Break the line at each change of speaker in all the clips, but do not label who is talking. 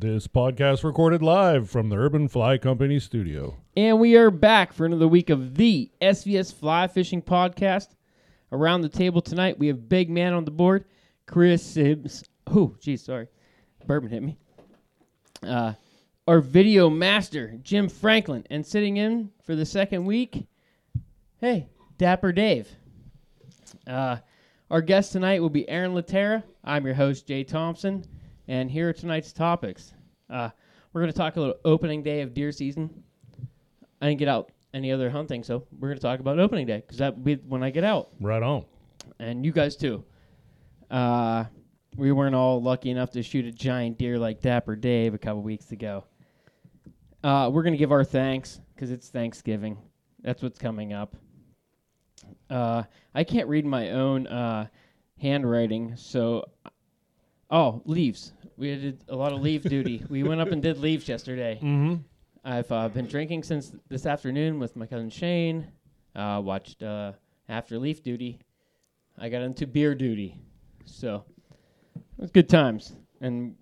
This podcast recorded live from the Urban Fly Company studio.
And we are back for another week of the SVS Fly Fishing Podcast. Around the table tonight, we have big man on the board, Chris Sibbs. Oh, geez, sorry. Bourbon hit me. Uh, our video master, Jim Franklin. And sitting in for the second week, hey, Dapper Dave. Uh, our guest tonight will be Aaron Letera. I'm your host, Jay Thompson. And here are tonight's topics. Uh, we're going to talk a little opening day of deer season. I didn't get out any other hunting, so we're going to talk about opening day because that will be when I get out,
Right on.
and you guys too. Uh, we weren't all lucky enough to shoot a giant deer like Dapper Dave a couple weeks ago. Uh, we're going to give our thanks because it's Thanksgiving. That's what's coming up. Uh, I can't read my own uh, handwriting, so oh, leaves. We did a lot of leave duty. We went up and did leaves yesterday.
Mm-hmm.
I've uh, been drinking since this afternoon with my cousin Shane. Uh, watched uh, after leaf duty. I got into beer duty, so it was good times. And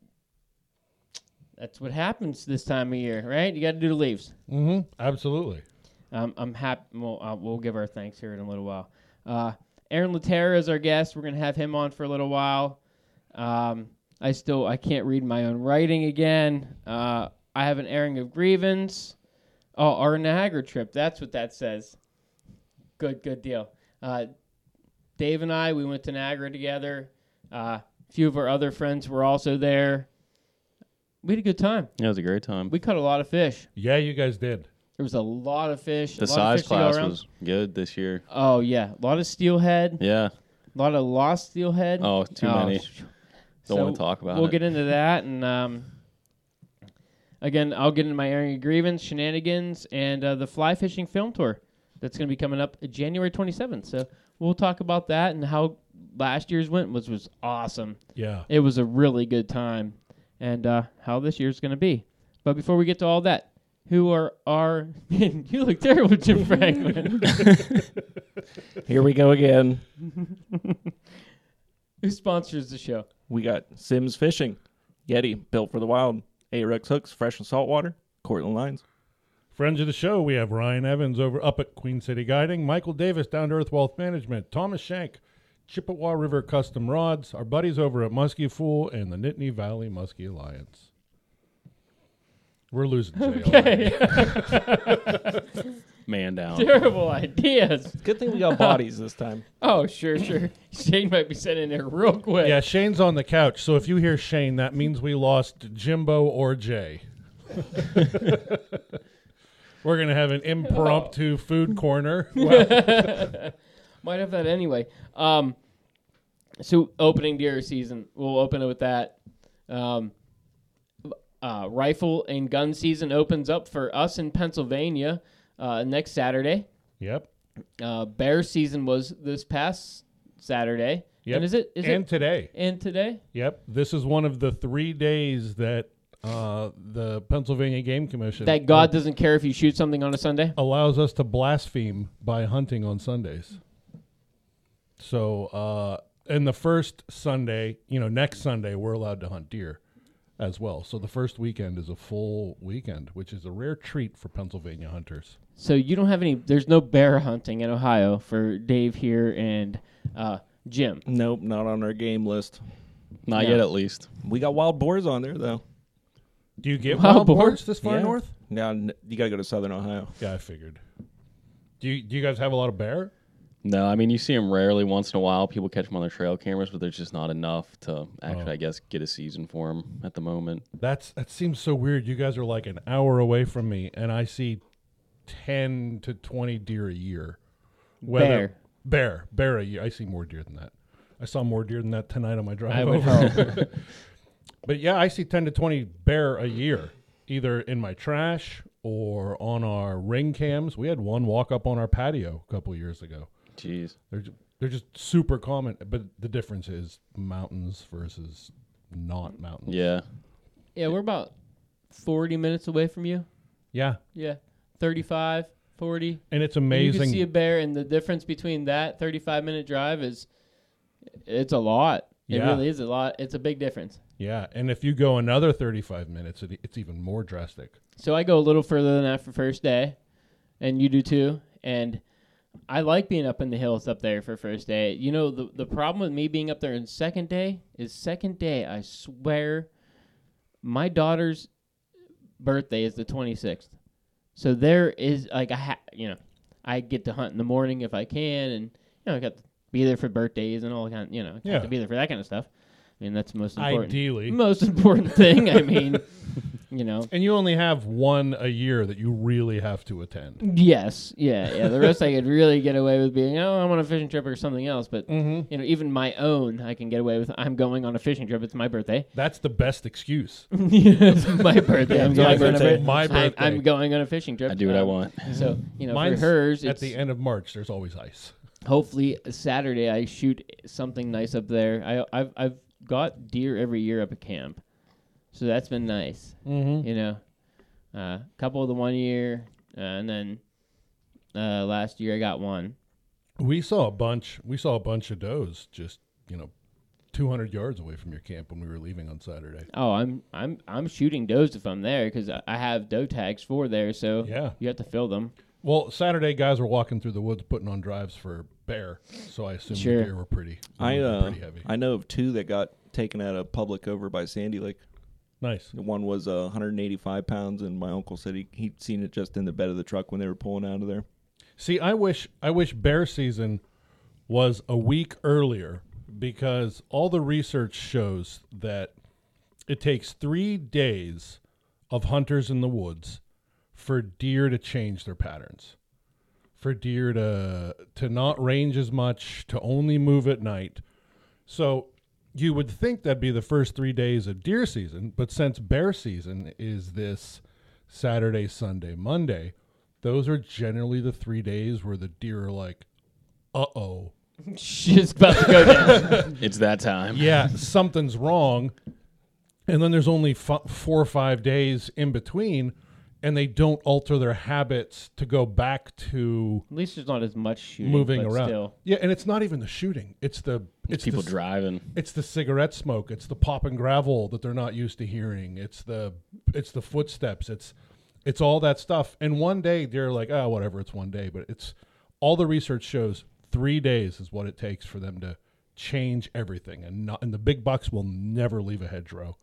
that's what happens this time of year, right? You got to do the leaves.
Mm-hmm. Absolutely.
Um, I'm happy. We'll, uh, we'll give our thanks here in a little while. Uh, Aaron Letera is our guest. We're gonna have him on for a little while. Um, I still I can't read my own writing again. Uh, I have an airing of grievance. Oh, our Niagara trip. That's what that says. Good, good deal. Uh, Dave and I we went to Niagara together. Uh, a few of our other friends were also there. We had a good time.
Yeah, it was a great time.
We caught a lot of fish.
Yeah, you guys did.
There was a lot of fish.
the
a lot of
size
fish
class was good this year.
Oh yeah, a lot of steelhead,
Yeah.
a lot of lost steelhead.
Oh, too
Oh,
many.
sh-
Don't
so
want to talk about it.
We'll
it.
get into that, and um, again, I'll get into my airing of grievance, shenanigans, and uh, the fly fishing film tour that's going to be coming up January 27th. So we'll talk about that and how last year's went was was awesome.
Yeah.
It was a really good time, and uh, how this year's going to be. But before we get to all that, who are our? you look terrible, Jim Franklin.
Here we go again.
who sponsors the show?
We got Simms Fishing, Yeti, built for the wild, Ahrex hooks, fresh and saltwater, Cortland lines.
Friends of the show, we have Ryan Evans over up at Queen City Guiding, Michael Davis down to Earth Wealth Management, Thomas Shank, Chippewa River Custom Rods, our buddies over at Muskie Fool, and the Nittany Valley Muskie Alliance. We're losing Jay already.
Man down.
Terrible ideas.
Good thing we got bodies this time.
Oh, sure, sure. Shane might be sitting there real quick.
Yeah, Shane's on the couch, so if you hear Shane, that means we lost Jimbo or Jay. We're gonna have an impromptu food corner.
Might have that anyway. Um, so opening deer season, we'll open it with that. Um, uh, rifle and gun season opens up for us in Pennsylvania uh, next Saturday.
Yep.
Uh, bear season was this past Saturday.
Yep.
And is it? Is
and
it?
today.
And today?
Yep. This is one of the three days that uh, the Pennsylvania Game Commission
That God doesn't care if you shoot something on a Sunday.
allows us to blaspheme by hunting on Sundays. So, uh, and the first Sunday, you know, next Sunday, we're allowed to hunt deer as well. So the first weekend is a full weekend, which is a rare treat for Pennsylvania hunters.
So you don't have any. There's no bear hunting in Ohio for Dave here and uh, Jim.
Nope, not on our game list.
Not
No.
yet, at least.
We got wild boars on there though.
Do you get
Wild
wild
boar?
boars this far
Yeah.
north?
Now n- you gotta go to Southern Ohio.
Yeah, I figured. Do you, do you guys have a lot of bear?
No, I mean, you see them rarely once in a while. People catch them on their trail cameras, but there's just not enough to actually,
Oh.
I guess, get a season for them at the moment.
That's that seems so weird. You guys are like an hour away from me, and I see ten to twenty deer a year.
Bear.
bear, bear a year. I see more deer than that. I saw more deer than that tonight on my drive
I
over. But yeah, I see ten to twenty bear a year, either in my trash or on our ring cams. We had one walk up on our patio a couple years ago.
Jeez.
They're ju- they're just super common, but the difference is mountains versus not mountains.
Yeah.
yeah, we're about 40 minutes away from you.
yeah,
Yeah, 35, 40.
and it's amazing.
You can see a bear, and the difference between that 35 minute drive is it's a lot. It
Yeah.
really is a lot. It's a big difference.
Yeah, and if you go another 35 minutes, it, it's even more drastic.
So I go a little further than that for first day, and you do too. And I like being up in the hills up there for first day. You know, the the problem with me being up there in second day is second day. I swear, my daughter's birthday is the twenty sixth, so there is like I ha- you know, I get to hunt in the morning if I can, and you know I got to be there for birthdays and all kind. Of, You know,
Yeah.
to be there for that kind of stuff. I mean, that's the most important.
Ideally.
Most important thing. I mean, you know.
And you only have one a year that you really have to attend.
Yes, yeah, yeah. The rest I could really get away with being, oh, I'm on a fishing trip or something else. But
Mm-hmm.
you know, even my own, I can get away with. I'm going on a fishing trip. It's my birthday.
That's the best excuse.
it's my birthday. I'm
Yeah,
going
my
on a
birthday.
bir-
My
I'm-
birthday.
I'm, going on a fishing trip.
I do what I
Um,
want.
So you know,
Mine's
for hers,
At the end of March, there's always ice.
hopefully Saturday. I shoot something nice up there. I, I've I've got deer every year up at camp, so that's been nice.
Mm-hmm.
you know, a uh, couple of the one year, uh, and then uh, last year I got one.
We saw a bunch. We saw a bunch of does just you know, 200 yards away from your camp when we were leaving on Saturday.
Oh, I'm I'm I'm shooting does if I'm there because I I have doe tags for there, so
Yeah.
you have to fill them.
Well, Saturday guys were walking through the woods putting on drives for bear, so I assume
Sure.
the deer were pretty.
I uh,
pretty heavy.
I know of two that got taken out of public over by Sandy Lake.
Nice.
One was uh, 185 pounds, and my uncle said he he'd seen it just in the bed of the truck when they were pulling out of there.
See, I wish I wish bear season was a week earlier because all the research shows that it takes three days of hunters in the woods for deer to change their patterns, for deer to to not range as much, to only move at night. So you would think that'd be the first three days of deer season, but since bear season is this Saturday, Sunday, Monday, those are generally the three days where the deer are like, uh oh.
Shit's about to go down.
It's that time.
Yeah, something's wrong. And then there's only f- four or five days in between, and they don't alter their habits to go back to
At least there's not as much shooting.
moving
but
around.
Still.
Yeah, and it's not even the shooting; it's the it's
People
the,
driving.
It's the cigarette smoke. It's the pop and gravel that they're not used to hearing. It's the it's the footsteps. It's it's all that stuff. And one day they're like, oh, whatever. It's one day, but it's all the research shows three days is what it takes for them to change everything. And not and the big bucks will never leave a hedgerow.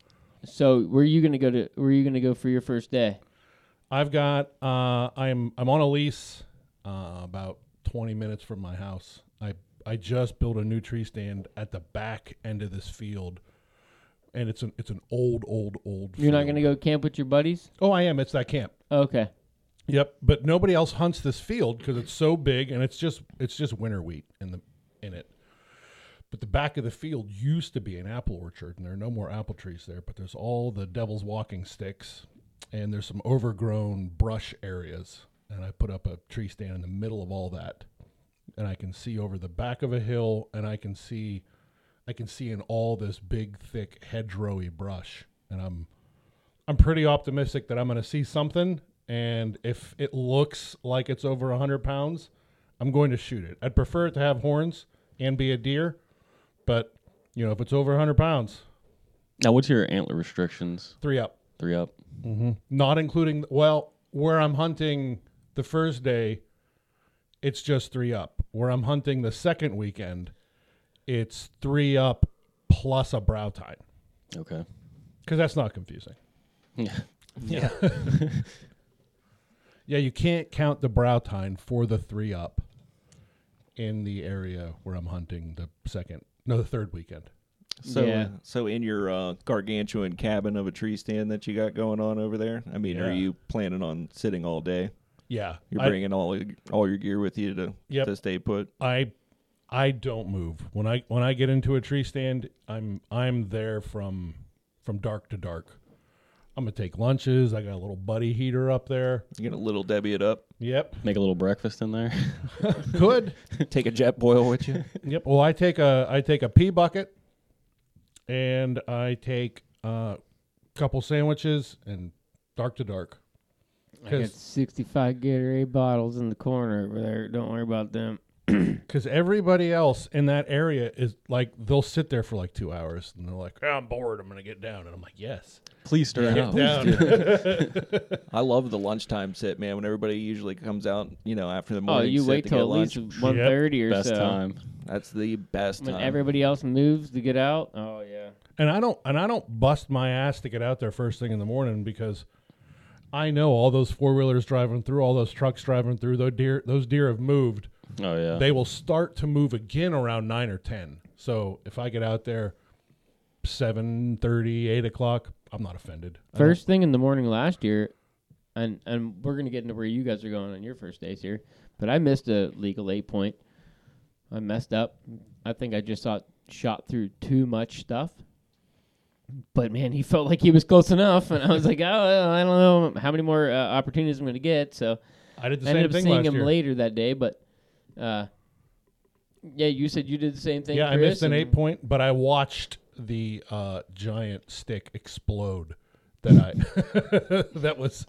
So where are you gonna go to? Where are you gonna go for your first day?
I've got uh, I'm I'm on a lease uh, about 20 minutes from my house. I I just built a new tree stand at the back end of this field, and it's an it's an old old old.
You're not
field.
gonna go camp with your buddies?
Oh, I am. It's that camp.
Okay.
Yep, but nobody else hunts this field because it's so big and it's just it's just winter wheat in the in it. But the back of the field used to be an apple orchard, and there are no more apple trees there. But there's all the devil's walking sticks, and there's some overgrown brush areas. And I put up a tree stand in the middle of all that, and I can see over the back of a hill, and I can see, I can see in all this big, thick hedgerowy brush, and I'm I'm pretty optimistic that I'm going to see something. And if it looks like it's over 100 pounds, I'm going to shoot it. I'd prefer it to have horns and be a deer, but you know, if it's over 100 pounds,
Now, what's your antler restrictions?
three up.
Three up. Mm-hmm.
Not including well, where I'm hunting the first day, it's just three up. Where I'm hunting the second weekend, it's three up plus a brow tine
Okay.
because that's not confusing.
Yeah.
Yeah.
Yeah, you can't count the brow tine for the three up in the area where I'm hunting the second, no, the third weekend.
So,
Yeah.
so in your uh, gargantuan cabin of a tree stand that you got going on over there, I mean, are you planning on sitting all day?
Yeah,
You're
I-
bringing all all your gear with you to
Yep.
to stay put.
I I don't move when I when I get into a tree stand. I'm I'm there from from dark to dark. I'm gonna take lunches. I got a little buddy heater up there.
You gonna little Debbie it up,
Yep,
Make a little breakfast in there.
could.
take a jet boil with you.
yep. Well, I take a I take a pea bucket, and I take a couple sandwiches and dark to dark.
I got
'Cause-
65 Gatorade bottles in the corner over there. Don't worry about them.
because everybody else in that area is like they'll sit there for like two hours and they're like, "Oh, I'm bored. I'm gonna get down, and I'm like, yes,
Please stir it
get
up.
down.
I love the lunchtime sit, man. When everybody usually comes out, you know, after the
Oh,
morning.
you
sit
wait
to
till
get
at
lunch.
least one thirty or
Best
so.
time.
That's the best
When
time.
everybody else moves to get out. Oh yeah.
and I don't and I don't bust my ass to get out there first thing in the morning because I know all those four wheelers driving through, all those trucks driving through. Those deer, those deer have moved.
Oh yeah.
They will start to move again around nine or ten. So if I get out there seven thirty, eight o'clock, I'm not offended.
First thing in the morning last year, and and we're gonna get into where you guys are going on your first days here, but I missed a legal eight point. I messed up. I think I just shot shot through too much stuff. But man, he felt like he was close enough, and I was like, oh, I don't know how many more uh, opportunities I'm gonna get. So
I did the
I
same
ended up
thing
seeing
last
him
year.
later that day. But uh, yeah, you said you did the same thing.
Yeah, I missed an
and-
eight point, but I watched the uh, giant stick explode. That I that was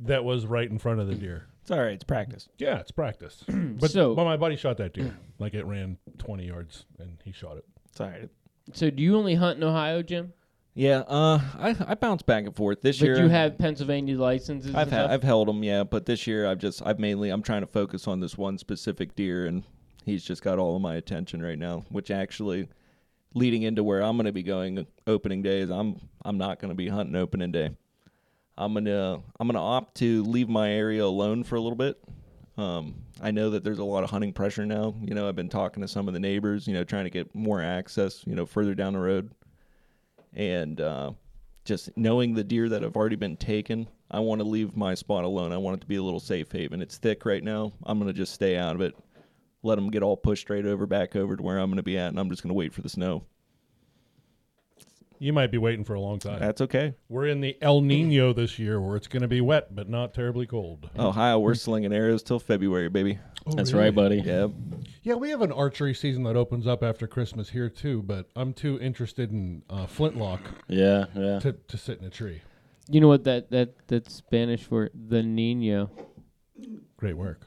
that was right in front of the deer.
it's all right. It's practice.
Yeah, it's practice. But
So-
but my buddy shot that deer. Like it ran twenty yards and he shot it.
It's all right.
So do you only hunt in Ohio, Jim?
Yeah, uh, I I bounce back and forth this
But
year.
you have Pennsylvania licenses.
I've
and
ha-
stuff?
I've held them, yeah, but this year I've just I've mainly I'm trying to focus on this one specific deer, and he's just got all of my attention right now. Which actually, leading into where I'm going to be going opening day is I'm I'm not going to be hunting opening day. I'm gonna I'm gonna opt to leave my area alone for a little bit. Um, I know that there's a lot of hunting pressure now. You know, I've been talking to some of the neighbors. You know, trying to get more access. You know, further down the road, and uh, just knowing the deer that have already been taken, I want to leave my spot alone. I want it to be a little safe haven. It's thick right now. I'm gonna just stay out of it. Let them get all pushed straight over back over to where I'm gonna be at, and I'm just gonna wait for the snow.
You might be waiting for a long time.
That's okay.
We're in the El Nino this year where it's going to be wet but not terribly cold.
Ohio, we're slinging arrows till February, baby.
That's right, buddy.
Yep.
Yeah, we have an archery season that opens up after Christmas here too, but I'm too interested in uh, flintlock
Yeah, yeah.
to, to sit in a tree.
You know what that that that's Spanish for the Nino.
Great work,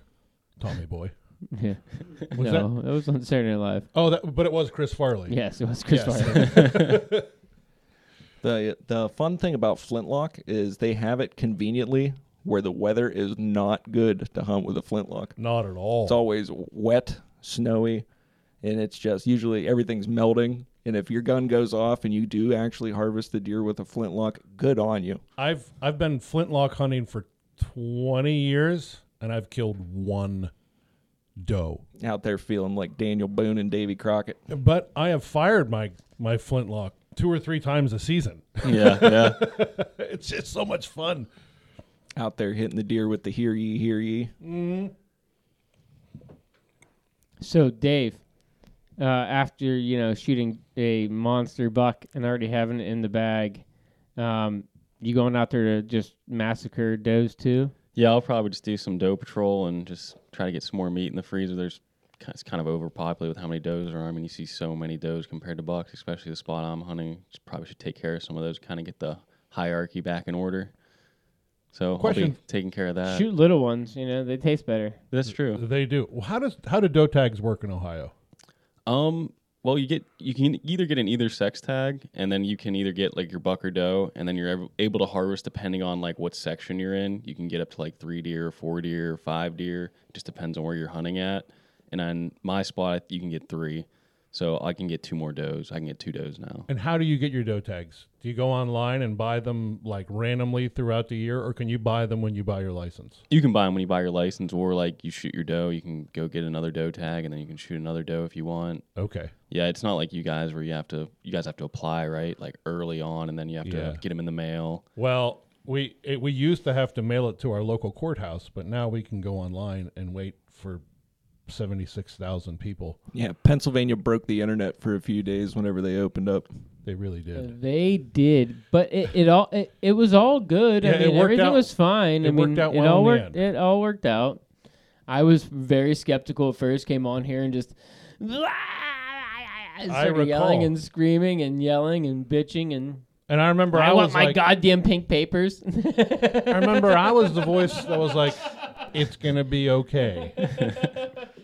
Tommy boy.
Yeah.
Was
no, that? was on Saturday Night Live.
Oh, that, but it was Chris Farley.
Yes, it was Chris
Yes.
Farley.
The the fun thing about flintlock is they have it conveniently where the weather is not good to hunt with a flintlock.
Not at all.
It's always wet, snowy, and it's just usually everything's melting. And if your gun goes off and you do actually harvest the deer with a flintlock, good on you.
I've I've been flintlock hunting for 20 years and I've killed one doe.
Out there feeling like Daniel Boone and Davy Crockett.
But I have fired my my flintlock two or three times a season.
yeah, yeah.
it's just so much fun.
Out there hitting the deer with the hear ye, hear ye.
so Dave, uh, after you know shooting a monster buck and already having it in the bag, um, you going out there to just massacre does too?
Yeah, I'll probably just do some doe patrol and just try to get some more meat in the freezer. There's it's kind of overpopulated with how many does there are. I mean, you see so many does compared to bucks, especially the spot I'm hunting. Just probably should take care of some of those, kind of get the hierarchy back in order. So I'll
Question.
be taking care of that.
Shoot little ones, you know they taste better.
That's true.
They do. Well, how does how do doe tags work in Ohio?
Um, well, you get you can either get an either sex tag, and then you can either get like your buck or doe, and then you're ev- able to harvest depending on like what section you're in. You can get up to like three deer, four deer, five deer. It just depends on where you're hunting at. And on my spot, you can get three, so I can get two more does. I can get two does now.
And how do you get your doe tags? Do you go online and buy them like randomly throughout the year, or can you buy them when you buy your license?
You can buy them when you buy your license, or like you shoot your doe, you can go get another doe tag, and then you can shoot another doe if you want.
Okay.
Yeah, it's not like you guys where you have to you guys have to apply right like early on, and then you have
Yeah.
to get them in the mail.
Well, we it, we used to have to mail it to our local courthouse, but now we can go online and wait for seventy six thousand people.
Yeah, Pennsylvania broke the internet for a few days whenever they opened up.
They really did.
They did, but it, it all it, it was all good.
Yeah,
I
it
mean,
worked
everything
out-
was fine. I
it
mean,
worked out
it
well
all
in the
worked.
end.
It all worked out. I was very skeptical at first. Came on here and just started yelling and screaming and yelling and bitching and
And I remember I,
I, want
was
my
like,
goddamn pink papers.
I remember I was the voice that was like, "It's gonna be okay."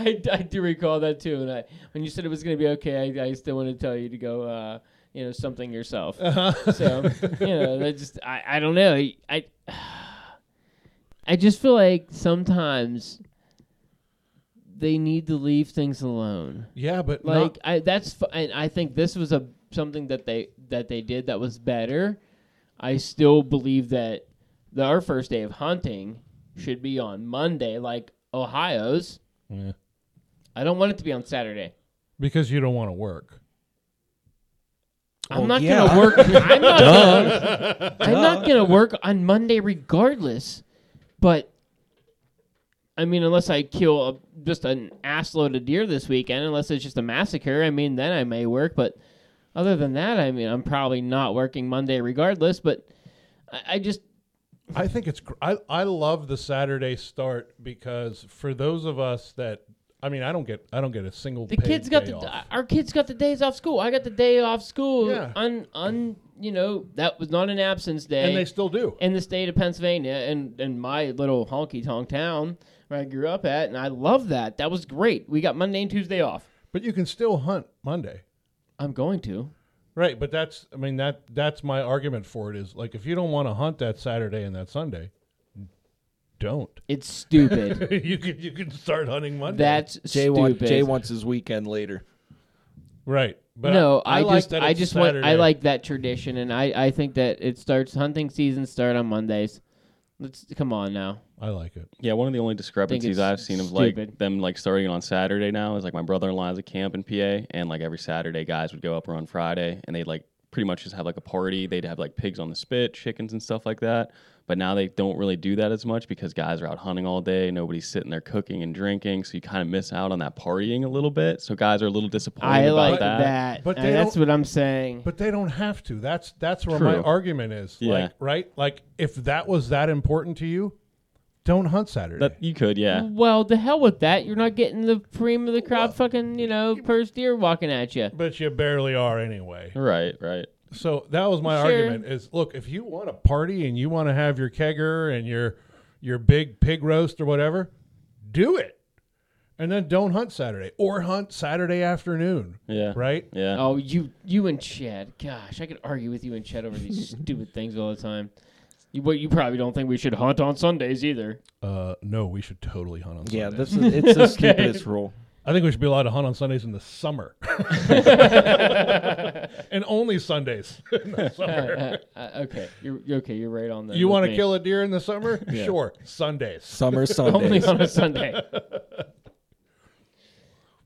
I, I do recall that too. And I, when you said it was going to be okay, I, I still want to tell you to go, uh, you know, something yourself. So, you know, that just, I, I don't know. I, I, I just feel like sometimes they need to leave things alone.
Yeah, but
Like I, that's, fu- and I think this was a something that they that they did that was better. I still believe that the, our first day of hunting should be on Monday, like Ohio's.
Yeah.
I don't want it to be on Saturday.
because you don't want to work.
I'm
Well,
not
yeah.
gonna work. I'm not. Gonna, I'm not gonna work on Monday regardless. But I mean, unless I kill a, just an assload of deer this weekend, unless it's just a massacre, I mean, then I may work. But other than that, I mean, I'm probably not working Monday regardless. But I, I just
I think it's gr- I I love the Saturday start because for those of us that I mean I don't get I don't get a single
the kids got
day
the
off.
our kids got the days off school. I got the day off school.
Yeah.
Un un you know that was not an absence day.
and they still do.
in the state of Pennsylvania and and my little honky tonk town where I grew up at, and I love that. That was great. We got Monday and Tuesday off.
But you can still hunt Monday.
I'm going to.
Right, but that's I mean that that's my argument for it is like if you don't want to hunt that Saturday and that Sunday, don't.
It's stupid.
you can you can start hunting Monday.
That's
Jay,
stupid.
want, Jay wants his weekend later.
right. But
no, I,
like
just
that
I
it's
just want I
Saturday.
like that tradition, and I I think that it starts hunting season start on Mondays. Let's come on now.
I like it.
Yeah, one of the only discrepancies
it's
I've seen of like
stupid.
them like starting it on Saturday now is like my brother-in-law has a camp in PA, and like every Saturday, guys would go up around Friday, and they'd like pretty much just have like a party. They'd have like pigs on the spit, chickens and stuff like that. But now they don't really do that as much because guys are out hunting all day. Nobody's sitting there cooking and drinking, so you kind of miss out on that partying a little bit. So guys are a little disappointed
I
about
like
that.
that.
But they
that's what I'm saying.
But they don't have to. That's that's where my argument is.
Yeah.
Like right? Like if that was that important to you, don't hunt Saturday.
That you could, yeah.
well, the hell with that. You're not getting the cream of the crop, fucking you know, first deer walking at you.
but you barely are anyway.
Right, right.
So that was my
Sure.
argument is look, if you want to party and you want to have your kegger and your your big pig roast or whatever, do it. And then don't hunt Saturday or hunt Saturday afternoon,
Yeah.
right?
Yeah.
Oh, you you and Chad. Gosh, I could argue with you and Chad over these stupid things all the time. You, but you probably don't think we should hunt on Sundays either.
Uh, no, we should totally hunt on Sunday.
Yeah, this is it's the stupidest rule.
I think we should be allowed to hunt on Sundays in the summer. and only Sundays in the summer.
Uh, okay, you're you're okay. You're right on that.
you want to kill a deer in the summer?
Yeah.
Sure. Sundays.
Summer Sundays.
only on a Sunday.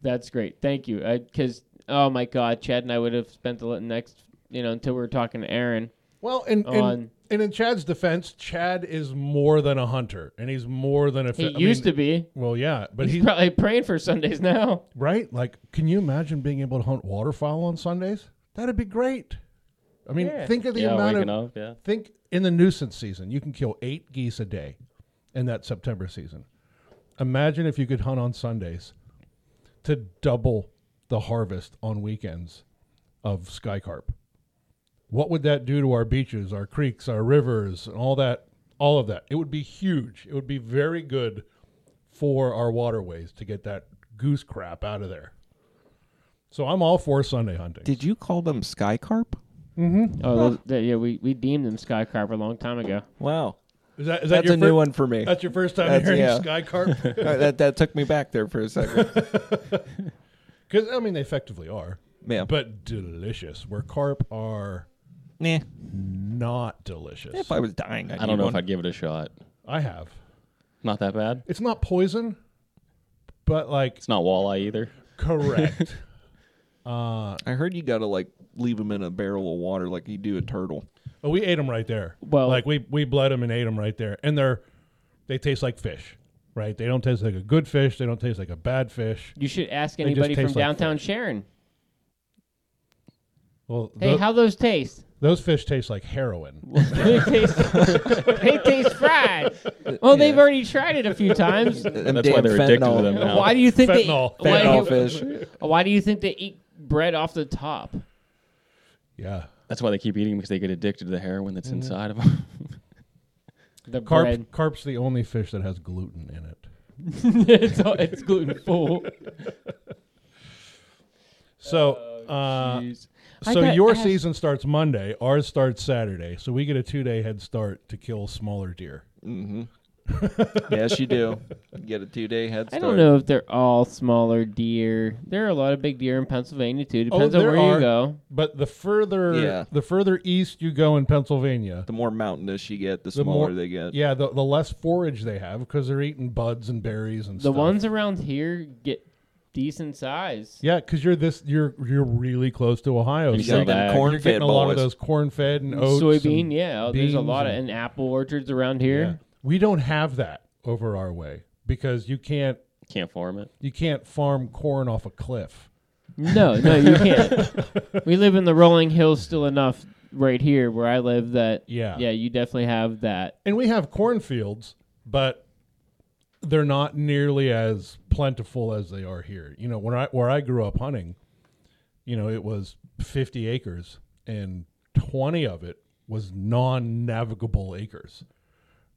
That's great. Thank you. Because oh my God, Chad and I would have spent the next you know until we were talking to Aaron.
Well, and,
On-
and, and in Chad's defense, Chad is more than a hunter, and he's more than a.
He
I
used
mean,
to be.
Well, yeah, but
He's
he's
probably praying for Sundays now.
right. Like, can you imagine being able to hunt waterfowl on Sundays? That'd be great. I mean,
Yeah.
think of the
yeah,
amount of
up, yeah.
think in the nuisance season, you can kill eight geese a day in that September season. Imagine if you could hunt on Sundays to double the harvest on weekends of sky carp. What would that do to our beaches, our creeks, our rivers, and all that? All of that. It would be huge. It would be very good for our waterways to get that goose crap out of there. So I'm all for Sunday hunting.
Did you call them sky carp? Mm-hmm.
Oh, those, that- yeah, we, we deemed them sky carp a long time ago.
Wow,
is that, is that
that's
your
a
fir-
new one for me.
That's your first time
That's-
hearing
yeah.
sky carp?
That that took me back there for a second.
Because I mean, they effectively are,
Yeah,
but delicious. Where carp are
nah.
not delicious.
If I was dying, I'd
I don't know
one.
if I'd give it a shot.
I have.
Not that bad.
It's not poison, but like
It's not walleye either.
correct. uh,
I heard you got to like leave them in a barrel of water like you do a turtle.
but we ate them right there.
Well-
like we we bled them and ate them right there, and they're they taste like fish, right? They don't taste like a good fish. They don't taste like a bad fish.
You should ask
just
anybody from
taste like
downtown
fish.
Sharon.
Well,
Hey,
tho-
how those taste?
Those fish taste like heroin.
they taste they taste fried. Well, they've already tried it a few times.
Them
That's why
damn
they're addicted to them now.
Why do you think
Fentanyl.
they why,
Fentanyl
do-
fish.
why do you think they eat bread off the top?
Yeah,
That's why they keep eating them because they get addicted to the heroin that's
Mm-hmm.
inside of them.
The
carp
bread.
carp's the only fish that has gluten in it.
it's all, it's gluten full.
So,
Oh,
uh,
jeez. I
so
got
your
asked-
season starts Monday. Ours starts Saturday. So we get a two day head start to kill smaller deer.
Mm-hmm. yes, you do. You get a two day head start.
I don't know if they're all smaller deer. There are a lot of big deer in Pennsylvania too.
Oh,
Depends on where
are.
you go.
But the further
Yeah.
the further east you go in Pennsylvania,
The more mountainous you get, the
The
smaller
more-
they get.
yeah, the, the less forage they have because they're eating buds and berries and stuff.
The
stuff.
ones around here get decent size.
Yeah, because you're this you're you're really close to Ohio.
You
You
so
got
got them
that.
you're getting a lot of those corn fed and oats.
Soybean,
and-
yeah. Oh, There's a lot of
and-
and apple orchards around
yeah.
here.
We don't have that over our way because you can't
Can't farm it.
you can't farm corn off a cliff.
No, no, you can't. we live in the rolling hills still enough right here where I live that
Yeah.
yeah, you definitely have that.
And we have cornfields, but they're not nearly as plentiful as they are here. You know, when I where I grew up hunting, you know, it was 50 acres and 20 of it was non-navigable acres.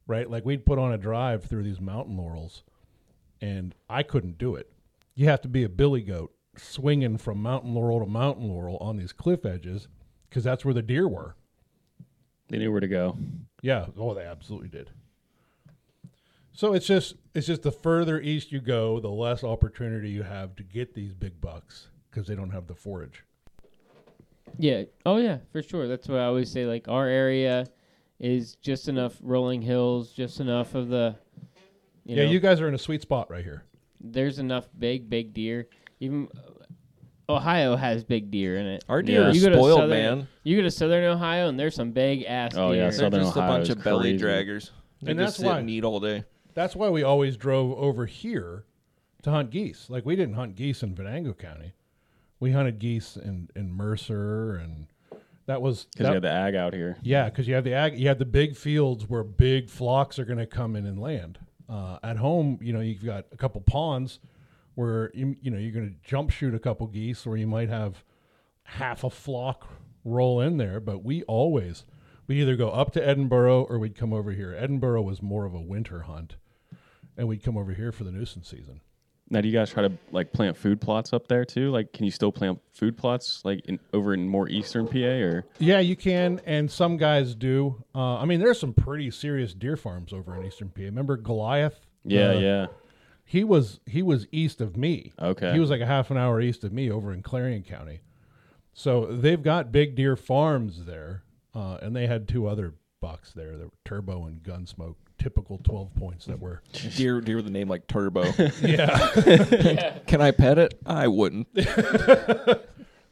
Right? Like we'd put on a drive through these mountain laurels and I couldn't do it. You have to be a billy goat swinging from mountain laurel to mountain laurel on these cliff edges because that's where the deer were.
They knew where to go.
Yeah. Oh, they absolutely did. So it's just it's just the further east you go, the less opportunity you have to get these big bucks because they don't have the forage.
Yeah. Oh yeah, for sure. That's what I always say. Like our area is just enough rolling hills, just enough of the. You
yeah,
know,
you guys are in a sweet spot right here.
there's enough big, big deer. Even uh, Ohio has big deer in it.
Our deer
Yeah.
are
You go to
spoiled,
southern-
man.
You go to southern Ohio and there's some big ass
Oh,
deer.
yeah,
They're
Southern
just
Ohio
a bunch
is
of belly
crazy.
draggers. They
And
just
that's
sit
why-
and eat all day.
That's why we always drove over here to hunt geese. Like we didn't hunt geese in Venango County. We hunted geese in, in Mercer and that was
Because you had the ag out here.
Yeah, because you have the ag, you have the big fields where big flocks are going to come in and land. Uh, at home, you know, you've got a couple ponds where you, you know you're going to jump shoot a couple geese, or you might have half a flock roll in there. But we always we either go up to Edinboro or we'd come over here. Edinboro was more of a winter hunt, and we'd come over here for the nuisance season.
Now, do you guys try to like plant food plots up there too? Like, can you still plant food plots like in, over in more eastern PA or?
Yeah, you can, and some guys do. Uh, I mean, there's some pretty serious deer farms over in Eastern PA. Remember Goliath?
Yeah,
Uh,
yeah.
he was he was east of me.
Okay.
He was like a half an hour east of me over in Clarion County. So they've got big deer farms there, uh, and they had two other bucks there that were Turbo and Gunsmoke, typical twelve points that were.
Deer, deer with a name like Turbo.
yeah,
Can I pet it? I wouldn't.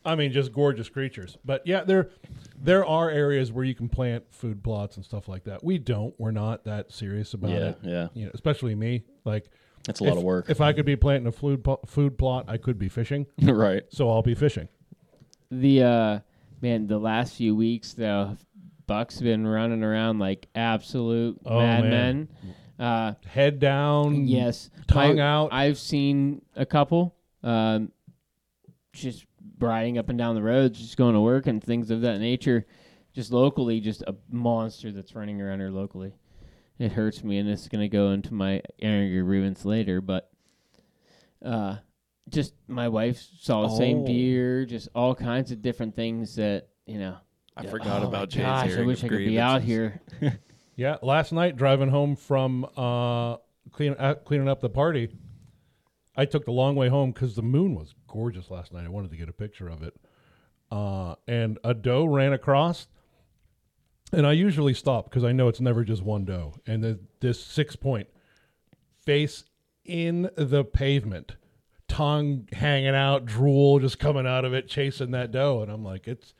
I mean just gorgeous creatures. But yeah, there there are areas where you can plant food plots and stuff like that. We don't. We're not that serious about
Yeah,
it.
yeah.
You know, especially me. Like
That's a lot
if-
of work.
If I could be planting a food pl- food plot, I could be fishing.
right.
So I'll be fishing.
The uh man, the last few weeks though, Buck's been running around like absolute
Oh,
madmen. Uh
Head down.
yes.
tongue
My-
out.
I've seen a couple um just riding up and down the roads, just going to work and things of that nature. Just locally, just a monster that's running around here locally. It hurts me, and it's gonna go into my anger grievance later. But uh, just my wife saw the same
Oh.
deer, just all kinds of different things that you know.
I forgot
oh
about
my
Jay's
gosh, I
hearing
wish
of
I could be out
grievances.
here.
Yeah, last night driving home from uh, clean, uh, cleaning up the party, I took the long way home because the moon was gorgeous last night. I wanted to get a picture of it, uh, and a doe ran across. And I usually stop because I know it's never just one doe. And the, this six point face in the pavement, tongue hanging out, drool just coming out of it, chasing that doe. And I'm like, it's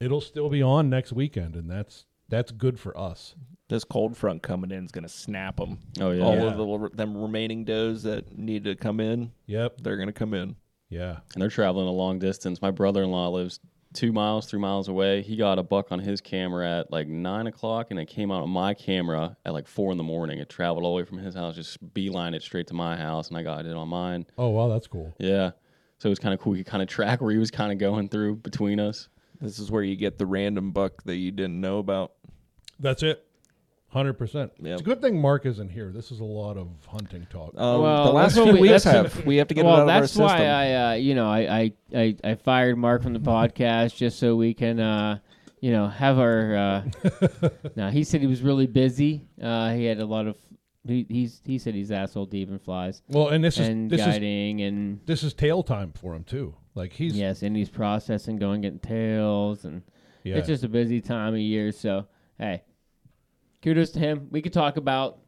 it'll still be on next weekend, and that's that's good for us.
This cold front coming in is going to snap them.
Oh yeah.
All
Yeah.
of the l- them remaining does that need to come in,
Yep.
they're going to come in.
Yeah.
and they're traveling a long distance. My brother-in-law lives two miles, three miles away. He got a buck on his camera at like nine o'clock, and it came out on my camera at like four in the morning. It traveled all the way from his house, just beeline it straight to my house, and I got it on mine.
Oh wow, that's cool.
Yeah, so it was kind of cool. We could kind of track where he was kind of going through between us.
This is where you get the random buck that you didn't know about.
That's it. Hundred percent.
Yep.
It's a good thing Mark isn't here. This is a lot of hunting talk.
Um,
Well,
the last few
we-
weeks have we have to get
well,
it out
that's
of our system.
That's why I, uh, you know, I, I, I, I fired Mark from the podcast just so we can, uh, you know, have our. Uh, no, he said he was really busy. Uh, he had a lot of. He, he's he said he's asshole deep and flies
well, and this is
and
this is
guiding and
this is tail time for him too. Like he's
yes, and he's processing, going getting tails, and
yeah.
it's just a busy time of year. So hey, kudos to him. We could talk about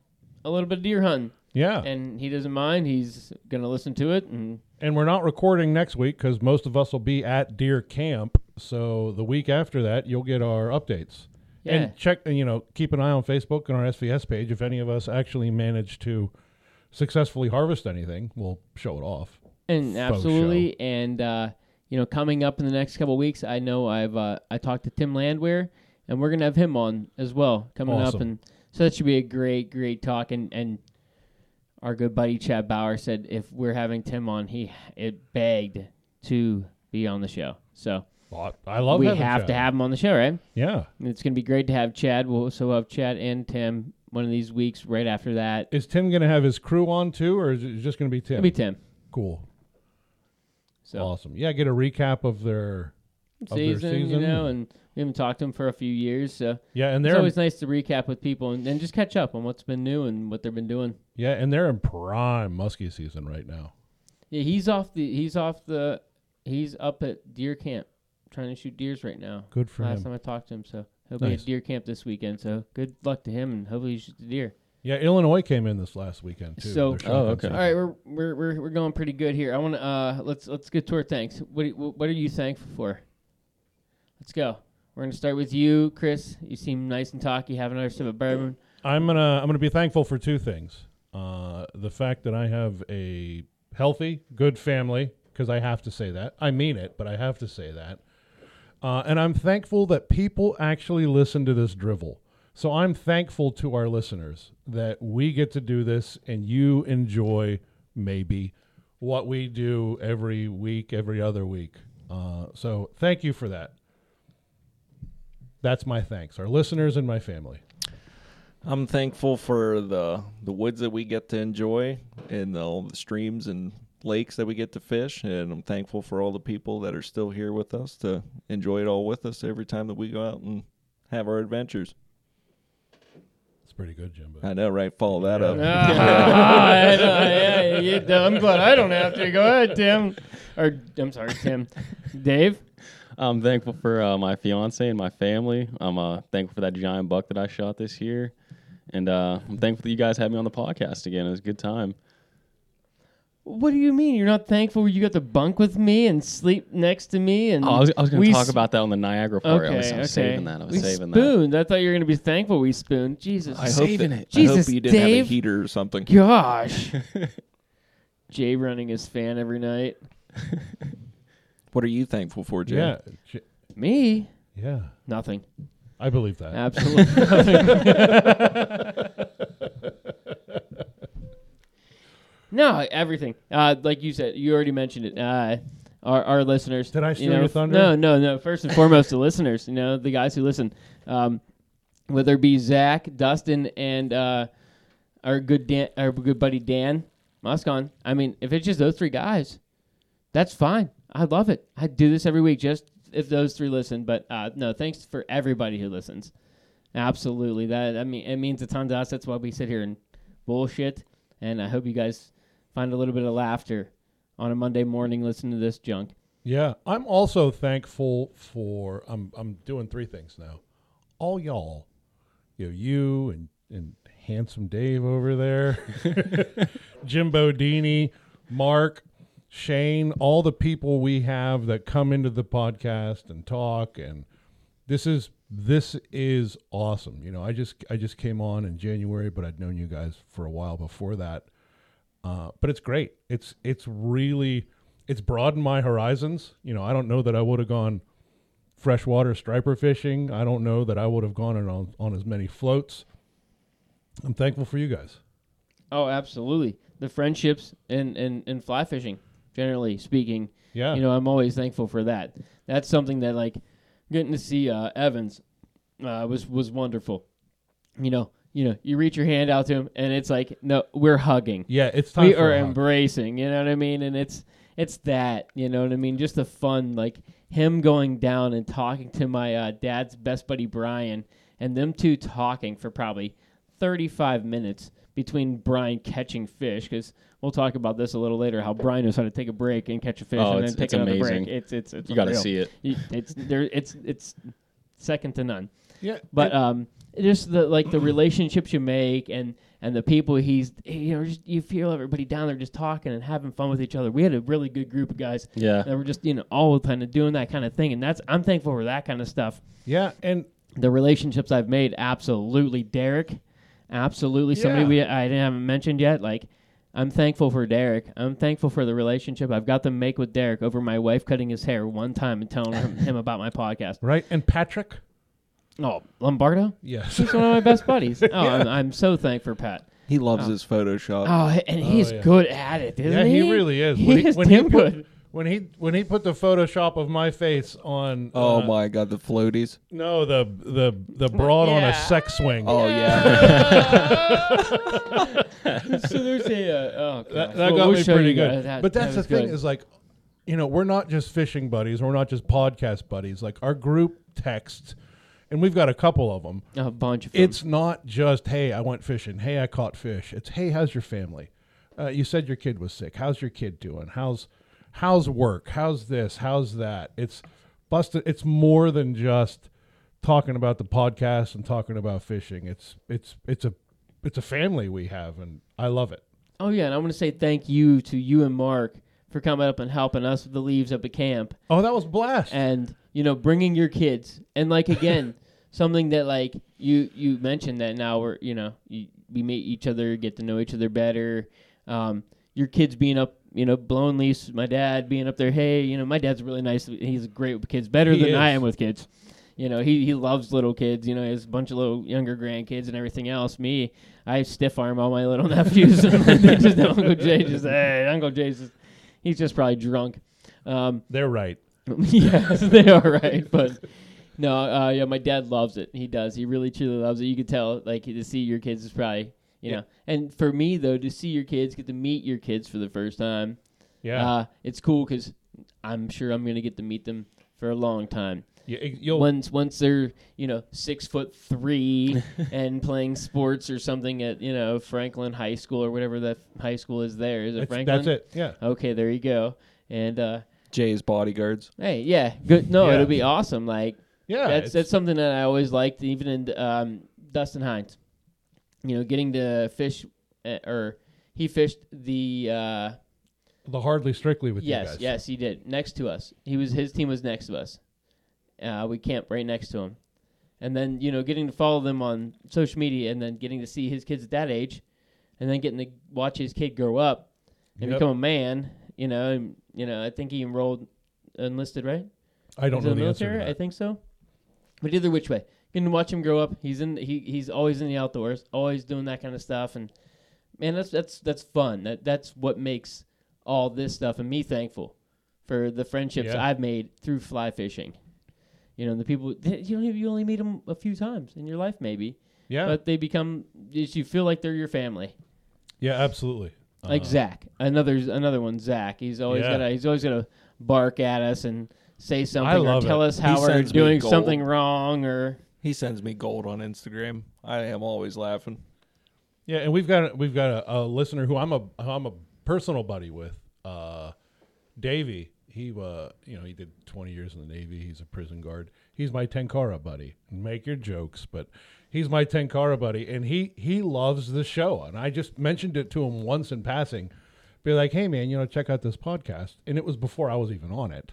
a little bit of deer hunting,
yeah.
and he doesn't mind. He's gonna listen to it and.
And we're not recording next week because most of us will be at deer camp. So the week after that, you'll get our updates.
Yeah.
And check, and you know, keep an eye on Facebook and our SVS page. If any of us actually manage to successfully harvest anything, we'll show it off.
And
faux
absolutely, and uh, you know, coming up in the next couple of weeks, I know I've uh, I talked to Tim Landwehr, and we're gonna have him on as well coming up, and so that should be a great, great talk. And and our good buddy Chad Bauer said if we're having Tim on, he it begged to be on the show. So
Well, I love
we have
Chad.
to have him on the show, right?
Yeah.
And it's gonna be great to have Chad. We'll also have Chad and Tim one of these weeks right after that.
Is Tim going to have his crew on too, or is it just going to be Tim?
It'll be Tim.
cool.
So
Awesome. Yeah, get a recap of their of their
season, you know, and we haven't talked to him for a few years, so.
yeah, and
It's
they're
always nice to recap with people and, and just catch up on what's been new and what they've been doing.
yeah, and they're in prime muskie season right now.
Yeah, he's off the he's off the he's up at deer camp trying to shoot deers right now.
Good for
Last
him.
time I talked to him, so he'll be
Nice.
at deer camp this weekend. So good luck to him and hopefully he shoots a deer.
Yeah, Illinois came in this last weekend too.
So-
Their
Oh, okay.
season.
All right, we're we're we're, we're going pretty good here. I want to uh let's let's get to our thanks. What do you, what are you thankful for? Let's go. We're gonna start with you, Chris. You seem nice and talky. Have another sip of bourbon.
I'm gonna I'm gonna be thankful for two things. Uh, the fact that I have a healthy, good family, because I have to say that. I mean it, but I have to say that. Uh, and I'm thankful that people actually listen to this drivel. So I'm thankful to our listeners that we get to do this and you enjoy maybe what we do every week, every other week. Uh, so thank you for that. That's my thanks, our listeners and my family.
I'm thankful for the the woods that we get to enjoy and all the streams and lakes that we get to fish and I'm thankful for all the people that are still here with us to enjoy it all with us every time that we go out and have our adventures.
It's pretty good, Jimbo.
I know, right? Follow that
Yeah.
up.
Ah, I know, yeah, you- I'm glad I don't have to. Go ahead, Tim. Or I'm sorry, Tim. Dave.
I'm thankful for uh, my fiance and my family. I'm uh, thankful for that giant buck that I shot this year, and uh, I'm thankful that you guys had me on the podcast again. It was a good time.
What do you mean? You're not thankful you got to bunk with me and sleep next to me? And
Oh, I was, I was going
we
to talk
s-
about that on the Niagara part.
Okay,
I was, I was
okay.
saving that. I was
we
saving that.
spooned. I thought you were going to be thankful we spooned. Jesus.
I hope
Saving
that,
it.
I hope you didn't have a heater or something.
Gosh. Jay running his fan every night.
What are you thankful for, Jay?
Yeah, j-
Me?
yeah,
Nothing.
I believe that.
Absolutely nothing. no, everything. Uh, like you said, you already mentioned it. Uh, our, our listeners.
Did I
you
steal
know,
your thunder?
No, no, no. First and foremost, the listeners. You know, the guys who listen. Um, whether it be Zach, Dustin, and uh, our good Dan, our good buddy Dan Muscon. I mean, if it's just those three guys, that's fine. I love it. I do this every week just if those three listen. But uh, no, thanks for everybody who listens. Absolutely, that I mean it means a ton to us. That's why we sit here and bullshit. And I hope you guys find a little bit of laughter on a Monday morning listening to this junk.
Yeah, I'm also thankful for. I'm I'm doing three things now. All y'all, you know, you and and handsome Dave over there, Jimbo Dini, Mark, Shane, all the people we have that come into the podcast and talk, and this is this is awesome. You know, I just I just came on in January, but I'd known you guys for a while before that. Uh, but it's great. It's it's really it's broadened my horizons. You know, I don't know that I would have gone freshwater striper fishing. I don't know that I would have gone on on as many floats. I'm thankful for you guys.
Oh, absolutely. The friendships and and, and fly fishing, generally speaking.
Yeah.
You know, I'm always thankful for that. That's something that like getting to see uh, Evans uh, was was wonderful. You know, you know, you reach your hand out to him, and it's like, no, we're hugging.
Yeah, it's time
we are embracing. You know what I mean? And it's it's that. You know what I mean? Just the fun, like him going down and talking to my uh, dad's best buddy Brian, and them two talking for probably thirty five minutes between Brian catching fish because. We'll talk about this a little later. How Brian knows how to take a break and catch a fish,
Oh,
and then take another
amazing.
break. It's it's it's
You got to see it.
You- It's there. It's it's second to none.
Yeah,
But um, just the like the relationships you make and and the people he's you know just you feel everybody down there just talking and having fun with each other. We had a really good group of guys
Yeah.
that were just you know all kind of doing that kind of thing, and that's I'm thankful for that kind of stuff.
yeah, and
The relationships I've made, absolutely, Derek, absolutely somebody
Yeah.
we I haven't mentioned yet. Like I'm thankful for Derek. I'm thankful for the relationship I've got to make with Derek over my wife cutting his hair one time and telling him, him about my podcast.
right, and Patrick.
Oh, Lombardo.
Yes,
He's one of my best buddies. Oh, I'm, I'm so thankful for Pat.
He loves oh. his Photoshop.
Oh, and oh, he's
yeah.
good at it, isn't
yeah,
he?
Yeah, he really is.
He
When
is
when
damn
put,
good.
When he when he put the Photoshop of my face on.
oh
uh,
my god, the floaties.
No, the the the broad on a sex swing.
Oh yeah.
so there's a uh, oh
that,
gosh.
that
Well,
got
we'll
me pretty good.
guys. That-
but that's
that
the thing
good.
is like, you know, we're not just fishing buddies. We're not just podcast buddies. Like our group text, and we've got a couple of them.
a bunch of them.
It's not just hey, I went fishing. Hey, I caught fish. It's hey, how's your family? Uh, you said your kid was sick. How's your kid doing? How's how's work? How's this? How's that? It's busted. It's more than just talking about the podcast and talking about fishing. It's it's it's a it's a family we have, and I love it.
oh yeah, and I want to say thank you to you and Mark for coming up and helping us with the leaves up at camp.
Oh, that was blast.
and you know bringing your kids and like again something that like you you mentioned that now we're you know you, we meet each other get to know each other better um, your kids being up you know blowing leaves my dad being up there hey you know my dad's really nice he's great with kids better
He
than i am with kids you know he, he loves little kids you know he has a bunch of little younger grandkids and everything else me i stiff arm all my little nephews and they just uncle jay just hey uncle jay's just he's just probably drunk um,
They're right.
yes, they are right. But no, uh, yeah, my dad loves it. He does. He really truly loves it. You could tell, like, to see your kids is probably, you
Yeah.
know. And for me though, to see your kids, get to meet your kids for the first time,
Yeah.
uh, it's cool because I'm sure I'm gonna get to meet them for a long time.
yeah
Once once they're you know six foot three and playing sports or something at you know Franklin High School or whatever that high school is there. Is it
that's,
Franklin?
that's it. Yeah.
Okay, there you go. And uh,
Jay's bodyguards.
hey, yeah, good. No,
Yeah.
it'll be awesome. Like
Yeah.
that's that's something that I always liked, even in um, Dustin Hines. You know, getting to fish, uh, or he fished the uh,
the hardly strictly with you
yes,
guys.
yes, he did next to us. He was his team was next to us. Uh, we camped right next to him, and then you know, getting to follow them on social media, and then getting to see his kids at that age, and then getting to watch his kid grow up and
Yep.
become a man. You know, and you know, I think he enrolled enlisted, right?
I don't
He's
know the
the
answer. to
military. I think so. But either which way, to watch him grow up. He's in. He he's always in the outdoors, always doing that kind of stuff, and man, that's that's that's fun. That that's what makes all this stuff and me thankful for the friendships
Yeah.
I've made through fly fishing. You know, the people you only you only meet them a few times in your life, maybe,
Yeah.
but they become you feel like they're your family.
yeah. Absolutely.
Like
Uh,
Zach, another another one. Zach, he's always
Yeah.
gonna he's always gonna bark at us and say something or tell
it.
us how
He
we're doing something wrong or
He sends me gold on Instagram. I am always laughing.
Yeah, and we've got we've got a, a listener who I'm a who I'm a personal buddy with, uh, Davey. He uh, you know he did 20 years in the Navy. He's a prison guard. He's my Tenkara buddy. Make your jokes, but he's my Tenkara buddy, and he he loves the show. And I just mentioned it to him once in passing, be like, hey man, you know, check out this podcast. And it was before I was even on it.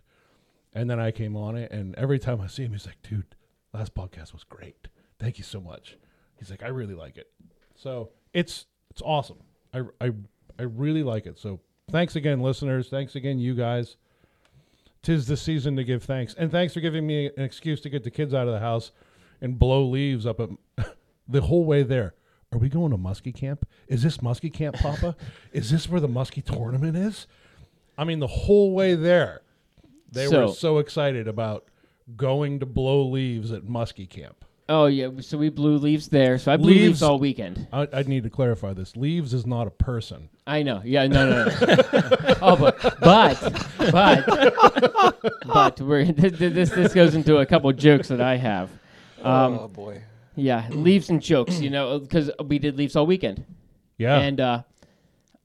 And then I came on it, and every time I see him, he's like, dude, last podcast was great. Thank you so much. He's like, I really like it. So it's it's awesome. I, I I really like it. So thanks again, listeners. Thanks again, you guys. Tis the season to give thanks, and thanks for giving me an excuse to get the kids out of the house and blow leaves up at the whole way there. Are we going to muskie camp? Is this muskie camp, Papa? is this where the muskie tournament is? I mean, the whole way there, they were
So-
so excited about going to blow leaves at muskie camp.
Oh yeah, so we blew leaves there. So I blew leaves,
Leaves-
all weekend.
I, I need to clarify this. Leaves is not a person.
I know. Yeah, no, no. no. oh, but but but but we're this, this this goes into a couple jokes that I have. Um,
oh boy.
Yeah, leaves and jokes. You know, because we did leaves all weekend,
Yeah.
and uh,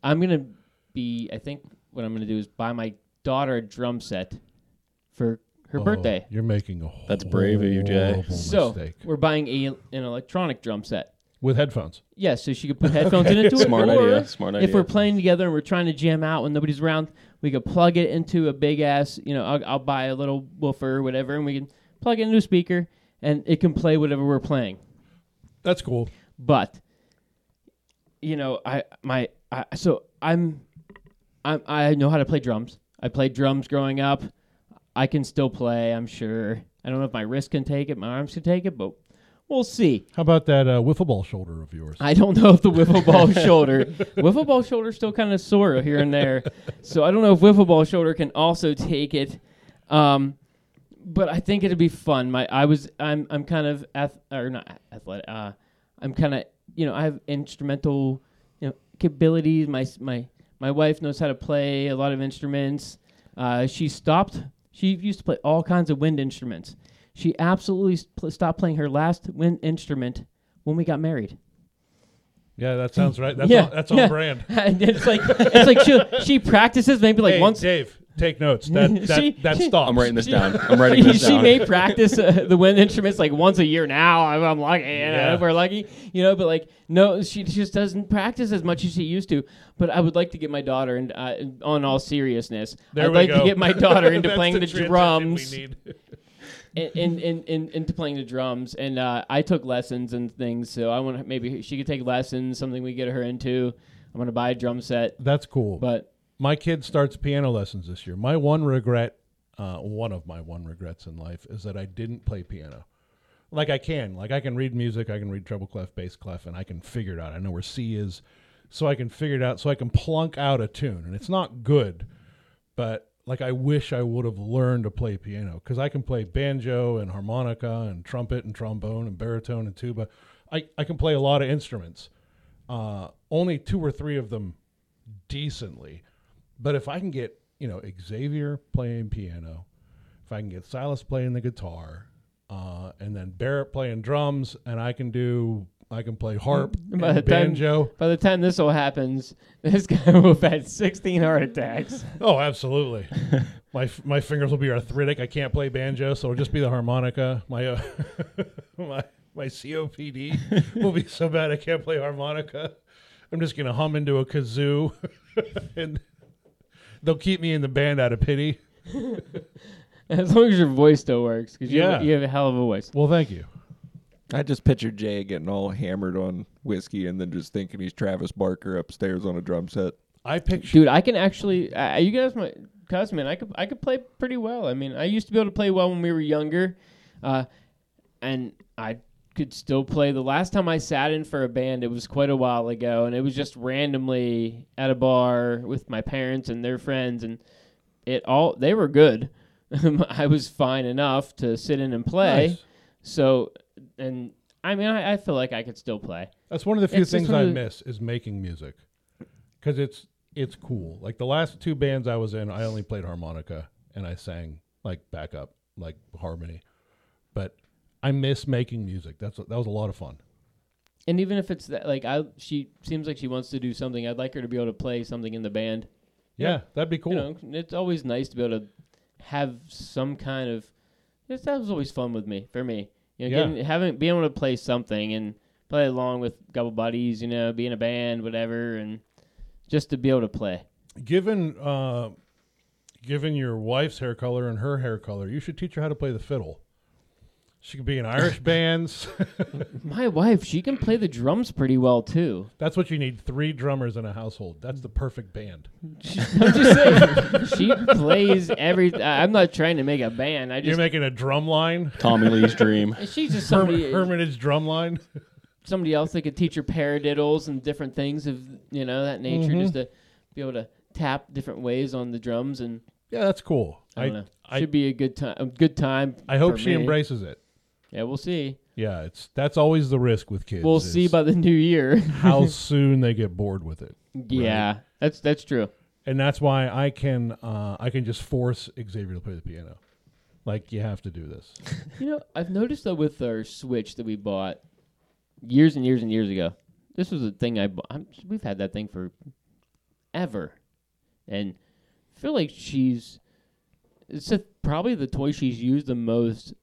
I'm gonna be. I think what I'm gonna do is buy my daughter a drum set for her
Oh,
birthday.
You're making a
That's brave of you, Jay.
horrible
So
mistake.
we're buying a an electronic drum set.
With headphones.
Yeah, so she could put headphones in into it.
Smart
or
idea. Smart idea.
If we're playing together and we're trying to jam out when nobody's around, we could plug it into a big ass. You know, I'll, I'll buy a little woofer or whatever, and we can plug it into a speaker, and it can play whatever we're playing.
That's cool.
But you know, I my I, so I'm I'm I know how to play drums. I played drums growing up. I can still play. I'm sure. I don't know if my wrist can take it, my arms can take it, but we'll see.
How about that uh, wiffle ball shoulder of yours?
I don't know if the wiffle ball shoulder, wiffle ball shoulder still kind of sore here and there, so I don't know if wiffle ball shoulder can also take it. Um, but I think it'd be fun. My I was I'm I'm kind of ath- or not athletic. Uh, I'm kind of you know I have instrumental you know capabilities. My my my wife knows how to play a lot of instruments. Uh, she stopped. She used to play all kinds of wind instruments. She absolutely pl- stopped playing her last wind instrument when we got married.
yeah, that sounds right. That's
Yeah,
on, that's
yeah.
brand.
and it's like it's like she she practices maybe like
hey,
once.
Dave, take notes. That that,
She-
that stops.
I'm writing this down. I'm writing this
she
down.
may practice uh, the wind instruments like once a year now. I'm, I'm lucky, you know,
Yeah.
if we're lucky, you know. But like, no, she just doesn't practice as much as she used to. But I would like to get my daughter, and uh, on all seriousness,
There
I'd
we
like
go.
to get my daughter into
That's
playing the,
transition
drums,
we need.
in, in, in, in, into playing the drums. And uh, I took lessons and things, so I want to maybe she could take lessons, something we get her into. I'm gonna buy a drum set,
That's cool.
but
my kid starts piano lessons this year. My one regret, uh, one of my one regrets in life, is that I didn't play piano. Like I can, like I can read music, I can read treble clef, bass clef, and I can figure it out. I know where C is, so I can figure it out. So I can plunk out a tune, and it's not good, but like I wish I would have learned to play piano because I can play banjo and harmonica and trumpet and trombone and baritone and tuba. I I can play a lot of instruments. Uh, only two or three of them decently. But if I can get, you know, Xavier playing piano, if I can get Silas playing the guitar, uh, and then Barrett playing drums, and I can do, I can play harp
By
and
the time-
banjo.
by the time this all happens, this guy will have had 16 heart attacks.
Oh, absolutely. my f- my fingers will be arthritic. I can't play banjo, so it'll just be the harmonica. My uh, my my COPD will be so bad I can't play harmonica. I'm just gonna hum into a kazoo, and they'll keep me in the band out of pity.
As long as your voice still works, because you,
Yeah.
have, you have a hell of a voice.
Well, thank you.
I just pictured Jay getting all hammered on whiskey and then just thinking he's Travis Barker upstairs on a drum set.
I picture
Dude, I can actually. Uh, you guys, my cousin, man, I could I could play pretty well. I mean, I used to be able to play well when we were younger, uh, and I could still play. The last time I sat in for a band, it was quite a while ago, and it was just randomly at a bar with my parents and their friends, and it all they were good. I was fine enough to sit in and play.
Nice.
So, and I mean, I, I feel like I could still play.
That's one of the few
It's
things I
the-
miss is making music, because it's it's cool. Like the last two bands I was in, I only played harmonica and I sang like backup, like harmony. But I miss making music. That's that was a lot of fun.
And even if it's that, like I, she seems like she wants to do something. I'd like her to be able to play something in the band.
Yeah, that'd be cool.
You know, it's always nice to be able to have some kind of. That was always fun with me for me. You know,
Yeah.
getting, having being able to play something and play along with a couple buddies. You know, be in a band, whatever, and just to be able to play.
Given uh, given your wife's hair color and her hair color, you should teach her how to play the fiddle. She could be in Irish bands.
My wife, she can play the drums pretty well too.
That's what you need. Three drummers in a household. That's the perfect band.
I'm just saying, she plays every. I'm not trying to make a band. I just
You're
just.
making a drum line,
Tommy Lee's dream.
She's just
Herm-
somebody.
Hermitage drum line.
somebody else that could teach her paradiddles and different things of you know that nature,
Mhm.
just to be able to tap different ways on the drums and
Yeah, that's cool.
I don't know.
I,
Should be a good time. A good time.
I hope
for
she
me.
embraces it.
Yeah, we'll see.
Yeah, it's that's always the risk with kids.
we'll
is
see by the new year.
how soon they get bored with it.
yeah, that's that's true.
and that's why I can uh, I can just force Xavier to play the piano. Like you have to do this.
You know, I've noticed that with our Switch that we bought years and years and years ago. This was a thing I bought. I'm, we've had that thing for ever, and I feel like she's it's a, probably the toy she's used the most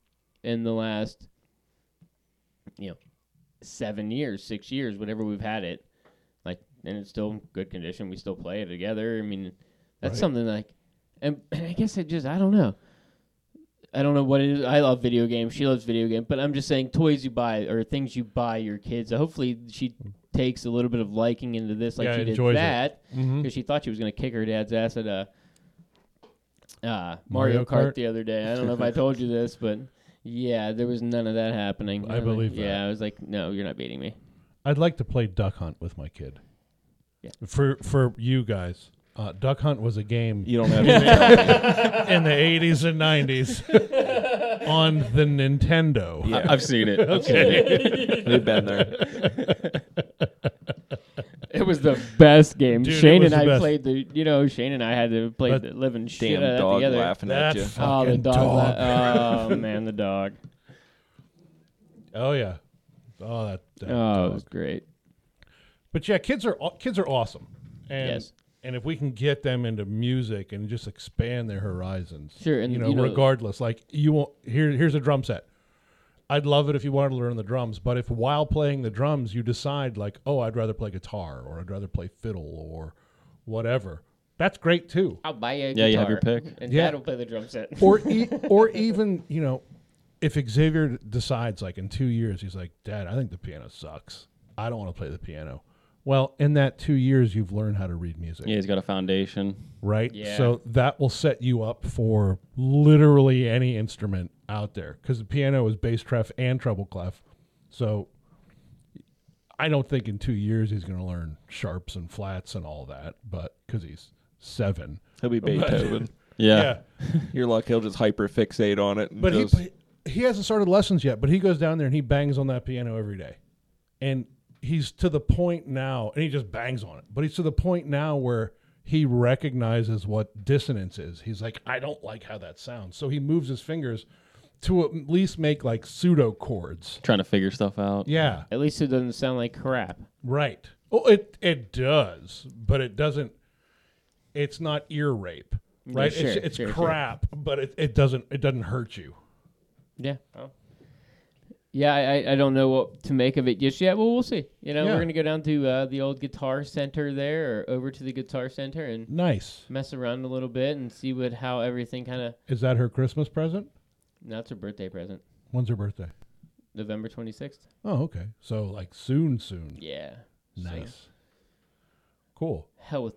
in the last, you know, seven years, six years, whatever we've had it. Like, and it's still in good condition. We still play it together. I mean, that's
Right.
something like, and, and I guess it just I don't know. I don't know what it is. I love video games. She loves video games. But I'm just saying, toys you buy or things you buy your kids. Hopefully, she takes a little bit of liking into this, like
Yeah,
she did that, because she thought she was going to kick her dad's ass at a uh, Mario,
Mario
Kart,
Kart?
the other day. I don't know if I told you this, but yeah, there was none of that happening.
I
was like-
believe that.
Yeah, I was like, no, you're not beating me.
I'd like to play Duck Hunt with my kid.
Yeah.
For for you guys, uh, Duck Hunt was a game
You don't have
in the 80s and 90s on the Nintendo.
I, I've seen it. I've seen it.
We've been there.
It was the best game.
Dude,
Shane and I
best.
played the, you know, Shane and I had to play
But
the living shit
Damn
out of that
dog
together.
laughing
That
at you.
Oh, the dog!
dog.
la- oh man, the dog.
Oh yeah. Oh that. that
Oh, it was great.
But yeah, kids are kids are awesome. And
Yes.
and if we can get them into music and just expand their horizons.
Sure, and
you know,
you know-
regardless, like you won't here here's a drum set. I'd love it if you wanted to learn the drums, but if while playing the drums you decide like, "Oh, I'd rather play guitar or I'd rather play fiddle or whatever." That's great too.
I'll buy you a
Yeah, you have your pick.
and
Yeah.
Dad will play the drum set.
or e- or even you know if Xavier decides like in two years he's like dad I think the piano sucks I don't want to play the piano well in that two years you've learned how to read music
Yeah, he's got a foundation.
right
Yeah.
so that will set you up for literally any instrument out there because the piano is bass clef and treble clef so I don't think in two years he's going to learn sharps and flats and all that but because he's seven
He'll be Beethoven.
Yeah.
You're lucky he'll just hyper fixate on it. and
But he,
just-
but he hasn't started lessons yet. But he goes down there and he bangs on that piano every day, and he's to the point now, and he just bangs on it. But he's to the point now where he recognizes what dissonance is. He's like, I don't like how that sounds. So he moves his fingers to at least make like pseudo chords.
Trying to figure stuff out.
Yeah,
At least it doesn't sound like crap.
right. Oh, it it does, but it doesn't. It's not ear rape, right?
sure,
it's it's
sure, sure.
crap, but it, it doesn't it doesn't hurt you.
Yeah. Yeah, I, I- I don't know what to make of it just yet. Well, we'll see. You know,
Yeah.
we're gonna go down to uh, the old guitar center there, or over to the guitar center, and
Nice.
mess around a little bit and see what how everything kind of.
Is that her Christmas present?
That's her birthday present,
When's her birthday?
November twenty sixth.
Oh, okay. So like soon, soon.
Yeah. So,
Nice. Cool.
hell with.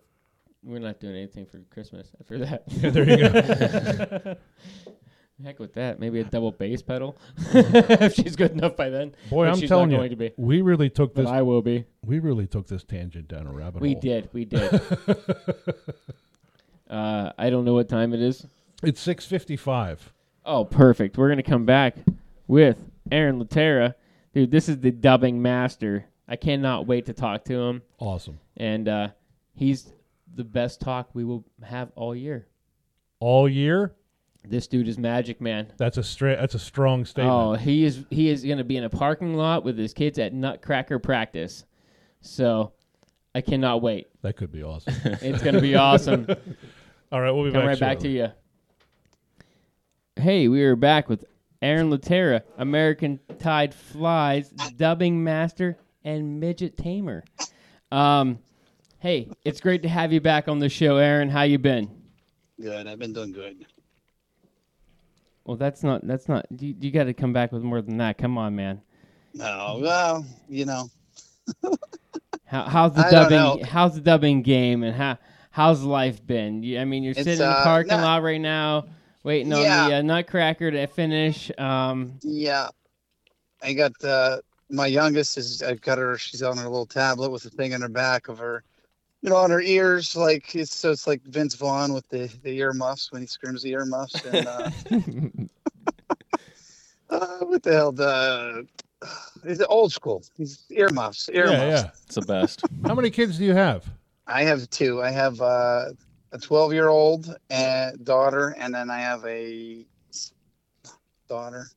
We're not doing anything for Christmas after that.
Yeah, there you go.
Heck with that. Maybe a double bass pedal if she's good enough by then.
Boy,
But
I'm telling
not
you,
going to be.
we really took
But
this.
I will be.
we really took this tangent down a rabbit
We
hole.
We did. We did. uh, I don't know what time it is.
It's six fifty-five.
Oh, perfect. We're gonna come back with Aaron Letera, dude. This is the dubbing master. I cannot wait to talk to him,
Awesome.
and uh, he's the best talk we will have all year.
All year.
This dude is magic, man.
That's a straight. That's a strong statement.
Oh, he is he is gonna be in a parking lot with his kids at Nutcracker practice. So I cannot wait.
That could be awesome.
It's gonna be awesome.
All right, we'll be
Come
back.
right back to you. Hey, we are back with Aaron Letera, American Tied Flies, dubbing master and midget tamer. Um, hey, it's great to have you back on the show, Aaron. How you been?
Good. I've been doing good.
Well, that's not that's not. You, you got to come back with more than that. Come on, man.
No, well, you know,
How, how's the
I
dubbing? How's the dubbing game, and how how's life been? You, I mean, you're
It's,
sitting in the
uh,
parking
not-
lot right now, waiting on
Yeah.
the uh, Nutcracker to finish. Um,
yeah. I got uh, my youngest is I've got her. She's on her little tablet with a thing on her back of her, you know, on her ears. Like it's so it's like Vince Vaughn with the the earmuffs when he screams the earmuffs. And uh, uh, what the hell? The He's old school. He's earmuffs. Earmuffs.
Yeah, yeah.
It's the best.
How many kids do you have?
I have two. I have uh, a 12 year old and daughter, and then I have a daughter.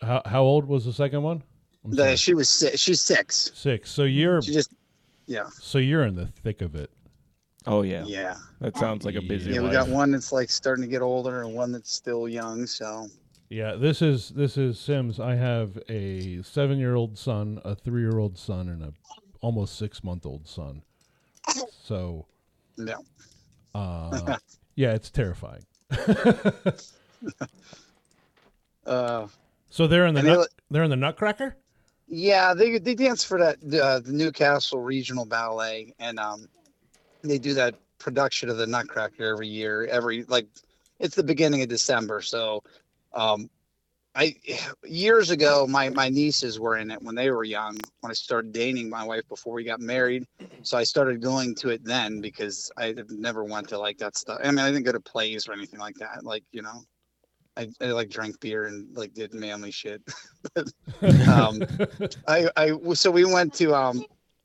How how old was the second one?
The, she was six. She's six.
Six. So you're
She just, yeah,
so you're in the thick of it.
Oh yeah,
yeah,
that sounds like a busy
yeah. We got one that's like starting to get older, and one that's still young. So
Yeah, this is this is Sims. I have a seven year old son, a three year old son, and a almost six month old son. So
yeah,
uh yeah, it's terrifying.
uh,
so they're in the
they
nut,
li-
they're in the Nutcracker?
yeah. They they dance for that uh, the Newcastle Regional Ballet, and um, they do that production of the Nutcracker every year. Every like, it's the beginning of December. So, um, I years ago, my my nieces were in it when they were young. When I started dating my wife before we got married, so I started going to it then because I never went to like that stuff. I mean, I didn't go to plays or anything like that. Like you know, I, I like drank beer and like did manly shit. um, I I so we went to um.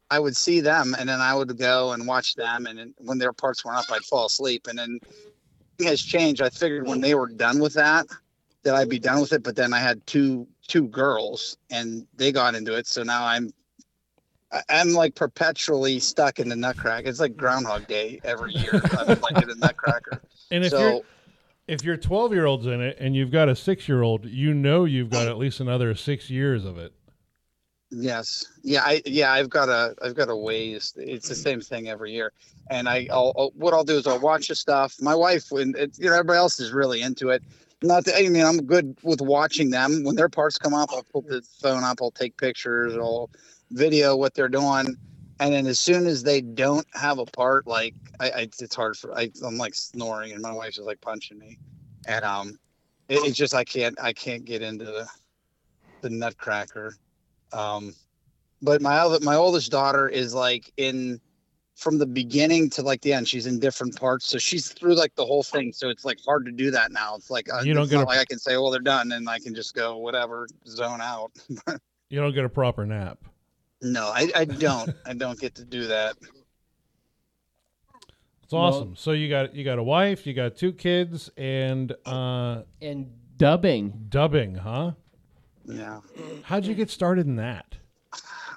I would see them, and then I would go and watch them, and then when their parts went up, I'd fall asleep, and then has changed. I figured when they were done with that, that I'd be done with it. But then I had two two girls, and they got into it. So now I'm I'm like perpetually stuck in the Nutcracker. It's like Groundhog Day every year. I'm like in the Nutcracker.
And if
so
you're if your twelve year old's in it and you've got a six year old, you know you've got at least another six years of it.
yes, yeah, I yeah I've got a I've got a ways. It's the same thing every year. And I I'll, I'll what I'll do is I'll watch the stuff. My wife when it, you know everybody else is really into it. Not that, I mean I'm good with watching them when their parts come up. I'll put the phone up. I'll take pictures. I'll video what they're doing. And then as soon as they don't have a part, like I, I it's hard for I, I'm like snoring and my wife's just like punching me, and um, it, it's just I can't I can't get into the the Nutcracker, um, but my other my oldest daughter is like in from the beginning to like the end. She's in different parts, so she's through like the whole thing. So it's like hard to do that now. It's like uh,
You don't get a-
like I can say, well, they're done," and I can just go whatever zone out.
You don't get a proper nap.
no, I, I don't. I don't get to do that.
It's awesome. so you got you got a wife, you got two kids, and uh,
And dubbing.
dubbing, huh?
Yeah.
How'd you get started in that?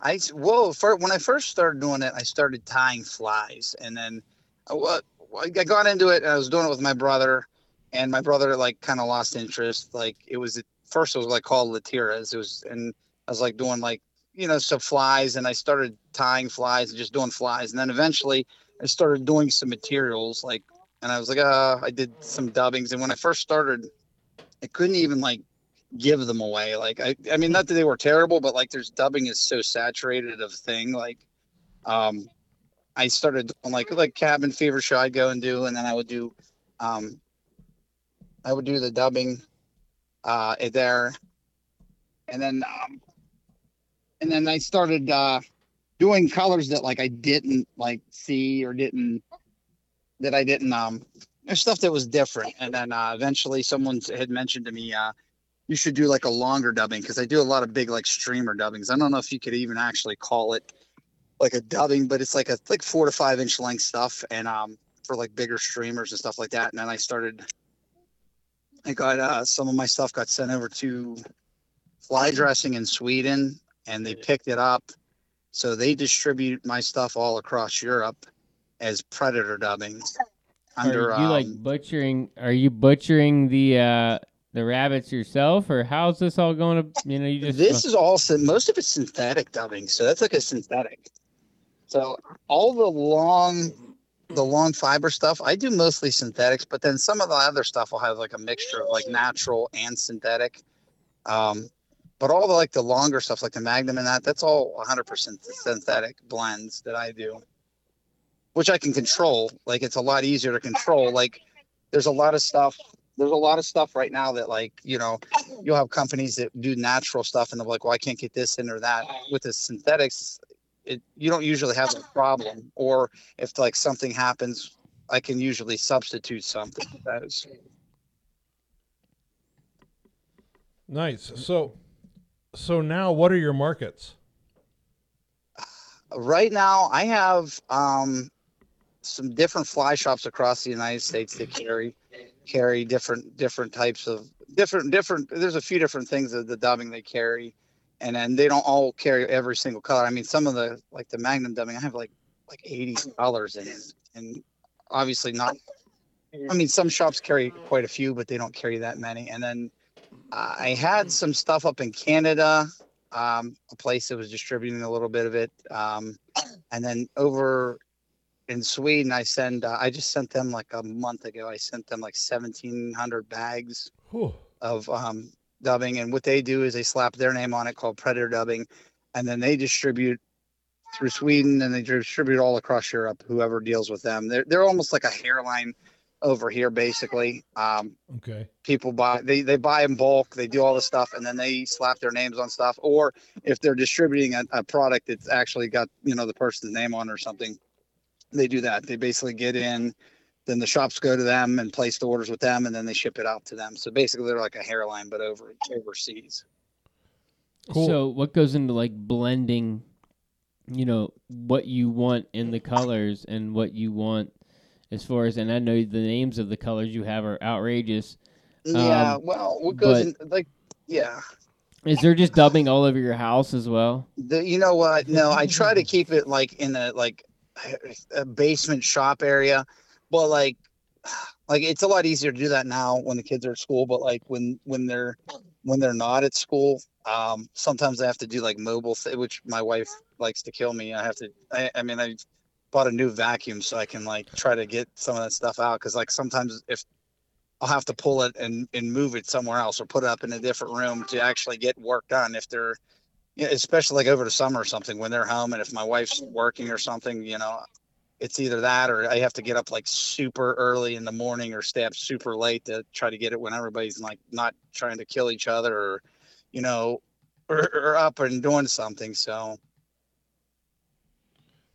I whoa! For, when I first started doing it, I started tying flies, and then I, I got into it. I was doing it with my brother, and my brother like kind of lost interest. Like it was first, it was like called latiras. It was, and I was like doing like you know some flies, and I started tying flies and just doing flies, and then eventually I started doing some materials like, and I was like, uh, I did some dubbings, and when I first started, I couldn't even like give them away. Like I, I mean, not that they were terrible, but like there's dubbing is so saturated of thing. Like, um, I started on like like cabin fever show I'd go and do, and then I would do, um, I would do the dubbing, uh, there, and then, um, and then I started uh, doing colors that like I didn't like see or didn't that I didn't um. There's stuff that was different, and then uh, eventually someone had mentioned to me, uh, you should do like a longer dubbing because I do a lot of big like streamer dubbings. I don't know if you could even actually call it like a dubbing, but it's like a like four to five inch length stuff and um for like bigger streamers and stuff like that. And then I started I got uh some of my stuff got sent over to fly dressing in Sweden and they picked it up. So they distribute my stuff all across Europe as predator dubbings. Under
are you like
um,
butchering? Are you butchering the uh, the rabbits yourself, or how's this all going to? You know, you just
this is all most of it's synthetic dubbing so that's like a synthetic. So all the long the long fiber stuff i do mostly synthetics but then some of the other stuff will have like a mixture of like natural and synthetic. Um but all the like the longer stuff like the magnum and that that's all 100% synthetic blends that i do which i can control. Like it's a lot easier to control. Like there's a lot of stuff there's a lot of stuff right now that like you know you'll have companies that do natural stuff and they're like well i can't get this in or that with the synthetics it, you don't usually have a problem or if like something happens i can usually substitute something that is
Nice. So, so now what are your markets?
Right now, I have um, some different fly shops across the United States that carry carry different different types of different different. There's a few different things of the dubbing they carry, and then they don't all carry every single color. I mean, some of the like the Magnum dubbing, I have like like 80 colors in it, and obviously not. I mean, some shops carry quite a few, but they don't carry that many. And then uh, I had some stuff up in Canada um, a place that was distributing a little bit of it. Um, and then over in Sweden, I send. Uh, I just sent them like a month ago. I sent them like seventeen hundred bags
Whew.
of um, dubbing, and what they do is they slap their name on it, called Predator Dubbing, and then they distribute through Sweden, and they distribute all across Europe. Whoever deals with them, they're they're almost like a Hareline over here, basically. Um,
Okay.
people buy they they buy in bulk they do all this stuff and then they slap their names on stuff or if they're distributing a, a product that's actually got you know the person's name on it or something they do that they basically get in then the shops go to them and place the orders with them and then they ship it out to them so basically they're like a Hareline but over overseas
Cool.
So what goes into like blending, you know, what you want in the colors and what you want as far as and I know the names of the colors you have are outrageous.
yeah
Um,
well what goes
but-
in like yeah
Is there just dubbing all over your house as well?
The, you know what? No, I try to keep it like in a like a basement shop area, but like like it's a lot easier to do that now when the kids are at school. But like when when they're when they're not at school, um, sometimes I have to do like mobile, th- which my wife likes to kill me. I have to. I, I mean, I bought a new vacuum so I can like try to get some of that stuff out because like sometimes if I'll have to pull it and, and move it somewhere else or put it up in a different room to actually get work done if they're yeah, especially like over the summer or something when they're home and if my wife's working or something, you know, it's either that or I have to get up like super early in the morning or stay up super late to try to get it when everybody's like not trying to kill each other or, you know, or, or up and doing something. So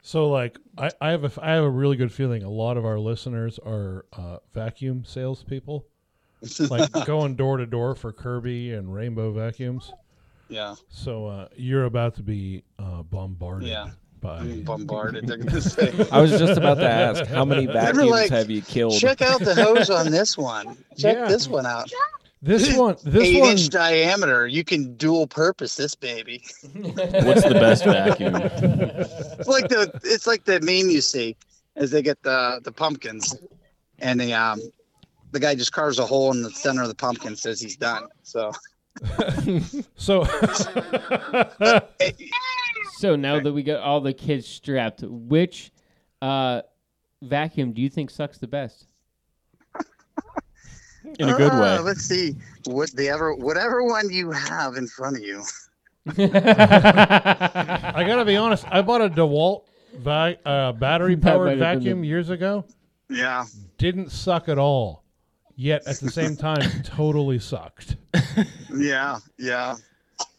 So like I, I have a I have a really good feeling a lot of our listeners are uh, vacuum salespeople, like going door to door for Kirby and Rainbow vacuums.
Yeah,
So uh, you're about to be uh, bombarded
Yeah.
by
I'm bombarded. They're gonna say,
I was just about to ask, how many vacuums
like,
have you killed?
check out the hose on this one. Check
Yeah.
this one out.
this one. This
Eight
one.
inch diameter. You can dual purpose this baby.
What's the best vacuum?
It's like the it's like the meme you see as they get the the pumpkins, and the um the guy just carves a hole in the center of the pumpkin, says he's done. So
So
So now that we got all the kids strapped, which uh, vacuum do you think sucks the best?
In a good
Uh,
way.
Let's see what the ever whatever one you have in front of you.
I gotta be honest. I bought a DeWalt va- uh, battery powered vacuum years ago.
Yeah,
Didn't suck at all. Yet at the same time, totally sucked.
yeah, yeah.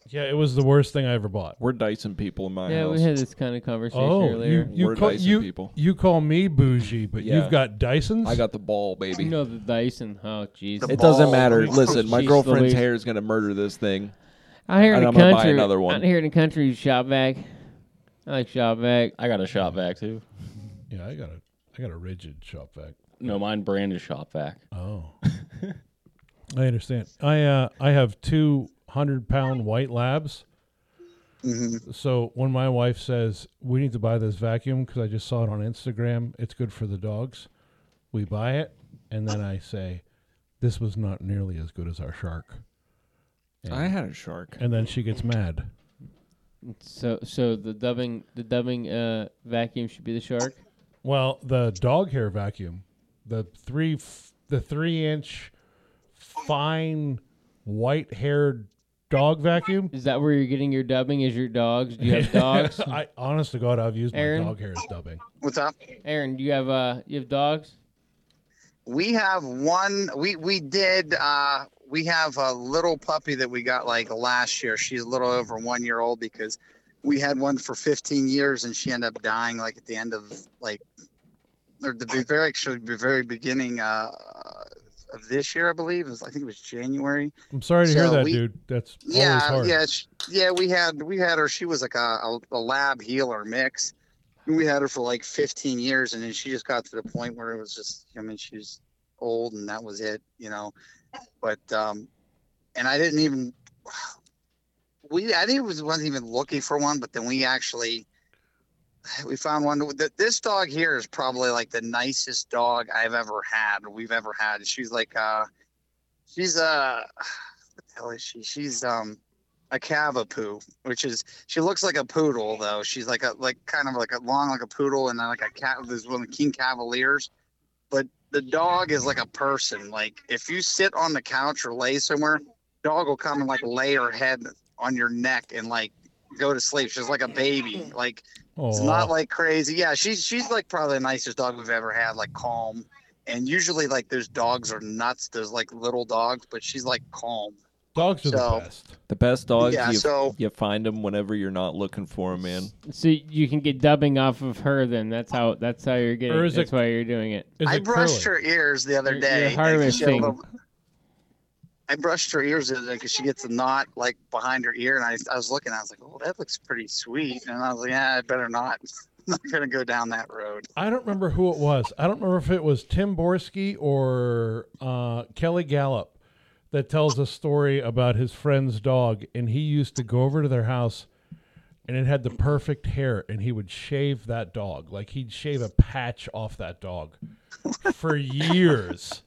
Yeah, it was the worst thing I ever bought.
We're Dyson people in my house.
yeah,
house.
we had this kind of conversation
Oh,
earlier.
you you
We're
call
Dyson
you
people.
you call me bougie, but
Yeah.
you've got Dysons.
I got the ball, baby.
You know the Dyson. Oh, jeez.
The
it doesn't
ball.
matter. Listen, my
Jeez
girlfriend's
Louise.
hair is gonna murder this thing.
Out here in
and
the
I'm gonna buy
country,
another one.
out here in the country, shop vac. I like shop vac.
I got a shop vac too.
yeah, I got a I got a Ridgid shop vac.
No, mine brand is shop vac.
Oh, I understand. I uh I have two hundred pound white labs.
hmm
So when my wife says we need to buy this vacuum because I just saw it on Instagram, it's good for the dogs. We buy it, and then I say, "This was not nearly as good as our shark." And,
I had a shark.
and then she gets mad.
So, so the dubbing, the dubbing uh, vacuum should be the shark.
Well, the dog hair vacuum, the three, f- the three inch, fine, white haired dog vacuum.
Is that where you're getting your dubbing? Is your dogs? Do you have dogs?
I honest to God, I've used
Aaron?
my dog hair as dubbing.
What's up?
Aaron, do you have uh, you have dogs?
We have one. We we did. uh We have a little puppy that we got like last year. She's a little over one year old because we had one for 15 years and she ended up dying like at the end of like or the very actually the very beginning uh of this year, I believe. Was, I think it was January.
I'm sorry to hear that,
we-
dude. That's
Yeah,
hard.
yeah, sh- yeah. We had we had her. She was like a, a, a lab heeler mix. We had her for like 15 years, and then she just got to the point where it was just. I mean, she's old, and that was it, you know. But um, and I didn't even. We I think it was wasn't even looking for one, but then we actually. We found one. Th- This dog here is probably like the nicest dog I've ever had. We've ever had. She's like, uh, she's uh, what the hell is she? She's um a cavapoo, which is she looks like a poodle though. She's like a like kind of like a long like a poodle and then like a cat. There's one of the King Cavaliers, but the dog is like a person. Like if you sit on the couch or lay somewhere, dog will come and like lay her head on your neck and like go to sleep. She's like a baby. Like it's not like crazy. Yeah, she's she's like probably the nicest dog we've ever had. Like calm, and usually like those dogs are nuts. There's like little dogs, but she's like calm.
Dogs are
so-
the best.
The best dogs,
Yeah,
you,
so-
you find them whenever you're not looking for them, man.
So you can get dubbing off of her. Then that's how that's how you're getting.
Or is
That's
it-
why you're doing it.
I
it
brushed
curly?
her ears the other day.
you're
and she had a
harvesting.
I brushed her ears because she gets a knot like behind her ear, and I, I was looking. I was like, "Oh, that looks pretty sweet," and I was like, "Yeah, I better not. I'm not gonna go down that road."
I don't remember who it was. I don't remember if it was Tim Borski or uh, Kelly Galloup that tells a story about his friend's dog, and he used to go over to their house, and it had the perfect hair, and he would shave that dog, like he'd shave a patch off that dog for years,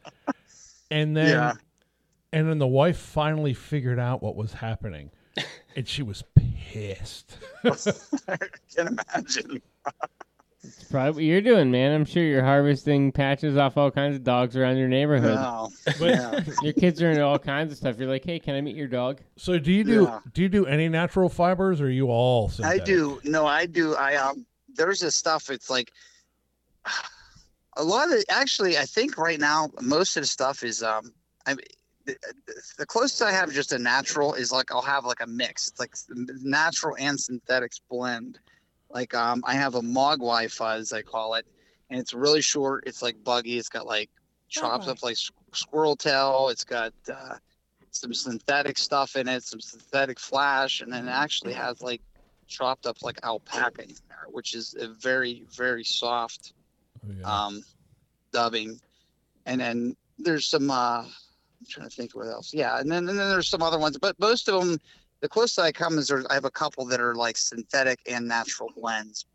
and then
Yeah.
And then the wife finally figured out what was happening, and she was pissed.
I can imagine.
It's probably what you're doing, man. I'm sure you're harvesting patches off all kinds of dogs around your neighborhood.
No.
But-
yeah.
Your kids are into all kinds of stuff. You're like, hey, can I meet your dog?
So do you do
Yeah.
do you do any natural fibers or are you all
I do. No, I do. I um. There's this stuff. It's like a lot of. Actually, I think right now most of the stuff is um. I the, the closest I have just a natural is like I'll have like a mix. It's like natural and synthetics blend. Like um, I have a Mogwai fuzz, I call it, and it's really short. It's like buggy. It's got like chops up like s- squirrel tail. It's got uh, some synthetic stuff in it, some synthetic flash, and then it actually has like chopped up like alpaca in there, which is a very very soft
Oh, yeah.
um, dubbing. And then there's some. Uh, I'm trying to think what else. Yeah, and then and then there's some other ones, but most of them, the closest I come is there, I have a couple that are like synthetic and natural blends.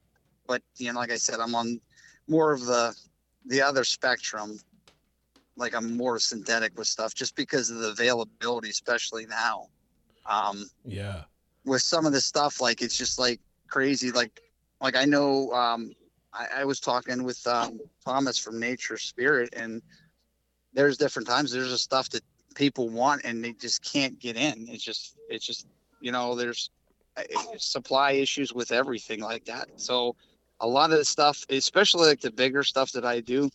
But you know, like I said, I'm on more of the the other spectrum. Like I'm more synthetic with stuff just because of the availability, especially now. Um,
yeah.
with some of the stuff like it's just like crazy like like i know um i, I was talking with um thomas from nature spirit and there's different times. There's just stuff that people want and they just can't get in. It's just it's just you know there's uh, supply issues with everything like that. So a lot of the stuff especially like the bigger stuff that i do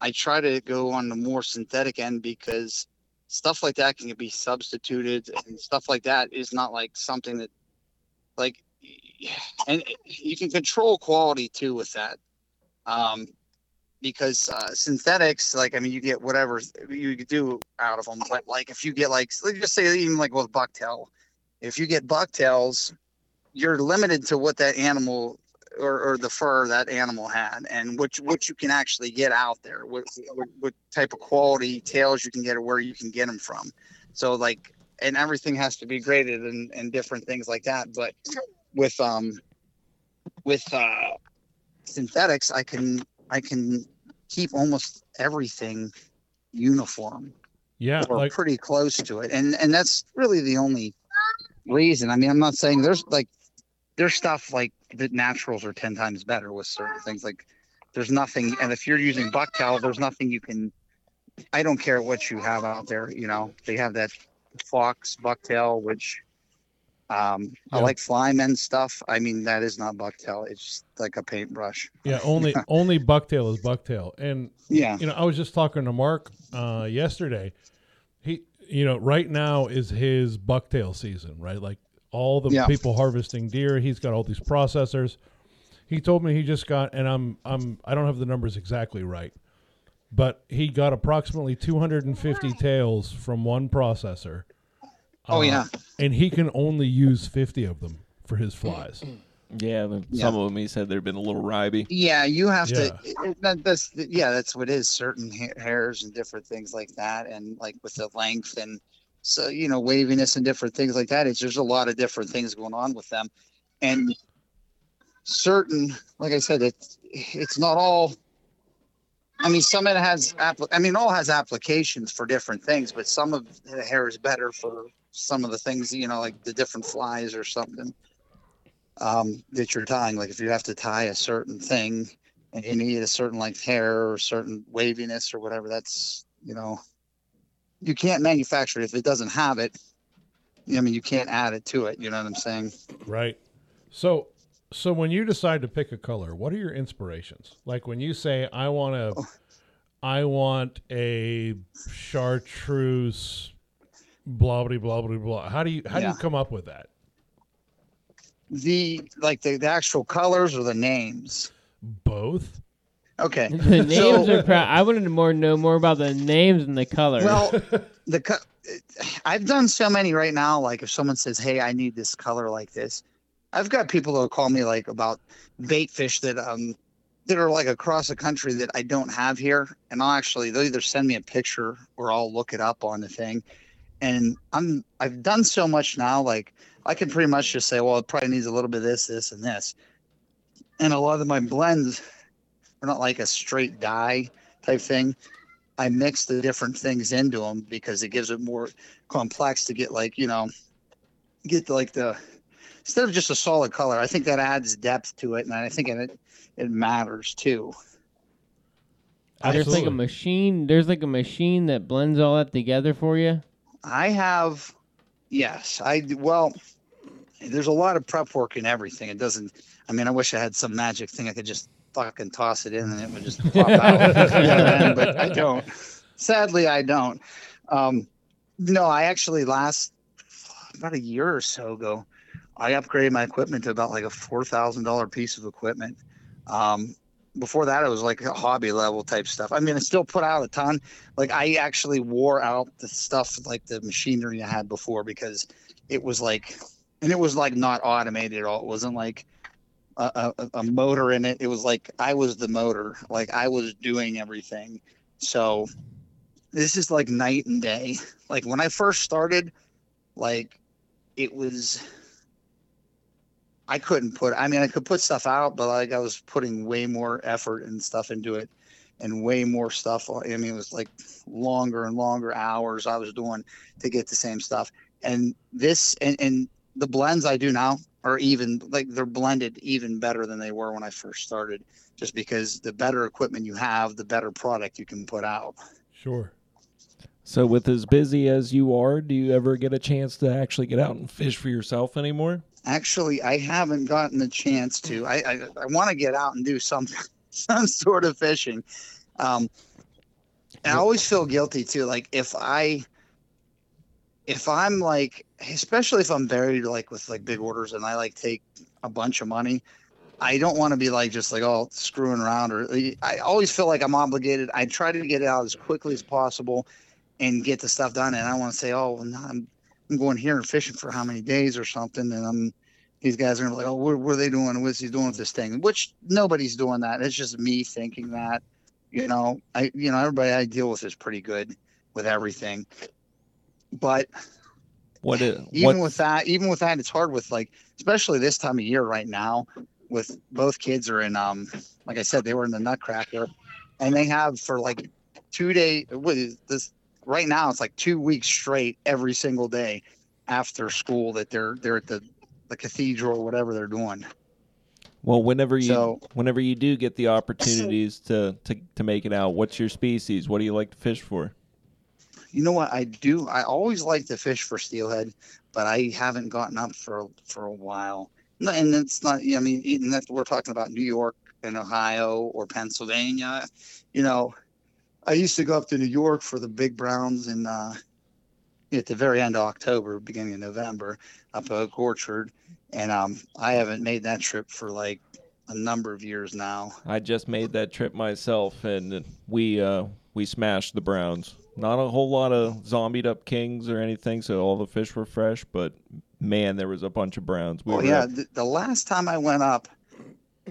i try to go on the more synthetic end because stuff like that can be substituted and stuff like that is not like something that like and you can control quality too with that. Um because uh, synthetics like i mean you get whatever you do out of them but like if you get like let's just say even like with bucktail. If you get bucktails you're limited to what that animal or, or the fur that animal had and what what you can actually get out there what, what what type of quality tails you can get or where you can get them from. So like and everything has to be graded and, and different things like that but with um with uh synthetics i can i can keep almost everything uniform
Yeah.
or
Like
pretty close to it. And and that's really the only reason. I mean i'm not saying there's like there's stuff like the naturals are 10 times better with certain things. Like there's nothing and if you're using bucktail there's nothing you can i don't care what you have out there you know. They have that fox bucktail which um i
Yeah.
like flyman stuff i mean that is not bucktail it's just like a paintbrush
yeah, only only bucktail is bucktail. And
yeah
you know, I was just talking to Mark uh yesterday. He you know, right now is his bucktail season, right? Like all the
Yeah.
people harvesting deer, he's got all these processors. He told me he just got and I'm I'm I don't have the numbers exactly right. but he got approximately 250 tails from one processor.
Oh,
Uh,
yeah.
and he can only use 50 of them for his flies.
Yeah, the-
Yeah.
some of them he said they've been a little ribey.
Yeah, you have
Yeah.
to. it- that- that's yeah, that's what it is. Certain hairs and different things like that, and like with the length and so you know waviness and different things like that. It's there's a lot of different things going on with them, and certain, like I said, it's it's not all. I mean, some of it has. Appli- I mean, all has applications for different things, but some of the hair is better for some of the things. You know, like the different flies or something um, that you're tying. Like if you have to tie a certain thing and you need a certain length hair or certain waviness or whatever, that's you know, you can't manufacture it if it doesn't have it. I mean, you can't add it to it. You know what I'm saying?
Right. So so when you decide to pick a color, what are your inspirations? Like when you say I want to I want a chartreuse blah blah blah blah blah. How do you how do you come up with that?
The like the, the actual colors or the names.
Both?
Okay.
The names
So-
are. Pro- I wanted to more know more about the names and the colors.
Well, the co- I've done so many right now. Like if someone says, "Hey, I need this color like this," I've got people that will call me like about bait fish that um that are like across the country that I don't have here, and I'll actually they'll either send me a picture or I'll look it up on the thing. And I'm I've done so much now. Like I can pretty much just say, well, it probably needs a little bit of this, this, and this. And a lot of my blends are not like a straight dye type thing. I mix the different things into them because it gives it more complex to get like you know get like the instead of just a solid color. I think that adds depth to it, and I think it it matters too.
there's like a machine. There's like a machine that blends all that together for you.
I have yes, I well. There's a lot of prep work in everything. It doesn't. I mean, I wish I had some magic thing I could just fucking toss it in and it would just pop out. You know what I mean? but I don't. Sadly, I don't. Um, no, I actually last about a year or so ago, I upgraded my equipment to about like a four thousand dollar piece of equipment. Um, before that, it was like a hobby level type stuff. I mean, I still put out a ton. Like I actually wore out the stuff like the machinery I had before because it was like, and it was like not automated at all. It wasn't like a, a, a motor in it. It was like I was the motor. Like I was doing everything. So this is like night and day. Like when I first started, like it was I couldn't put I mean I could put stuff out, but like I was putting way more effort and stuff into it and way more stuff. I mean it was like longer and longer hours I was doing to get the same stuff. And this and, and the blends I do now are even like they're blended even better than they were when I first started. Just because the better equipment you have, the better product you can put out.
Sure.
So, with as busy as you are, do you ever get a chance to actually get out and fish for yourself anymore?
Actually, I haven't gotten the chance to. I I, I want to get out and do some some sort of fishing. Um, and I always feel guilty too. Like if I if I'm like, especially if I'm buried like with like big orders and I like take a bunch of money, I don't want to be like just like oh screwing around or I always feel like I'm obligated. I try to get out as quickly as possible and get the stuff done. And I want to say, oh, no, I'm I'm going here and fishing for how many days or something, and I'm these guys are gonna be like, oh, what, what are they doing? What's he doing with this thing? Which nobody's doing that. It's just me thinking that. You know, I you know everybody I deal with is pretty good with everything, but
What? i-
even
what
with that, even with that, it's hard with like, especially this time of year right now, with both kids are in, um, like I said, they were in the Nutcracker, and they have for like two day. What is this? Right now, it's like two weeks straight, every single day after school that they're they're at the the cathedral or whatever they're doing.
well, whenever you
So-
whenever you do get the opportunities to, to to make it out, what's your species? What do you like to fish for?
You know what I do? I always like to fish for steelhead, but I haven't gotten up for for a while. No, And it's not. I mean, even that we're talking about New York and Ohio or Pennsylvania. You know, I used to go up to New York for the big browns and uh, at the very end of October, beginning of November, up at Oak Orchard, and um, I haven't made that trip for like a number of years now.
I just made that trip myself, and we uh, we smashed the Browns. Not a whole lot of zombied up kings or anything, so all the fish were fresh. But man, there was a bunch of Browns. We
oh yeah, the, the last time I went up,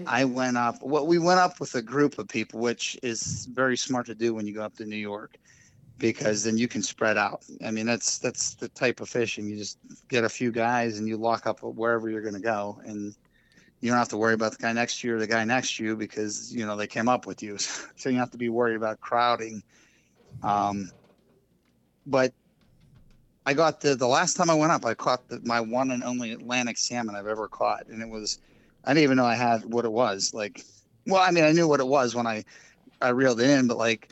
I went up. Well, we went up with a group of people, which is very smart to do when you go up to New York, because then you can spread out. I mean, that's that's the type of fishing. You just get a few guys and you lock up wherever you're going to go, and you don't have to worry about the guy next to you or the guy next to you because you know they came up with you. so you don't have to be worried about crowding. Um, but I got the the last time I went up, I caught the, my one and only Atlantic salmon I've ever caught, and it was I didn't even know I had what it was. Like, well, I mean, I knew what it was when I I reeled it in, but like,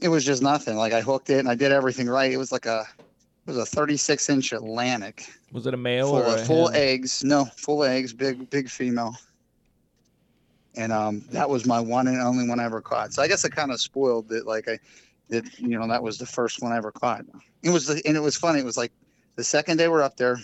it was just nothing. Like I hooked it and I did everything right. It was like a it was a 36 inch Atlantic,
was it a male
full
or a
full
hen?
eggs. No, full eggs, big big female. And um, that was my one and only one I ever caught. So I guess it kind of spoiled that. Like I, that you know that was the first one I ever caught. It was the, and it was funny. It was like the second day we're up there.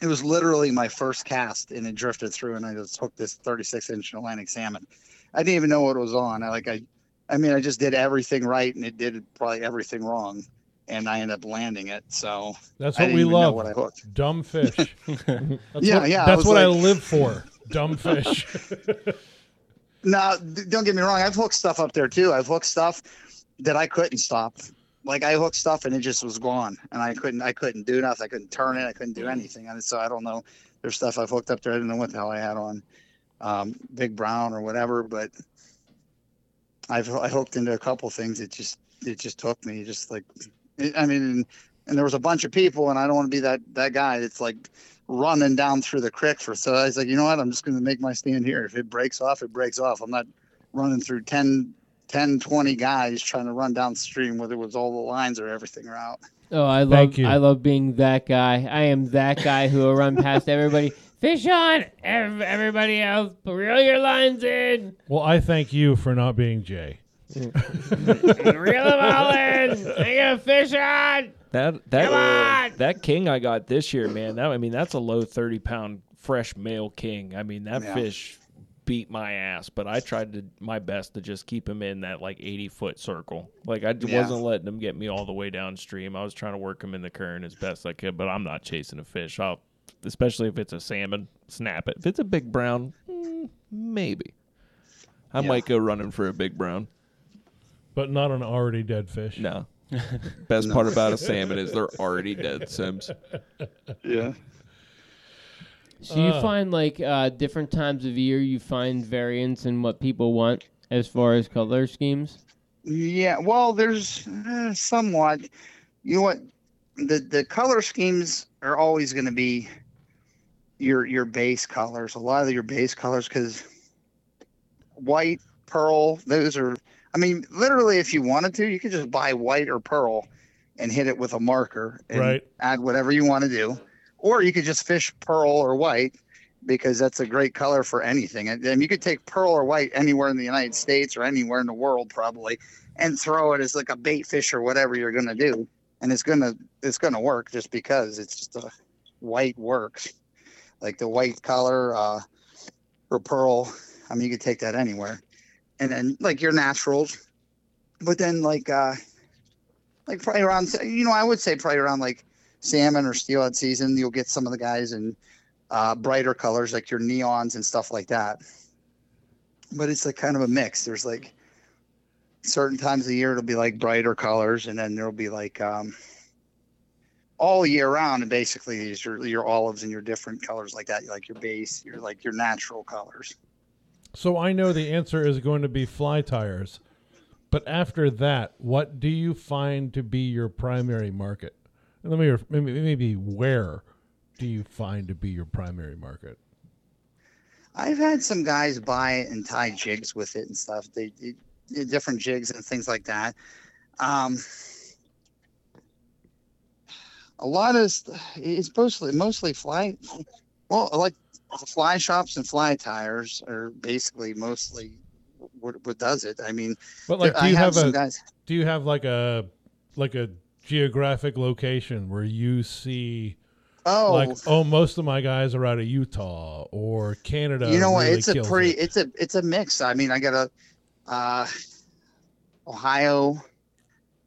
It was literally my first cast, and it drifted through, and I just hooked this 36 inch Atlantic salmon. I didn't even know what it was on. I like I, I mean, I just did everything right, and it did probably everything wrong, and I ended up landing it. So
That's what
didn't
we love.
what I hooked.
Dumb fish. That's
Yeah,
what,
yeah, I
That's
was
what I live for. Dumb fish.
now, don't get me wrong. I've hooked stuff up there too. I've hooked stuff that I couldn't stop. Like I hooked stuff and it just was gone, and I couldn't. I couldn't do nothing. I couldn't turn it. I couldn't do anything. And so I don't know. There's stuff I've hooked up there. I didn't know what the hell I had on, um, Big Brown or whatever. But I've I hooked into a couple things. It just it just took me. Just like, it, I mean, and, and there was a bunch of people, and I don't want to be that that guy that's like running down through the creek for. So I was like, you know what? I'm just going to make my stand here. If it breaks off, it breaks off. I'm not running through 10, 10 20 guys trying to run downstream, whether it was all the lines or everything are out.
Oh, I love
Thank you.
I love being that guy. I am that guy who will run past everybody. Fish on, everybody else. Reel your lines in.
well, I thank you for not being Jay.
Reel them all in. I got a fish on.
That that
Come on!
that king I got this year, man. That I mean, that's a low thirty pound fresh male king. I mean, that
Yeah.
fish beat my ass, but I tried to my best to just keep him in that like eighty foot circle. Like I
Yeah.
wasn't letting him get me all the way downstream. I was trying to work him in the current as best I could, but I'm not chasing a fish. I'll, especially if it's a salmon, snap it. If it's a big brown, mm, maybe. I
Yeah.
might go running for a big brown.
But not an already dead fish.
No. Best part about a salmon is they're already dead, Sims.
Yeah.
So you
Uh.
find like uh, different times of year, you find variance in what people want as far as color schemes.
Yeah. Well, there's uh, somewhat, you know what? The, the color schemes are always going to be your, your base colors, a lot of your base colors, because white, pearl, those are, I mean, literally, if you wanted to, you could just buy white or pearl and hit it with a marker and
Right.
add whatever you want to do. Or you could just fish pearl or white because that's a great color for anything. And, and you could take pearl or white anywhere in the United States or anywhere in the world probably and throw it as like a bait fish or whatever you're going to do. And it's going to, it's to work just because it's just a white works like the white color, uh, or pearl. I mean, you could take that anywhere and then like your naturals, but then like, uh, like probably around, you know, I would say probably around like salmon or steelhead season, you'll get some of the guys in uh, brighter colors like your neons and stuff like that. But it's like kind of a mix. There's like certain times of the year it'll be like brighter colors, and then there'll be like um, all year round. And basically, these your your olives and your different colors like that, like your base, your like your natural colors.
So I know the answer is going to be fly tyers. But after that, what do you find to be your primary market? And let me maybe maybe where do you find to be your primary market?
I've had some guys buy it and tie jigs with it and stuff. They, they, different jigs and things like that. Um, a lot of it's mostly mostly fly. Well, like fly shops and fly tyers are basically mostly what, what does it. I mean,
But like, do
I
you have
some
a
guys.
do you have like a like a geographic location where you see
Oh,
Like, oh, most of my guys are out of Utah or Canada.
you know what?
really
it's a pretty.
it.
It's a it's a mix. I mean, I got a uh, Ohio,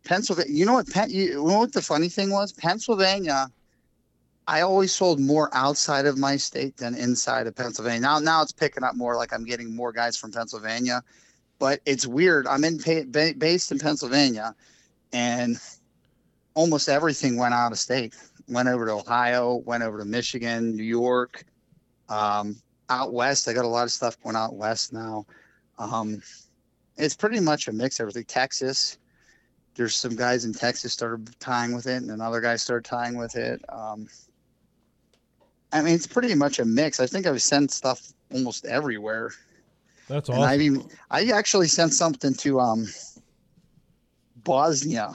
Pennsylvania. You know what? Pen, you, you know what the funny thing was? Pennsylvania. I always sold more outside of my state than inside of Pennsylvania. Now, now it's picking up more. Like I'm getting more guys from Pennsylvania, but it's weird. I'm in based in Pennsylvania, and almost everything went out of state. Went over to Ohio. Went over to Michigan, New York. Um, out west, I got a lot of stuff going out west now. Um, it's pretty much a mix. Everything. Texas. There's some guys in Texas started tying with it, and another guy started tying with it. Um, I mean, it's pretty much a mix. I think I've sent stuff almost everywhere,
That's
and I've
awesome.
even I actually sent something to um Bosnia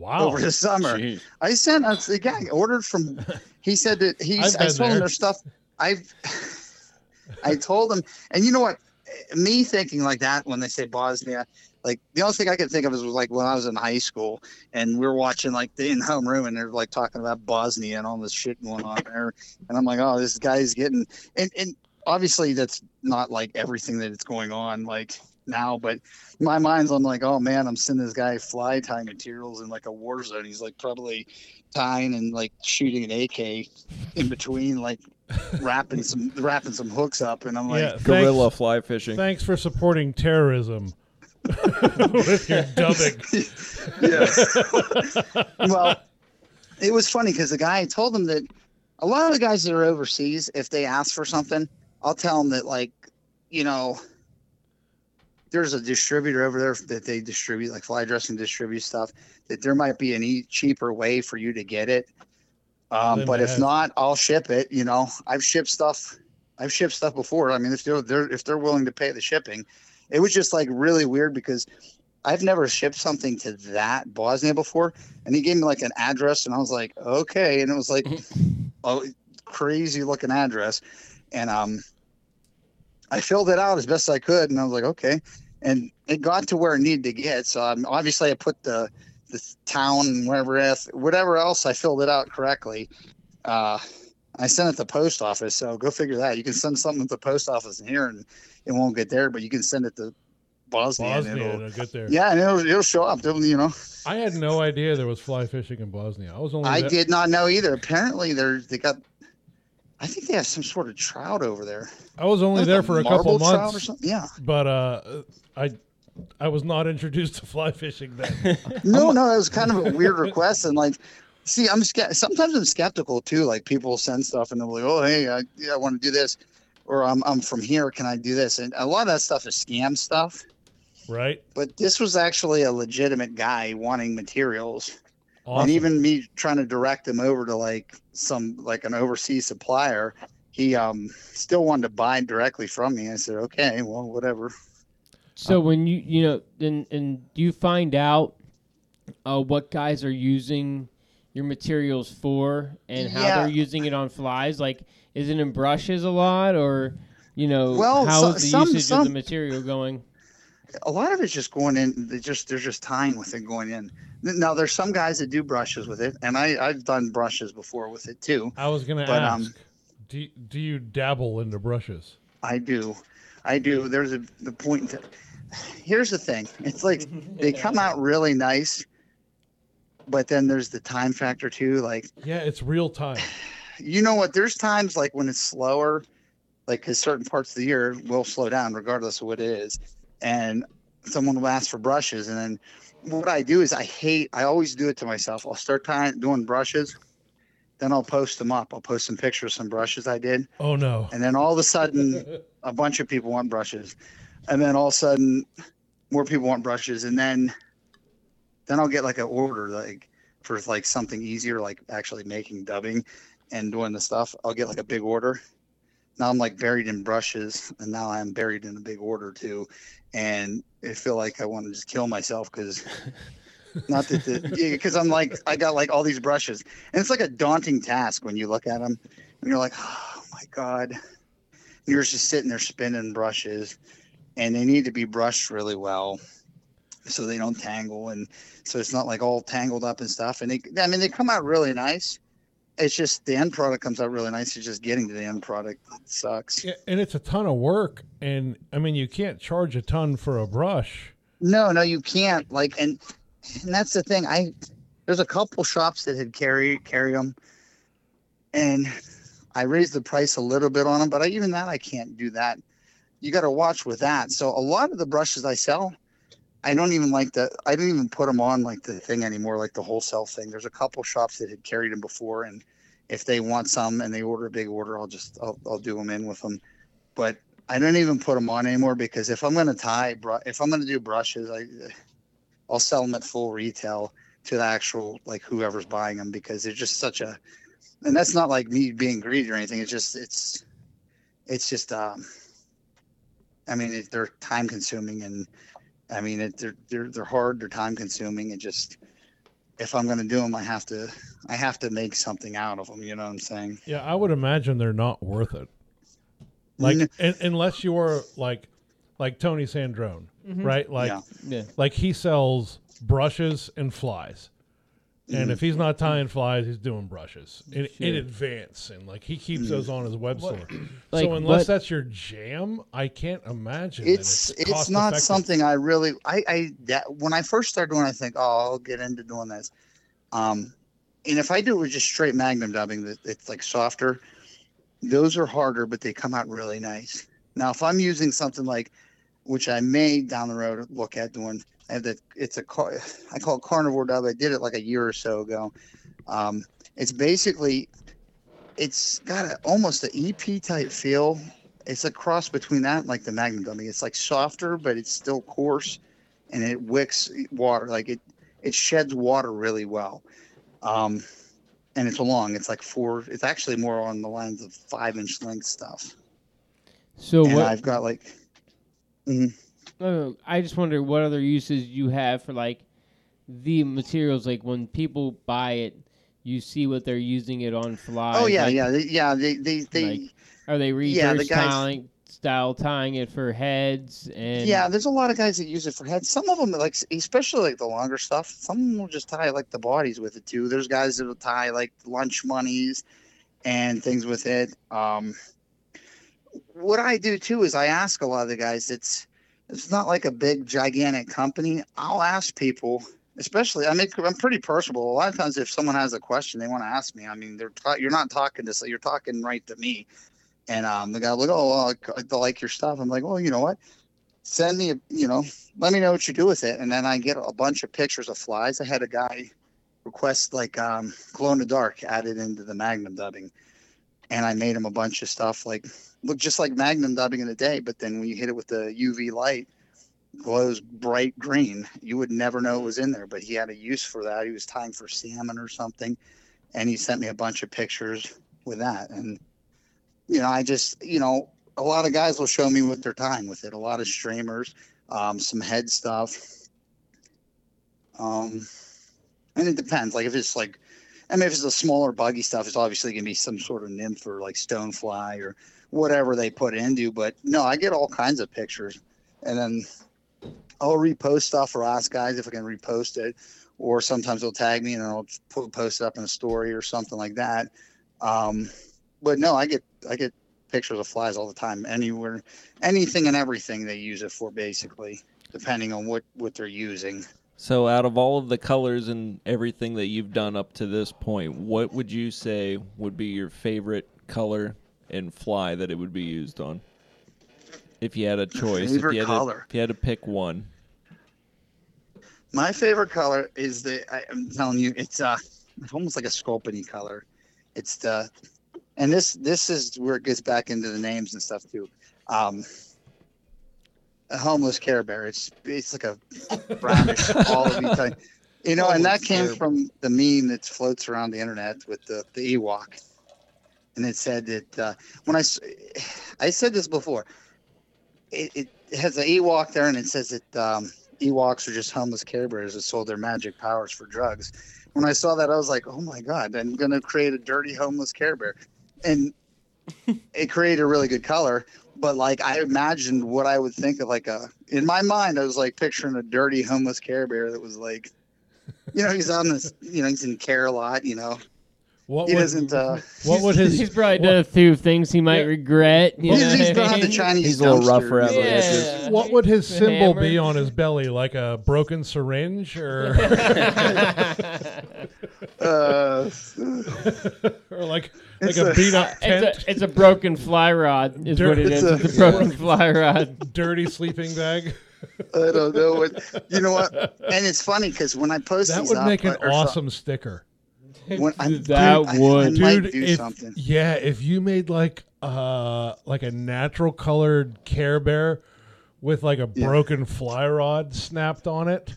Wow.
over the summer.
Jeez.
I sent uh, the guy ordered from. He said that he's.
I've
I
been
told him
there.
stuff. I've. I told him, and you know what? Me thinking like that when they say Bosnia, like the only thing I could think of is was like when I was in high school and we were watching like the in home room and they're like talking about Bosnia and all this shit going on there, and I'm like, oh, this guy's getting and and obviously that's not like everything that is going on like now, but my mind's I'm like, oh man, I'm sending this guy fly tying materials in like a war zone. He's like probably tying and like shooting an AK in between, like wrapping some wrapping some hooks up, and I'm like,
yeah,
Gorilla
thanks,
fly fishing.
thanks for supporting terrorism with your dubbing.
yeah. well, it was funny because the guy told them that a lot of the guys that are overseas, if they ask for something, I'll tell them that like, you know, there's a distributor over there that they distribute like fly dressing distribute stuff that there might be an e- cheaper way for you to get it. Um, but if
have-
not, I'll ship it. You know, I've shipped stuff. I've shipped stuff before. I mean, if they're, they're if they're willing to pay the shipping, it was just like really weird because I've never shipped something to that Bosnia before, and he gave me like an address, and I was like, okay, and it was like, oh, crazy looking address, and um, I filled it out as best I could, and I was like, okay, and it got to where it needed to get. So um, obviously, I put the the town and whatever else, whatever else, I filled it out correctly. Uh, I sent it to the post office, so go figure that. You can send something to the post office in here, and it won't get there, but you can send it to Bosnia, and
Bosnia,
it'll,
get there.
yeah, and it'll, it'll show up. It'll, you know,
I had no idea there was fly fishing in Bosnia. I was only
I
there-
did not know either. Apparently, they're they got. I think they have some sort of trout over there.
I was only there for a couple
trout or
months,
something. Yeah.
but uh, I I was not introduced to fly fishing then.
No, no, it was kind of a weird request, and like, see, I'm sometimes I'm skeptical too. Like people send stuff and they're like, "Oh, hey, I, yeah, I want to do this," or "I'm I'm from here, can I do this?" And a lot of that stuff is scam stuff.
right?
But this was actually a legitimate guy wanting materials.
Awesome.
and even me trying to direct him over to like some like an overseas supplier he um still wanted to buy directly from me i said okay well whatever
So when you you know and and do you find out uh, what guys are using your materials for and how
Yeah.
they're using it on flies? Like, is it in brushes a lot, or you know,
Well,
how
so-
is the
some-
usage of the material going?
a lot of it's just going in they just they're just tying with it going in now there's some guys that do brushes with it and i i've done brushes before with it too
I was gonna
but,
ask,
um,
do do you dabble into brushes?
i do i do there's a the point that here's the thing it's like they come out really nice but then there's the time factor too like
Yeah, it's real time.
you know what? There's times like when it's slower, like because certain parts of the year will slow down regardless of what it is, and someone will ask for brushes, and then what I do is I hate. I always do it to myself. I'll start tying, doing brushes, then I'll post them up. I'll post some pictures of some brushes I did,
Oh no.
and then all of a sudden, a bunch of people want brushes, and then all of a sudden, more people want brushes, and then then I'll get like an order like for like something easier, like actually making dubbing and doing the stuff. I'll get like a big order. Now I'm like buried in brushes, and now I'm buried in a big order too, and I feel like I want to just kill myself because. Not that the because I'm like I got like all these brushes. And it's like a daunting task when you look at them and you're like oh my god. You're just sitting there spinning brushes and they need to be brushed really well so they don't tangle and so it's not like all tangled up and stuff. And they i mean they come out really nice it's just the end product comes out really nice. It's just getting to the end product it sucks.
Yeah, and it's a ton of work, and I mean, you can't charge a ton for a brush.
No, no, you can't. Like, and and that's the thing. I there's a couple shops that had carry carry them, and I raised the price a little bit on them, but I, even that I can't do that. You got to watch with that. So a lot of the brushes I sell, I don't even like the. I don't even put them on like the thing anymore, like the wholesale thing. There's a couple shops that had carried them before, and if they want some and they order a big order, I'll just I'll, I'll do them in with them. But I don't even put them on anymore because if I'm to tie, if I'm to do brushes, I I'll sell them at full retail to the actual like whoever's buying them because they're just such a, and that's not like me being greedy or anything. It's just it's it's just um, I mean it, they're time consuming and I mean it, they're they're they're hard, they're time consuming and just if I'm going to do them, I have to I have to make something out of them. You know what I'm saying?
Yeah, I would imagine they're not worth it. Like,
N-
un unless you're like, like Tony Sandrone, mm-hmm. right? Like,
yeah.
Yeah.
like he sells brushes and flies.
Mm-hmm.
And if he's not tying flies, he's doing brushes in, in
Sure.
advance, and like he keeps
Mm-hmm.
those on his website.
Like,
so unless
what-
that's your jam, I can't imagine. that
it's
it's
it's
cost
not
effective.
something I really I I that when I first started doing, it, I think oh I'll get into doing this, um, and if I do it with just straight magnum dubbing, that it's like softer. Those are harder, but they come out really nice. Now, if I'm using something like, which I may down the road look at doing, I have that it's a car, I call it carnivore dub. I did it like a year or so ago. Um, it's basically, it's got a, almost an EP type feel it's a cross between that and like the magnum dubbing. It's like softer, but it's still coarse, and it wicks water. Like it, it sheds water really well. Um, and it's long. It's like four. It's actually more on the lines of five inch length stuff.
So?
I've got like,
Uh, I just wonder what other uses you have for like the materials. Like when people buy it, you see what they're using it on fly.
oh yeah,
like,
yeah, they, yeah. They, they, they.
like, Are they
Yeah, the
reverse
guys-
style tying it for heads and
yeah, there's a lot of guys that use it for heads. Some of them, like especially like the longer stuff, some will just tie like the bodies with it too. There's guys that'll tie like lunch monies and things with it. Um, what I do too is I ask a lot of the guys. It's it's not like a big gigantic company. I'll ask people, especially I make I'm pretty personable. A lot of times, if someone has a question, they want to ask me. I mean, they're you're not talking to so you're talking right to me. And um, the guy like, oh, I like your stuff. I'm like, well, you know what? Send me, a, you know, let me know what you do with it. And then I get a bunch of pictures of flies. I had a guy request like um, glow in the dark added into the Magnum dubbing, and I made him a bunch of stuff like look just like Magnum dubbing in the day. But then when you hit it with the UV light, glows bright green. You would never know it was in there. But he had a use for that. He was tying for salmon or something, and he sent me a bunch of pictures with that and you know, I just, you know, a lot of guys will show me what they're tying with it. A lot of streamers, um, some head stuff. Um, and it depends. Like if it's like, I mean, if it's the smaller buggy stuff, it's obviously gonna be some sort of nymph or like stonefly or whatever they put into. But no, I get all kinds of pictures, and then I'll repost stuff or ask guys if I can repost it, or sometimes they'll tag me and I'll put, post it up in a story or something like that. Um, but no, I get I get pictures of flies all the time. Anywhere, anything and everything they use it for, basically, depending on what what they're using.
So, out of all of the colors and everything that you've done up to this point, what would you say would be your favorite color and fly that it would be used on? If you had a choice, if you had
color?
To, if you had to pick one,
My favorite color is the I, I'm telling you, it's uh, it's almost like a sculpiny color. It's the, and this this is where it gets back into the names and stuff too. Um, a homeless Care Bear. It's it's like a brownish olivey type. You know, and that came from the meme that floats around the internet with the the Ewok, and it said that uh, when I said this before, it, it has an Ewok there, and it says that um, Ewoks are just homeless Care Bears that sold their magic powers for drugs. When I saw that, I was like, oh my god, I'm gonna create a dirty homeless Care Bear, and it created a really good color. But like I imagined what I would think of like a in my mind, I was like picturing a dirty homeless Care Bear that was like, you know, he's on this, you know, he's in care a lot, you know.
What
he
would,
doesn't. Uh,
what would his
he's probably done a few things he might
Yeah.
regret. You
he's,
know
he's
what I
not the? Chinese.
He's a little rough
dumpster.
around the
Yeah.
what would his
The
symbol be on his belly? Like a broken syringe or
Uh,
or like like
It's
a
a-
beat up tent,
It's a, it's a broken fly rod, is
Dirt-
what it
It's
is.
a-
It's a broken fly rod.
dirty sleeping bag.
I don't know what. You know what? And it's funny because when I post
That
these That
would
up,
make an
or so-
awesome sticker.
when I,
That
dude,
would.
I, might
Dude,
do
if,
something.
yeah, if you made like uh like a natural colored Care Bear with like a
Yeah.
broken fly rod snapped on it,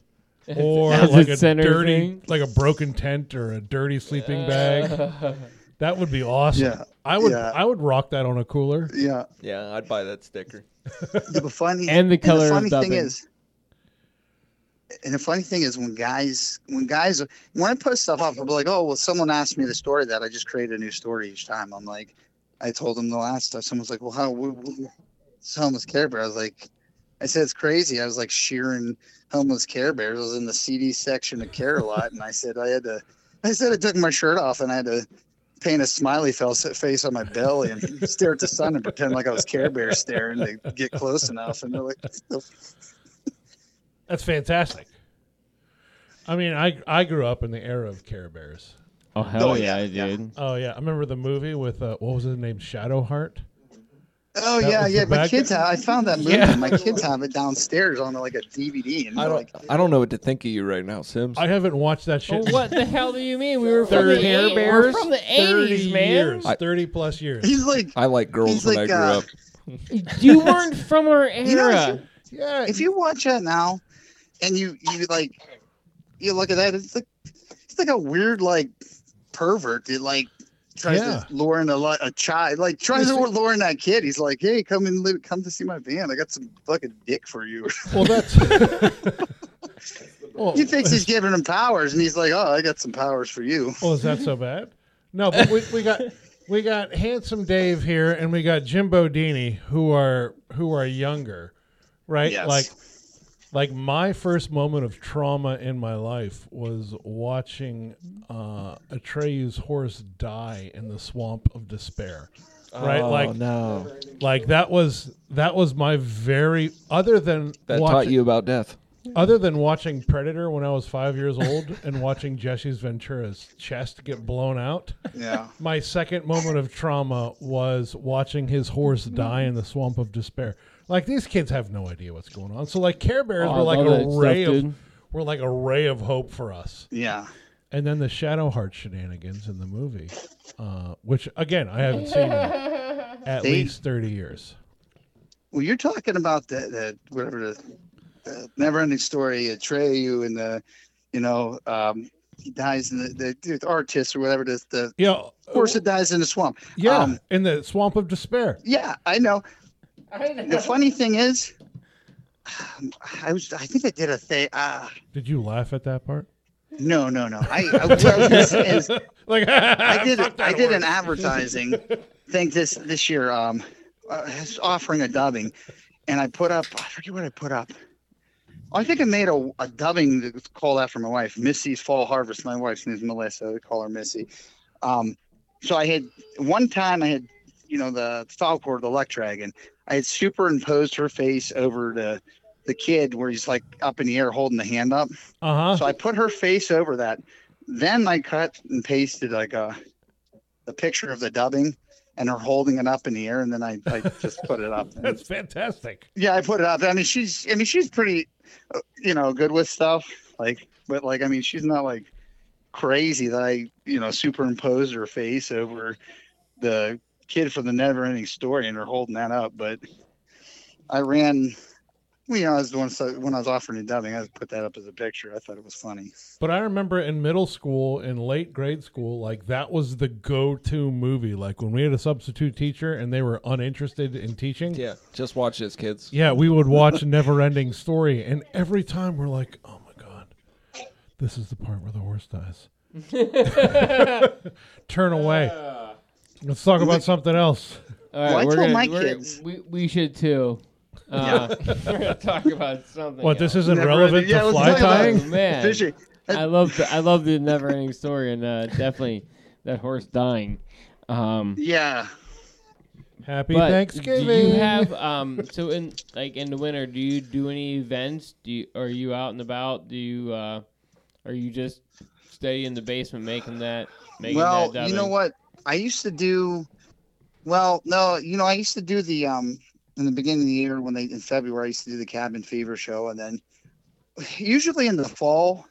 or
As
like
a
a dirty
thing.
like a broken tent or a dirty sleeping bag, that would be awesome.
Yeah.
I would
Yeah.
I would rock that on a cooler.
Yeah,
Yeah, I'd buy that sticker.
the funny
And the color of
funny thing
dubbing.
is, and the funny thing is when guys when guys when I put stuff up, I'm like, oh well, someone asked me the story that I just create a new story each time. I'm like, I told them the last time. Someone's like, well, how? w- w- homeless Care Bear. I was like, I said it's crazy. I was like shearing homeless Care Bears. I was in the CD section of Care a lot, and I said I had to. I said I took my shirt off and I had to paint a smiley face face on my belly and stare at the sun and pretend like I was Care Bear staring to get close enough. And they're like,
That's fantastic. I mean, I I grew up in the era of Care Bears.
Oh hell
Oh,
yeah,
yeah,
I
yeah.
did.
Oh yeah, I remember the movie with uh, what was his name, Shadowheart.
Oh
That
yeah, yeah. My kids have. I found that movie.
Yeah.
My kids have it downstairs on like a DVD. And
I don't.
like,
I don't know what to think of you right now, Sims.
I haven't watched that shit.
Well, what the hell do you mean? We were from the
30
Care
Care
We're
Bears?
from the
30
eighties, man.
years,
I-
30 plus years.
he's like,
I like girls when
like,
I grew
uh,
up.
You weren't from our era.
You know,
yeah,
if you watch that now, and you you like, you look at that, it's like it's like a weird like pervert that like tries
Yeah.
to lure in a, a child, like tries to
Listen-
lure in that kid. He's like, hey, come and live, come to see my band. I got some fucking dick for you.
well, that's. well,
he thinks he's giving him powers, and he's like, oh, I got some powers for you.
well, is that so bad? No, but we, we got we got handsome Dave here, and we got Jimbo Dini, who are who are younger, right?
Yes.
Like, like my first moment of trauma in my life was watching uh, Atreyu's horse die in the swamp of despair. Right,
Oh,
like
no,
like that was that was my very other than
that
watching,
taught you about death.
other than watching Predator when I was five years old and watching Jesse's Ventura's chest get blown out.
Yeah.
My second moment of trauma was watching his horse die in the swamp of despair. Like these kids have no idea what's going on. So like Care Bears
Oh, I
were like
love
a
that stuff,
ray of
dude.
were like a ray of hope for us.
Yeah.
And then the Shadow Heart shenanigans in the movie, uh, which again I haven't seen in at
They-
least thirty years.
Well, you're talking about the, the whatever the, the never-ending story, Atreyu and the, you know, um, he dies in the, the, the artist or whatever it is, the
Yeah,
horse that dies in the swamp.
yeah,
Um,
in the swamp of despair.
yeah, I know.
I know.
The funny thing is, I was, I think I did a thing. Uh,
Did you laugh at that part?
no, no, no. I, I, what I was gonna say is,
like
I did,
fuck that
I did an
horse.
advertising thing this this year, um, uh, offering a dubbing, and I put up, I forget what I put up. I think I made a, a dubbing that was called after my wife, Missy's Fall Harvest. My wife's name is Melissa. We call her Missy. Um, so I had one time I had, you know, the Falkor, the Luck Dragon. I had superimposed her face over the the kid where he's like up in the air holding the hand up.
Uh huh.
So I put her face over that. Then I cut and pasted like a the picture of the dubbing and her holding it up in the air, and then I, I just put it up. And-
That's fantastic.
yeah, I put it up. I mean, she's I mean she's pretty, uh, you know, good with stuff. Like, but like I mean, she's not like crazy that I you know superimposed her face over the kid from the Never Ending Story and are holding that up. But I ran. well, You know, I was the one so when I was offering the dubbing, I put that up as a picture. I thought it was funny.
But I remember in middle school, in late grade school, like that was the go-to movie. Like when we had a substitute teacher and they were uninterested in teaching.
Yeah, just watch this, kids.
Yeah, we would watch Never Ending Story, and every time we're like, "Oh my god, this is the part where the horse dies." Turn away. Let's talk about something else.
All right,
Well, I
we're
told
gonna,
my
we're-
kids.
We, we should too. Uh, we're gonna talk about something.
What? This
else.
isn't
Never
relevant
Ending- yeah,
to
let's
fly tying.
Oh, man.
Fishing.
I love the I love the never ending story and uh, definitely that horse dying. Um,
Yeah.
Happy
but
Thanksgiving.
Do you have um? So in like in the winter, do you do any events? Do you are you out and about? Do you uh? Are you just stay in the basement making that? Making
well,
that
you know what? I used to do. Well, no, you know, I used to do the um in the beginning of the year when they in February I used to do the Cabin Fever show, and then usually in the fall.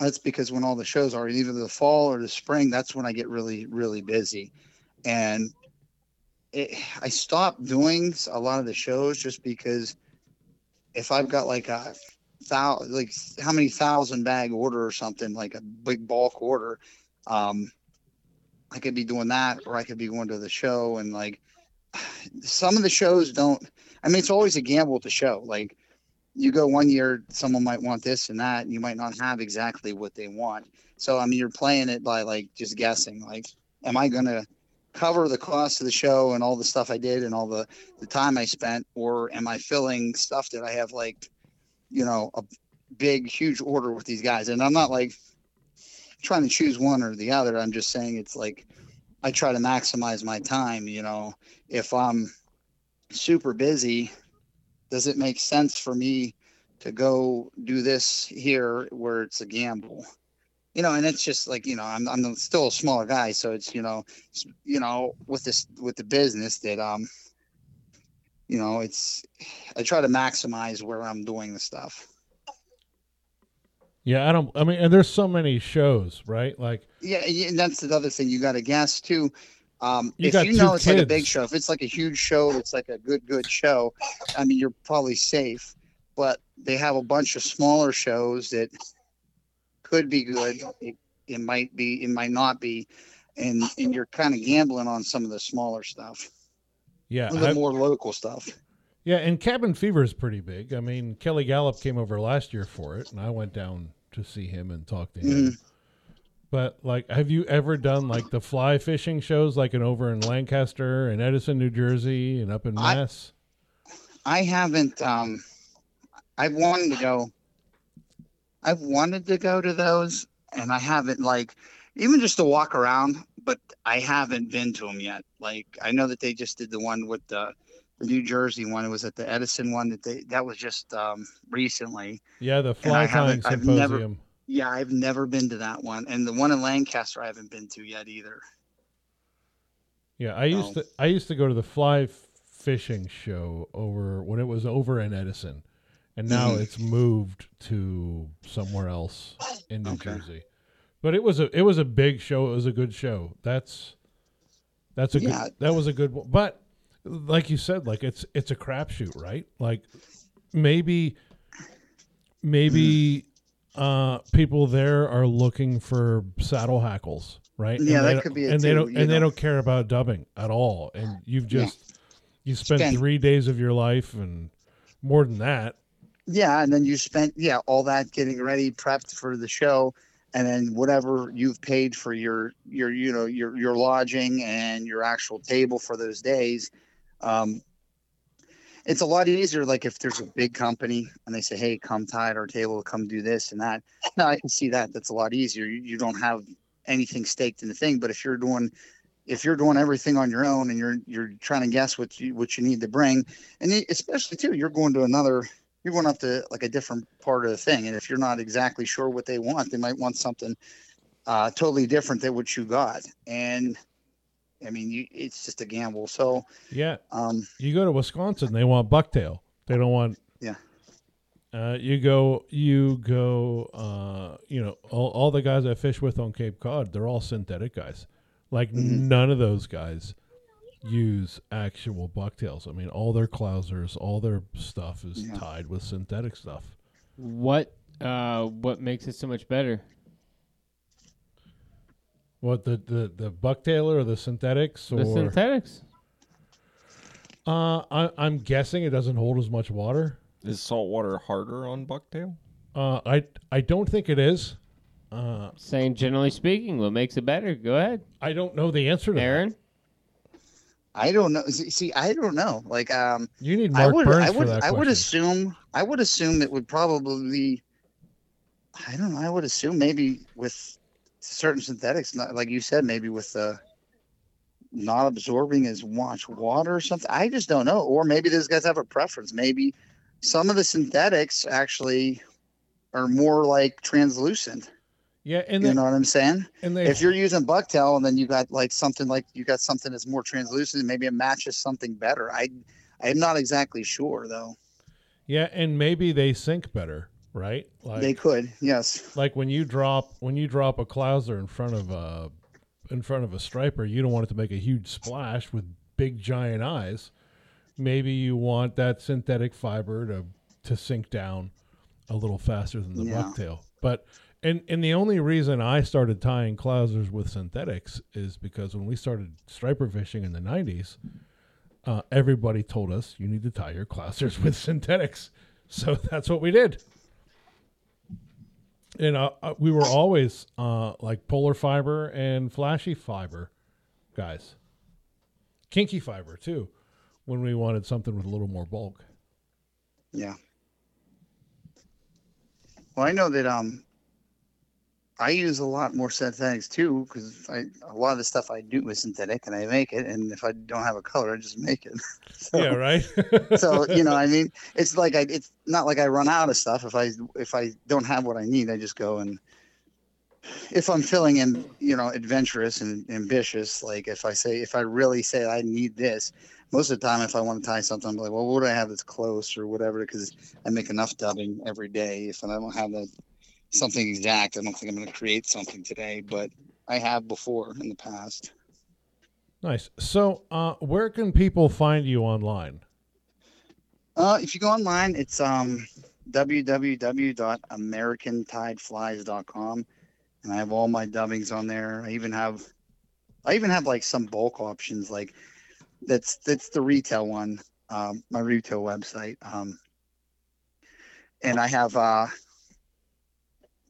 That's because when all the shows are either the fall or the spring, that's when I get really, really busy, and it, I stopped doing a lot of the shows just because if I've got like a thousand, like how many thousand bag order or something like a big bulk order um i could be doing that or i could be going to the show and like some of the shows don't i mean it's always a gamble with the show like you go one year someone might want this and that and you might not have exactly what they want. So i mean you're playing it by like just guessing like am i to cover the cost of the show and all the stuff i did and all the the time i spent or am i filling stuff that i have like you know a big huge order with these guys? And i'm not like trying to choose one or the other. I'm just saying it's like i try to maximize my time you know. If i'm super busy does it make sense for me to go do this here where it's a gamble? You know and it's just like you know i'm, I'm still a smaller guy so it's you know it's, you know with this with the business that um you know it's i try to maximize where i'm doing the stuff
yeah, I don't. I mean, and there's so many shows, right? Like,
yeah and that's the other thing you got to guess too um
You
if you know it's like a big show if it's like a huge show it's like a good good show i mean you're probably safe but they have a bunch of smaller shows that could be good it, it might be it might not be and and you're kind of gambling on some of the smaller stuff
yeah,
the more local stuff
yeah, and Cabin Fever is pretty big. I mean, Kelly Galloup came over last year for it, and I went down to see him and talk to him.
Mhm.
But like, have you ever done like the fly fishing shows, like in over in Lancaster and Edison, New Jersey, and up in
I-
Mass?
I haven't. Um, I've wanted to go. I've wanted to go to those, and I haven't like even just to walk around. But I haven't been to them yet. Like I know that they just did the one with the, the New Jersey one. It was at the Edison one that they that was just um, recently.
yeah, the Fly Tying
haven't- never-
Symposium.
Yeah, I've never been to that one, and the one in Lancaster I haven't been to yet either.
Yeah, I used to I used to go to the fly fishing show over when it was over in Edison, and now
Mhm.
it's moved to somewhere else in New
Okay.
Jersey. But it was a it was a big show. It was a good show. That's that's a
Yeah.
good that was a good one. But like you said, like it's it's a crapshoot, right? Like maybe maybe uh people there are looking for saddle hackles, right?
Yeah,
and
that could be
and they don't and they don't care about dubbing at all. And you've
Yeah.
just you spent
Spend-
three days of your life and more than that.
Yeah, and then you spent yeah all that getting ready, prepped for the show, and then whatever you've paid for your your you know your your lodging and your actual table for those days. Um, it's a lot easier like if there's a big company and they say, "Hey, come tie at our table, come do this and that." No, I can see that. That's a lot easier. You, you don't have anything staked in the thing. But if you're doing if you're doing everything on your own and you're you're trying to guess what you what you need to bring, and especially too, you're going to another you're going up to like a different part of the thing and if you're not exactly sure what they want they might want something uh, totally different than what you got and i mean you, it's just a gamble so
Yeah,
um,
you go to Wisconsin, they want bucktail. They don't want.
Yeah.
Uh, you go, you go. Uh, you know, all, all the guys I fish with on Cape Cod, they're all synthetic guys. Like
Mhm.
none of those guys use actual bucktails. I mean, all their clousers, all their stuff is
Yeah.
tied with synthetic stuff.
What uh what makes it so much better?
What the the the bucktail or the synthetics or
The synthetics.
uh, I, I'm guessing it doesn't hold as much water.
Is salt water harder on bucktail?
Uh, I I don't think it is. Uh,
Saying generally speaking, what makes it better? Go ahead,
I don't know the answer to that.
Aaron.
i don't know see, see i don't know like um,
You need
i
Mark
would
Burns
i would
for that
i would assume i would assume it would probably be i don't know i would assume maybe with certain synthetics, not like you said, maybe with the not absorbing as much water or something. I just don't know. Or maybe those guys have a preference. Maybe some of the synthetics actually are more like translucent.
Yeah, and
you
they,
know what I'm saying?
and they
If you're using bucktail and then you got like something like you got something that's more translucent, maybe it matches something better. I I'm not exactly sure though.
yeah, and maybe they sink better, right? Like
they could, yes.
like when you drop when you drop a clouser in front of a in front of a striper, you don't want it to make a huge splash with big giant eyes. Maybe you want that synthetic fiber to to sink down a little faster than the
Yeah.
bucktail. But and and the only reason I started tying clousers with synthetics is because when we started striper fishing in the '90s, uh, everybody told us you need to tie your clousers with synthetics. So that's what we did and uh, uh, we were always uh, like polar fiber and flashy fiber guys kinky fiber too when we wanted something with a little more bulk
Yeah. Well, I know that um, I use a lot more synthetics too because a lot of the stuff I do is synthetic and I make it, and if I don't have a color, I just make it. so,
yeah right
so you know, I mean, it's like I it's not like I run out of stuff. If I if I don't have what I need, I just go and if I'm feeling in you know adventurous and ambitious, like if I say if I really say I need this, most of the time if I want to tie something, I'm like, well, what do I have that's close or whatever? Because I make enough dubbing every day. If I don't have that something exact, I don't think I'm going to create something today, but I have before in the past.
nice so uh, where can people find you online
Uh, if you go online, it's um www.americantiedflies.com, and I have all my dubbings on there. I even have, I even have like some bulk options. Like that's that's the retail one, um, my retail website. Um, and I have uh,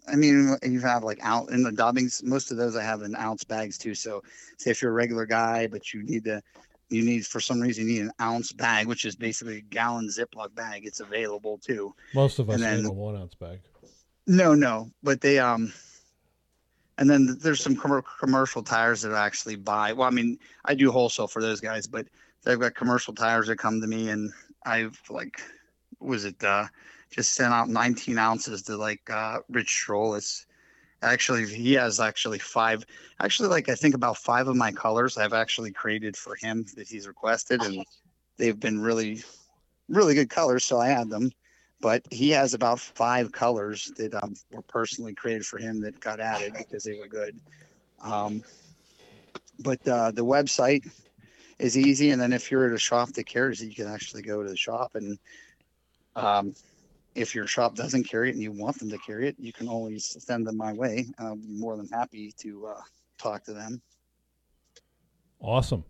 I mean, you have like out in the dubbings. Most of those I have in ounce bags too. So, say if you're a regular guy, but you need to you need for some reason you need an ounce bag, which is basically a gallon Ziploc bag. It's available too.
most of us
And then-
in a one ounce bag
No, no, but they um, and then there's some commer commercial tyers that I actually buy. Well, I mean, I do wholesale for those guys, but they've got commercial tyers that come to me, and I've like, was it uh, just sent out 19 ounces to like uh, Rich Strolis. It's actually he has actually five, actually like I think about five of my colors I've actually created for him that he's requested, and they've been really, really good colors, so I add them but he has about five colors that um, were personally created for him that got added because they were good. Um, but uh, the website is easy, and then if you're at a shop that carries it, you can actually go to the shop and um, if your shop doesn't carry it and you want them to carry it, you can always send them my way. I'll be more than happy to uh, talk to them.
awesome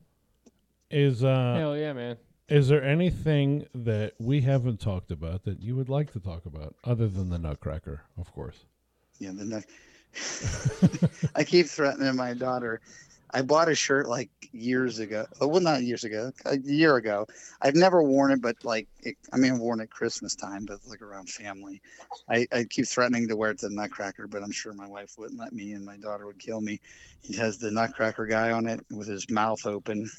is uh
Hell yeah, man.
is there anything that we haven't talked about that you would like to talk about other than the nutcracker of course
Yeah, the neck. I keep threatening my daughter. I bought a shirt like years ago. Oh, well, not years ago, a year ago. I've never worn it, but like, it, I mean, I've worn it Christmas time, but like around family. I, I keep threatening to wear it to the Nutcracker, but I'm sure my wife wouldn't let me, and my daughter would kill me. He has the Nutcracker guy on it with his mouth open,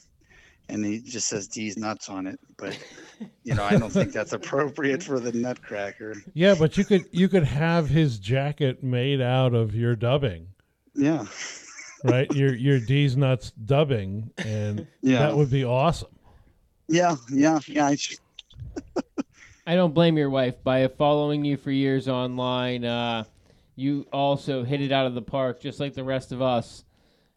and he just says "D's nuts" on it. But you know, I don't think that's appropriate for the Nutcracker.
yeah but you could you could have his jacket made out of your dubbing
Yeah,
right your your d's nuts dubbing and
yeah,
that would be awesome
yeah, yeah, yeah. I sh-
I don't blame your wife. By following you for years online, uh, you also hit it out of the park, just like the rest of us,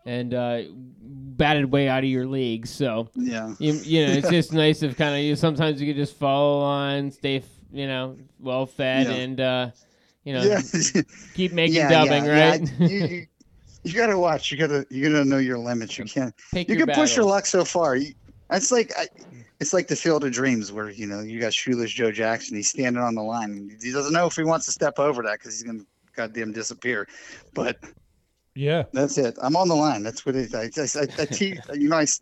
and uh, batted way out of your league. So
yeah.
you, you know, it's just nice of kind of you. Sometimes you can just follow on, stay, you know, well fed,
Yeah.
and uh, you know,
yeah.
keep making
yeah,
dubbing,
yeah,
right?
Yeah. you, you, you gotta watch. You gotta you gotta know your limits. You can't.
Pick
You
your
can push your luck so far. You, it's like I, it's like the field of dreams where you know you got shoeless Joe Jackson. He's standing on the line. He doesn't know if he wants to step over that because he's gonna goddamn disappear. But
yeah
that's it. I'm on the line. That's what it. I, I, I, I te- you know I. s-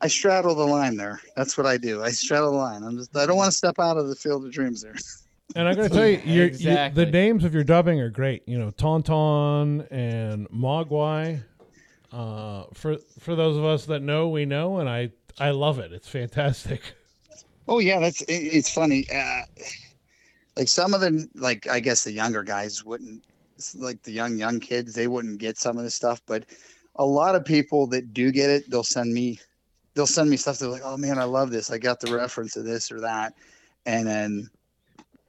I straddle the line there. That's what I do. I straddle the line. I'm just. I don't want to step out of the field of dreams there.
And I gotta tell you, you're,
Exactly.
you, the names of your dubbing are great. You know, Tauntaun and Mogwai. Uh, for for those of us that know, we know, and I I love it. It's fantastic.
Oh yeah, that's it, it's funny. Uh, like some of the like I guess the younger guys wouldn't like the young young kids they wouldn't get some of this stuff, but a lot of people that do get it, they'll send me they'll send me stuff. They're like, oh man, I love this. I got the reference to this or that, and then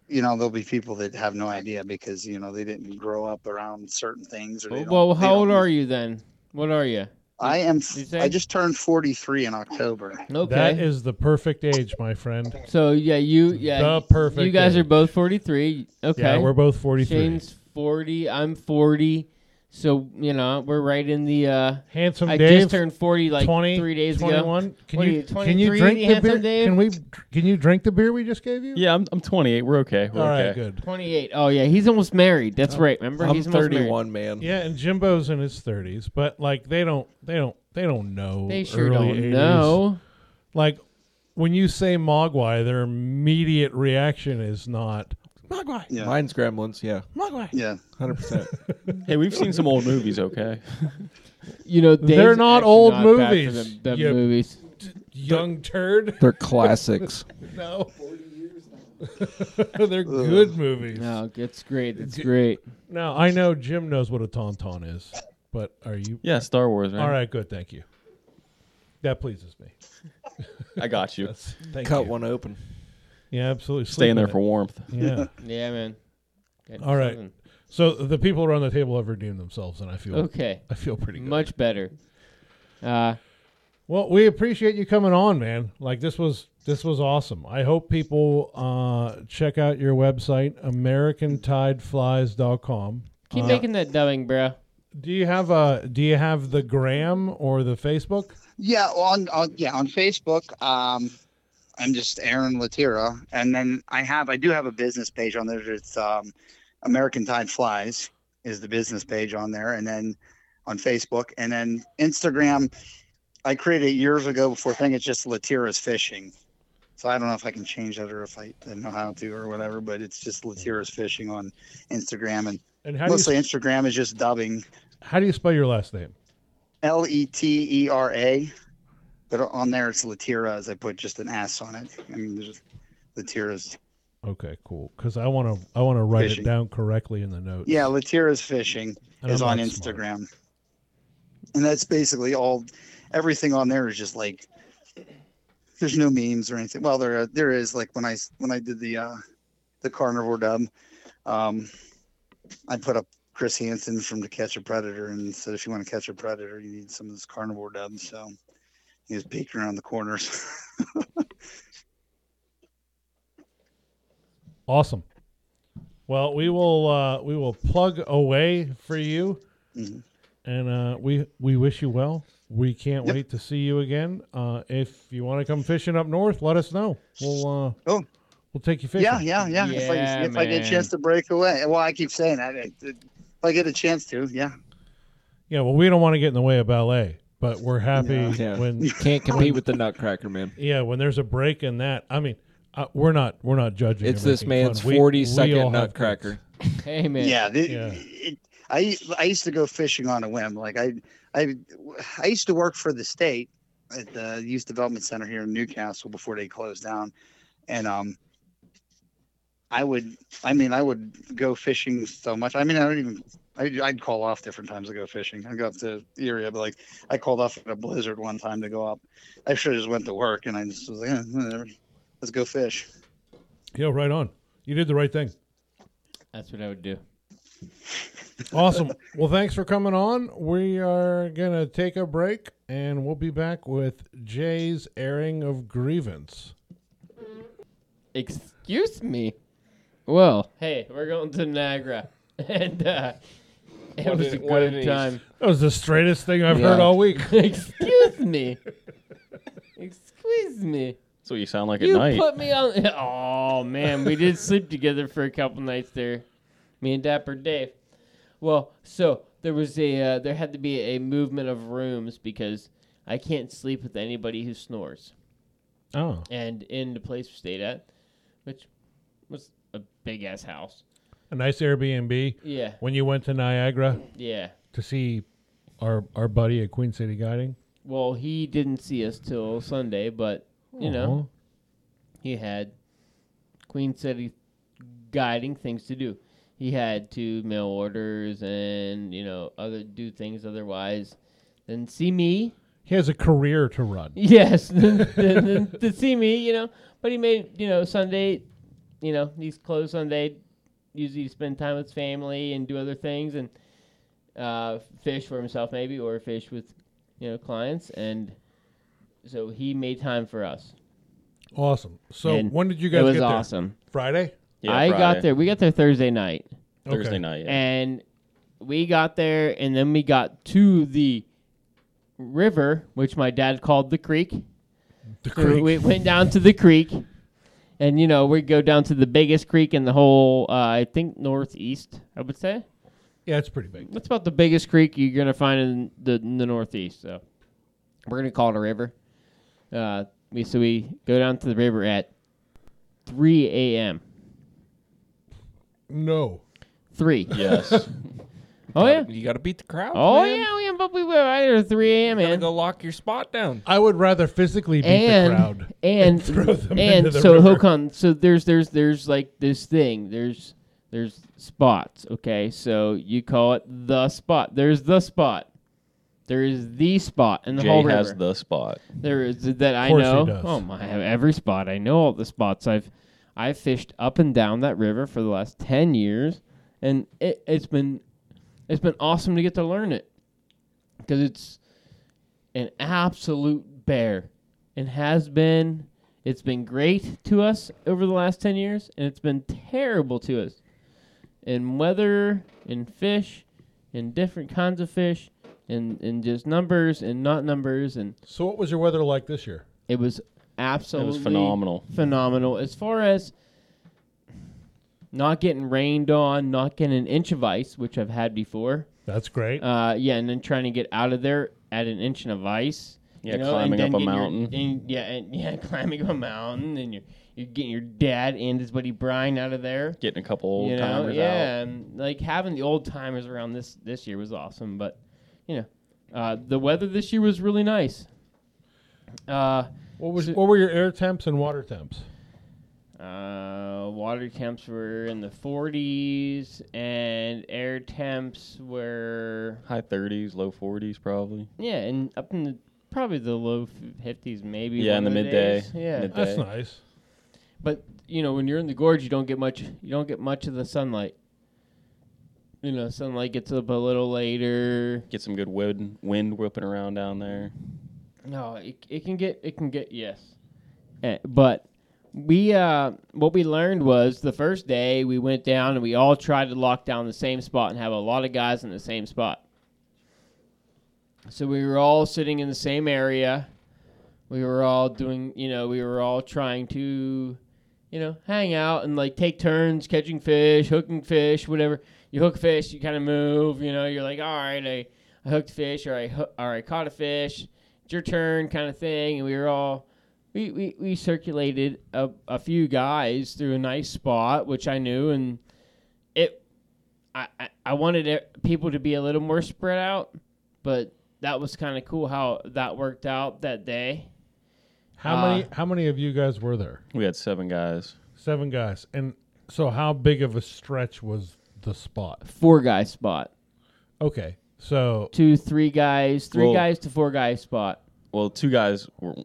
you know there'll be people that have no idea because you know they didn't grow up around certain things. Or they
well, how old are you then? What are you?
I am.
you?
I just turned forty three in October.
Okay.
That is the perfect age, my friend.
so yeah, you yeah.
The perfect
You guys
age.
are both 43. Okay.
Yeah, we're both forty three.
Shane's 40. I'm 40. So, you know, we're right in the uh
Handsome
I
Dave.
just turned 40 like
20,
3 days ago.
21. Can
What
you,
you,
can you drink the beer?
Dave?
Can we? Can you drink the beer we just gave you?
Yeah, I'm, I'm 28. We're okay. We're
All right,
okay.
good.
28. Oh yeah, he's almost married. That's right. Remember?
I'm
he's
31, man.
Yeah, and Jimbo's in his thirties, but like they don't, they don't, they don't know.
They sure
early
don't
80s.
know.
Like when you say Mogwai, their immediate reaction is not Mogwai.
Yeah.
Mine's Gremlins, yeah,
Mogwai.
Yeah.
100%.
Hey, we've seen some old movies, okay?
You know,
They're
Dave's
not
actually
old
not bad for
movies,
Them, them
you-
movies.
Young turd.
They're classics.
No. They're good movies.
No, it's great. It's great.
Now I know Jim knows what a tauntaun is, but are you?
Yeah, Star Wars, right?
All right, good. Thank you. That pleases me.
I got you.
Thank
Cut
you.
one open.
Yeah, absolutely.
Stay in there for warmth.
Yeah.
Yeah, man. Got
All right.
something.
So the people around the table have redeemed themselves, and I feel
Okay.
I feel pretty good.
Much better. Uh,
Well, we appreciate you coming on, man. Like this was this was awesome. I hope people uh, check out your website, AmericanTiedFlies.com.
keep
Uh,
making that dubbing, bro.
Do you have a Do you have the gram or the Facebook?
Yeah, on, on yeah on Facebook. Um, I'm just Aaron Letera, and then I have I do have a business page on there. It's um, American Tied Flies is the business page on there, and then on Facebook, and then Instagram. I created it years ago before thing. It's just Letera's Fishing. So I don't know if I can change that or if I know how to or whatever, but it's just Letera's Fishing on Instagram, and
And how
mostly
you
Instagram is just dubbing.
how do you spell your last name?
L E T E R A. But on there it's Letera as I put just an S on it. I mean there's Letera's
Okay, cool. Because I want to I want to write
Fishing.
it down correctly in the notes.
yeah, Letera's fishing
And
is on
not smart.
Instagram. And that's basically all everything on there is just like there's no memes or anything. Well there there is like when I when I did the uh the carnivore dub, um I put up Chris Hansen from To Catch a Predator and said if you want to catch a predator you need some of this carnivore dub. So he was peeking around the corners.
Awesome. Well, we will uh, we will plug away for you,
Mhm.
and uh, we we wish you well. We can't
Yep.
wait to see you again. Uh, if you want to come fishing up north, let us know. We'll uh,
Oh.
we'll take you fishing.
Yeah, yeah, yeah. if I, if I get a chance to break away, well, I keep saying that. If if I get a chance to, yeah.
Yeah, Well, we don't want to get in the way of ballet, but we're happy
No.
Yeah.
when you
Can't compete with the Nutcracker, man.
yeah when there's a break in that. I mean, uh, we're not we're not judging.
It's this
making
man's
fun.
40
we
second
all have
Nutcracker.
Hey, man.
Yeah, the-
Yeah.
it- I I used to go fishing on a whim. Like I I I used to work for the state at the Youth Development Center here in New Castle before they closed down, and um, I would I mean I would go fishing so much. I mean I don't even. I'd, I'd call off different times to go fishing. I'd go up to Erie, but like I called off at a blizzard one time to go up. I should have just went to work, and I just was like, eh, whatever, let's go fish.
Yeah, right on. You did the right thing.
That's what I would do.
Awesome. well, thanks for coming on. We are going to take a break and we'll be back with Jay's airing of grievance.
Excuse me. Well, hey, we're going to Niagara, and uh, it
What
was
an-
a good
ease.
time.
That was the straightest thing I've
Yeah.
heard all week.
Excuse me. Excuse me.
That's what you sound like at
You
night.
put me on. Oh man, we did sleep together for a couple nights there, me and Dapper Dave. Well, so there was a uh, there had to be a movement of rooms because I can't sleep with anybody who snores.
Oh.
And in the place we stayed at, which was a big ass house.
A nice Airbnb.
Yeah,
When you went to Niagara
yeah.
to see our our buddy at Queen City Guiding.
Well, he didn't see us till Sunday, but you know he had Queen City guiding things to do. He had to mail orders and you know other do things otherwise than see me.
he has a career to run.
Yes, than, than, than to see me, you know. But he made you know Sunday, you know he's closed Sunday. Usually spend time with his family and do other things and uh, fish for himself maybe or fish with you know clients and so he made time for us.
Awesome. So
And
when did you guys
it was
get there?
awesome.
Friday.
Yeah,
I
Friday,
got there. We got there Thursday night,
Thursday
Okay.
night. Yeah.
and we got there, and then we got to the river, which my dad called the creek.
The
So
creek.
we went down to the creek, and you know we go down to the biggest creek in the whole. Uh, I think northeast. I would say
yeah, it's pretty big.
that's about the biggest creek you're gonna find in the in the northeast. So we're gonna call it a river. Uh, we so we go down to the river at 3 a.m.
No.
Three.
yes.
Oh yeah.
You got to beat the crowd.
Oh
man.
yeah, we but we were right there at 3 a.m.
You gotta go lock your spot down.
I would rather physically beat
and
the crowd.
and
throw them
and
into the
so
river.
Hokan, so there's there's there's like this thing. There's there's spots. Okay, so you call it the spot. There's the spot. There is the spot in the
Jay
whole river.
has the spot.
there is that I
course he
know.
does.
Oh my! I have every spot. I know all the spots. I've I've fished up and down that river for the last ten years, and it, it's been it's been awesome to get to learn it because it's an absolute bear and has been. It's been great to us over the last ten years, and it's been terrible to us in weather, in fish, in different kinds of fish, in in just numbers and not numbers, and
So what was your weather like this year?
it was
It
absolutely
was phenomenal.
phenomenal. As far as not getting rained on, not getting an inch of ice, which I've had before.
That's great.
Uh, yeah, and then trying to get out of there at an inch of ice.
Yeah,
you know,
climbing
and
up a
getting your-
mountain.
and, yeah, and, yeah, climbing up a mountain, and you're you're getting your dad and his buddy Brian out of there.
Getting a couple old
you know,
timers
yeah,
out.
and like having the old timers around this this year was awesome. But you know, uh, the weather this year was really nice. Uh,
what was
so-
what were your air temps and water temps?
Uh, water temps were in the 40s, and air temps were
High 30s, low 40s probably.
yeah, and up in the probably the low 50s, maybe.
Yeah, in the
of
midday.
days. Yeah,
Mid-
That's nice.
but you know when you're in the gorge, you don't get much. You don't get much of the sunlight. You know, sunlight gets up a little later.
Get some good wind wind whipping around down there.
No, it, it can get it can get yes, Eh, but we uh what we learned was the first day we went down and we all tried to lock down the same spot and have a lot of guys in the same spot. So we were all sitting in the same area. We were all doing, you know, we were all trying to, you know, hang out and like take turns catching fish, hooking fish, whatever. You hook fish, you kind of move, you know, you're like, all right, I, I hooked fish or I, hoo- or I caught a fish it's your turn kind of thing and we were all we, we, we circulated a, a few guys through a nice spot which i knew and it i i, I wanted it, people to be a little more spread out but that was kind of cool how that worked out that day
How
Uh,
many how many of you guys were there?
We had seven guys.
Seven guys. And so how big of a stretch was the spot?
four guy spot
Okay. So
two three guys three
Well-
guys to four guy spot
Well, two guys were,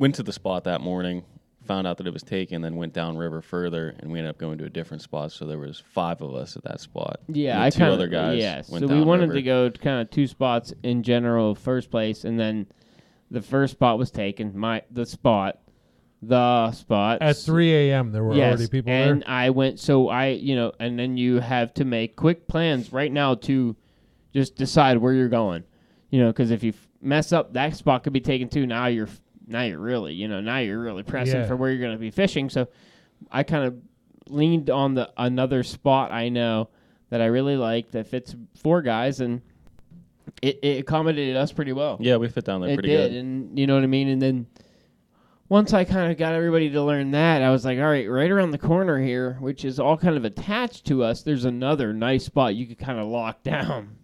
went to the spot that morning, found out that it was taken, then went downriver further, and we ended up going to a different spot. So there was five of us at that spot.
Yeah,
And
I
two
kind
other guys.
Yeah,
went
so we wanted
downriver.
to go kind of two spots in general, first place, and then the first spot was taken. My the spot, the spot
at 3 a.m. there were
yes,
already people
and
there.
I went. So I, you know, and then you have to make quick plans right now to just decide where you're going. You know, because if you f- mess up, that spot could be taken too. Now you're f- now you're really, you know, now you're really pressing
Yeah.
for where you're going to be fishing. So I kind of leaned on the another spot I know that I really like that fits four guys, and it, it accommodated us pretty well
Yeah, we fit down there
it
pretty
did,
good.
and you know what I mean. And then once I kind of got everybody to learn that, I was like, all right, right around the corner here, which is all kind of attached to us, there's another nice spot you could kind of lock down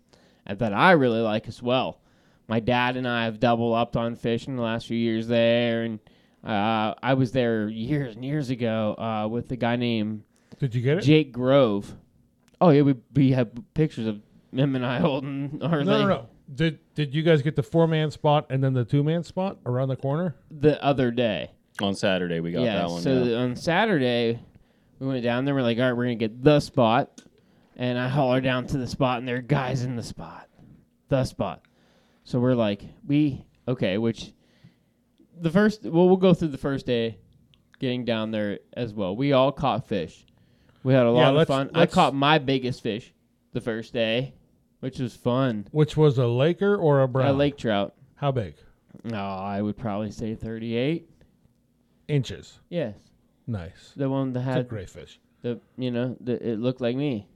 and that I really like as well. My dad and I have double upped on fishing the last few years there, and uh, I was there years and years ago uh, with a guy named
Did you get it?
Jake Grove. Oh yeah, we we have pictures of him and I holding our
no,
thing
no, no. Did Did you guys get the four man spot and then the two man spot around the corner?
the other day.
On Saturday we got
yeah,
that one.
so
yeah.
on Saturday we went down there. We're like, all right, we're gonna get the spot, and I holler down to the spot, and there are guys in the spot, the spot. So we're like, we okay, which the first well, we'll go through the first day, getting down there as well. We all caught fish. We had a lot of
let's-
fun. I
let's-
caught my biggest fish the first day, which was fun.
Which was a Laker or a Brown?
A lake trout.
How big?
No, I would probably say thirty-eight.
Inches.
Yes,
Nice.
the one that
It's a
had
great fish.
the you know the, it looked like me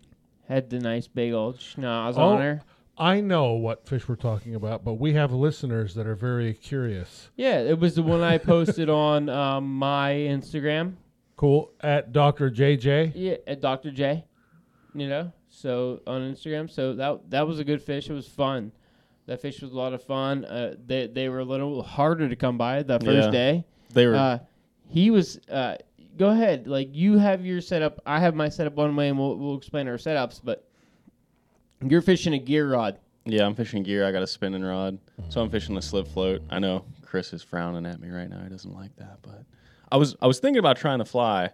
had the nice big old schnoz
Oh.
on her
I know what fish we're talking about, but we have listeners that are very curious.
yeah it was the one i posted on um, my instagram
Cool. At Dr. JJ.
yeah at dr j you know so on instagram so that that was a good fish it was fun that fish was a lot of fun uh, they, they were a little harder to come by the first
Yeah.
day
they were
uh, he was uh, go ahead like you have your setup i have my setup one way and we'll, we'll explain our setups but you're fishing a gear rod
Yeah, I'm fishing gear. I got a spinning rod, so I'm fishing a slip float. I know Chris is frowning at me right now. He doesn't like that, but I was I was thinking about trying to fly,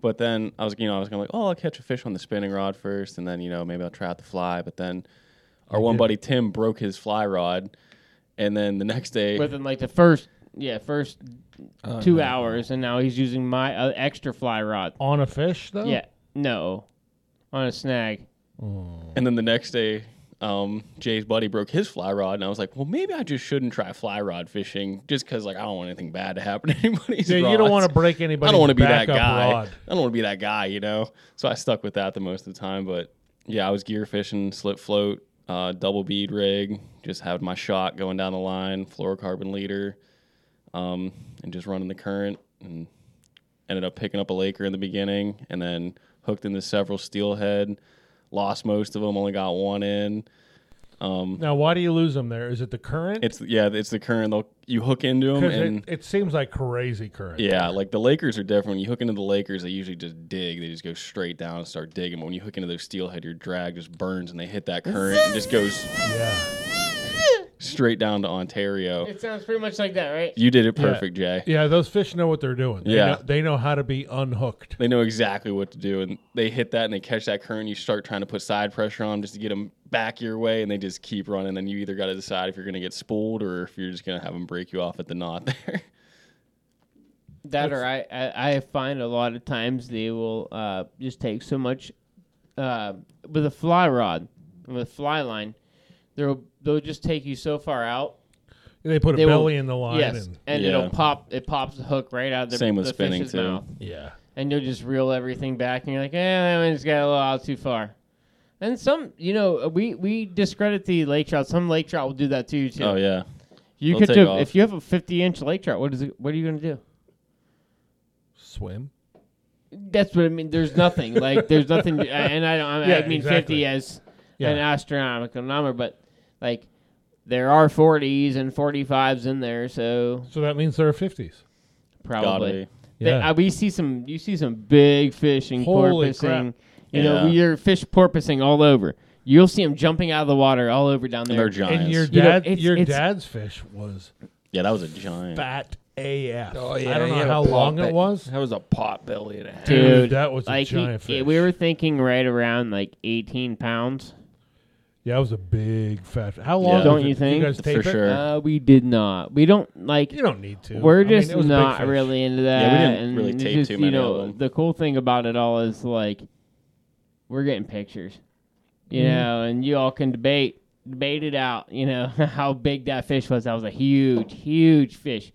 but then I was you know I was gonna like oh I'll catch a fish on the spinning rod first, and then you know maybe I'll try out the fly. But then our one buddy Tim broke his fly rod, and then the next day
within like the first yeah first two hours and now he's using my uh, extra fly rod
On a fish, though?
yeah no on a snag
And then the next day, um, Jay's buddy broke his fly rod, and I was like, "Well, maybe I just shouldn't try fly rod fishing, just because like I don't want anything bad to happen to anybody's
Yeah, you don't want to break anybody.
I don't want to be that guy.
Rod.
I don't want to be that guy, you know. So I stuck with that the most of the time. But yeah, I was gear fishing, slip float, uh, double bead rig, just had my shot going down the line, fluorocarbon leader, um, and just running the current, and ended up picking up a Laker in the beginning, and then hooked into several steelhead. Lost most of them, only got one in. Um,
Now, why do you lose them there? Is it the current?
it's yeah, it's the current. They'll you hook into them, and
it, it seems like crazy current.
yeah, like the Lakers are different. When you hook into the Lakers, they usually just dig. They just go straight down and start digging. But when you hook into those steelhead, your drag just burns and they hit that current and just goes
Yeah.
Straight down to Ontario.
it sounds pretty much like that right
You did it perfect, Jay.
Yeah, those fish know what they're doing. They
Yeah.
Know, they know how to be unhooked.
They know exactly what to do, and they hit that and they catch that current. You start trying to put side pressure on 'em just to get them back your way, and they just keep running. Then you either got to decide if you're going to get spooled or if you're just going to have them break you off at the knot there.
that or I, I i find a lot of times they will uh just take so much uh with a fly rod with a fly line they'll they'll just take you so far out
They put a
They will-
belly in the line.
yes
And,
and
Yeah.
it'll pop it pops the hook right out of the,
Same with
the
spinning,
fish's
too.
mouth.
yeah.
and you'll just reel everything back, and you're like, eh, that one's got a little out too far. And some, you know, we we discredit the lake trout. Some lake trout will do that too. too.
oh yeah,
you
they'll
could
take
do,
off.
if you have a 50 inch lake trout. What is it? What are you gonna do?
Swim.
That's what I mean. There's nothing like there's nothing, and I don't. I,
Yeah,
I mean
exactly.
50 as
Yeah.
an astronomical number, but like there are 40s and 45s in there, so
So that means there are 50s.
probably.
be.
They-
Yeah.
uh, we see some. You see some big fishing
Holy
porpoising.
crap.
You know,
Yeah.
you're fish porpoising all over. You'll see them jumping out of the water all over down
And
there.
they're giants.
and your
You know,
dad,
it's-
your
it's-
dad's fish was
yeah, that was a giant.
fat AF.
Oh yeah,
I don't know how long it was.
That was a pot belly and a half.
Dude,
that was a
like he-
giant
yeah,
fish.
we were thinking right around like 18 pounds.
Yeah, it was a big fat. How long?
Yeah.
Don't
it?
you think?
You guys
For
it?
sure.
Uh, we did not. We don't like.
You don't need to.
We're
I mean,
just
it was a big
not really into that.
Yeah, we didn't
and
really
it's
tape
just,
too
you
many
know,
of them.
The cool thing about it all is like we're getting pictures, you
Mhm.
know, and you all can debate debate it out. You know how big that fish was. That was a huge, huge fish,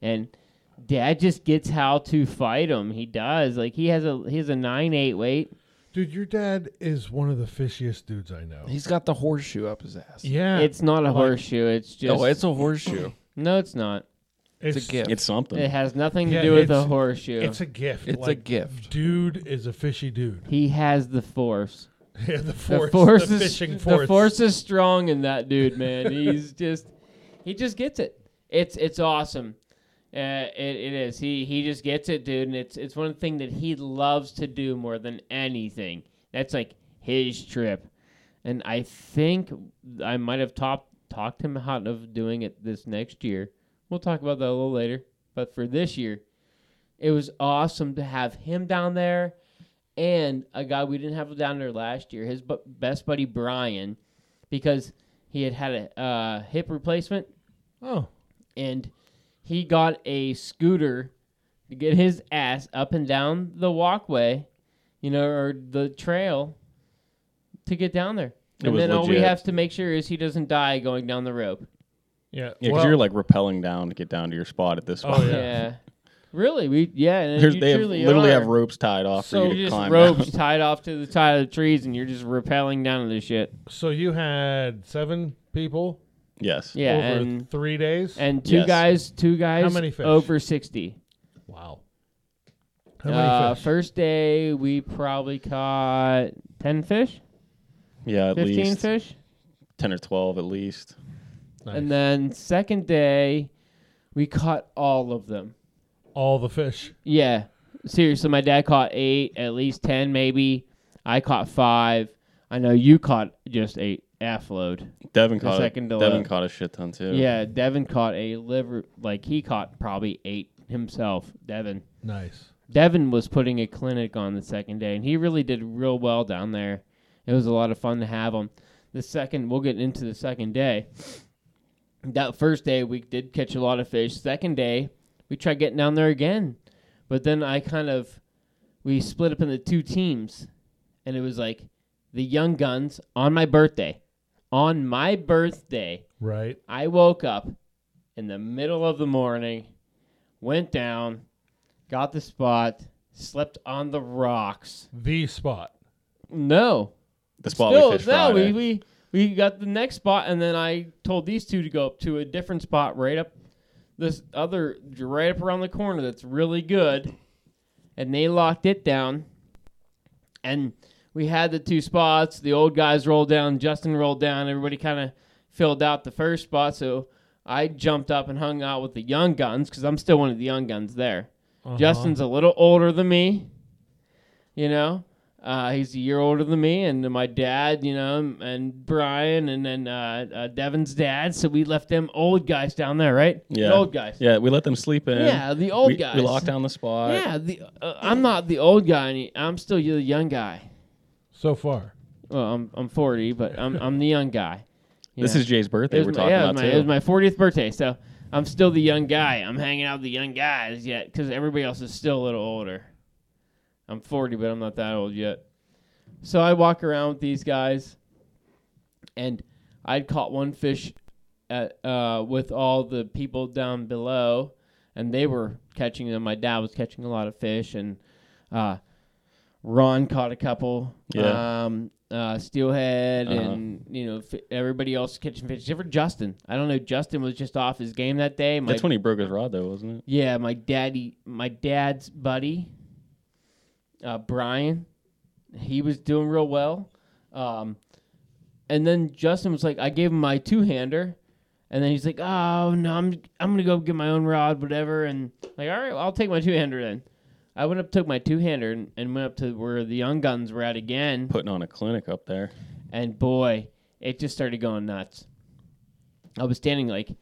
and Dad just gets how to fight him. He does. Like he has a he has a nine eight weight.
Dude, your dad is one of the fishiest dudes I know.
He's got the horseshoe up his ass.
yeah.
It's not a
Like-
horseshoe. It's just
oh, it's a horseshoe.
no, it's not.
It's a gift.
It's something.
It has nothing to
Yeah,
do with a
it's-
horseshoe.
It's a gift.
It's a
like,
gift.
Dude is a fishy dude.
he has the force.
Yeah, the
The
force.
force,
the
is
fishing force.
the force is strong in that dude, man. He's just he just gets it. It's it's awesome. Uh, it, it is. He he just gets it, dude, and it's it's one thing that he loves to do more than anything. That's like his trip, and I think I might have top, talked him out of doing it this next year. We'll talk about that a little later. But for this year, it was awesome to have him down there and a guy we didn't have down there last year, his bu- best buddy Brian, because he had had a uh, hip replacement
Oh,
and he got a scooter to get his ass up and down the walkway, you know, or the trail to get down there.
It
and
was
then all we
legit.
have to make sure is he doesn't die going down the rope.
yeah.
Yeah, because
well,
you're like rappelling down to get down to your spot at this
Oh,
spot.
yeah.
Yeah. Really? We yeah, and
There's,
you
they have,
truly
literally
are.
have ropes tied off
So
for
you
you to
just
climb
ropes
down.
tied off to the side of the trees, and you're just rappelling down to the shit.
so you had seven people
yes.
Yeah,
over
and
three days.
and two
Yes.
guys, two guys, How
many fish?
over sixty.
wow. How many
Uh,
fish?
First day, we probably caught ten fish,
Yeah, at
fifteen
least
fish,
ten or twelve at least.
Nice.
and then second day, we caught all of them.
all the fish.
Yeah, seriously, my dad caught eight, at least ten, maybe. I caught five. I know you caught just a F load.
Devin caught
second
a,
to
Devin
left.
caught a shit ton too.
Yeah, Devin caught a liver. Like he caught probably eight himself. Devin.
Nice.
Devin was putting a clinic on the second day, and he really did real well down there. It was a lot of fun to have him. The second, we'll get into the second day. That first day, we did catch a lot of fish. Second day, we tried getting down there again, but then I kind of, we split up into two teams, and it was like the young guns on my birthday. On my birthday,
Right.
I woke up in the middle of the morning, went down, got the spot, slept on the rocks.
The spot.
No,
the spot
still
we fished
no.
Friday.
We, we we got the next spot, and then I told these two to go up to a different spot right up this other right up around the corner that's really good, and they locked it down, and we had the two spots. The old guys rolled down, Justin rolled down. Everybody kind of filled out the first spot, so I jumped up and hung out with the young guns because I'm still one of the young guns there.
Uh-huh.
Justin's a little older than me, you know. Uh, he's a year older than me, and my dad, you know, and Brian, and then uh, uh, Devin's dad. So we left them old guys down there, right?
Yeah.
the old guys.
yeah, we let them sleep in.
Yeah, the old
we,
guys.
We locked down the spot.
Yeah, the uh, I'm not the old guy. I'm still the young guy.
So far.
Well, I'm I'm 40, but I'm I'm the young guy. you
This
know.
is Jay's birthday. We're
my-
talking
yeah, it
about
my,
too.
It was my 40th birthday, so I'm still the young guy. I'm hanging out with the young guys yet because everybody else is still a little older. I'm 40, but I'm not that old yet. So I walk around with these guys, and I'd caught one fish at, uh, with all the people down below, and they were catching them. My dad was catching a lot of fish, and uh, Ron caught a couple.
Yeah.
Um, uh, steelhead
Uh-huh.
and you know fi- everybody else catching fish. Except for Justin, I don't know. Justin was just off his game that day. My
That's when he broke his rod, though, wasn't it?
yeah, my daddy, my dad's buddy, uh, Brian, he was doing real well. Um, and then Justin was like, I gave him my two hander, and then he's like, Oh no, I'm I'm gonna go get my own rod, whatever. And like, all right, well, I'll take my two hander then. I went up, took my two hander, and, and went up to where the young guns were at again.
Putting on a clinic up there.
And boy, it just started going nuts. I was standing like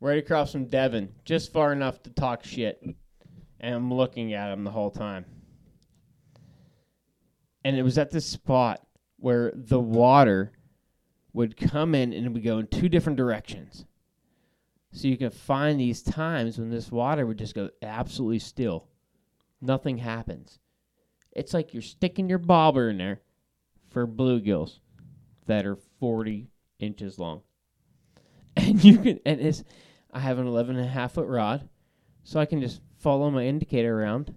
right across from Devin, just far enough to talk shit. And I'm looking at him the whole time. And it was at this spot where the water would come in and it would go in two different directions. So you can find these times when this water would just go absolutely still. Nothing happens. It's like you're sticking your bobber in there for bluegills that are 40 inches long. And you can, and it's, I have an 11 and a half foot rod, so I can just follow my indicator around.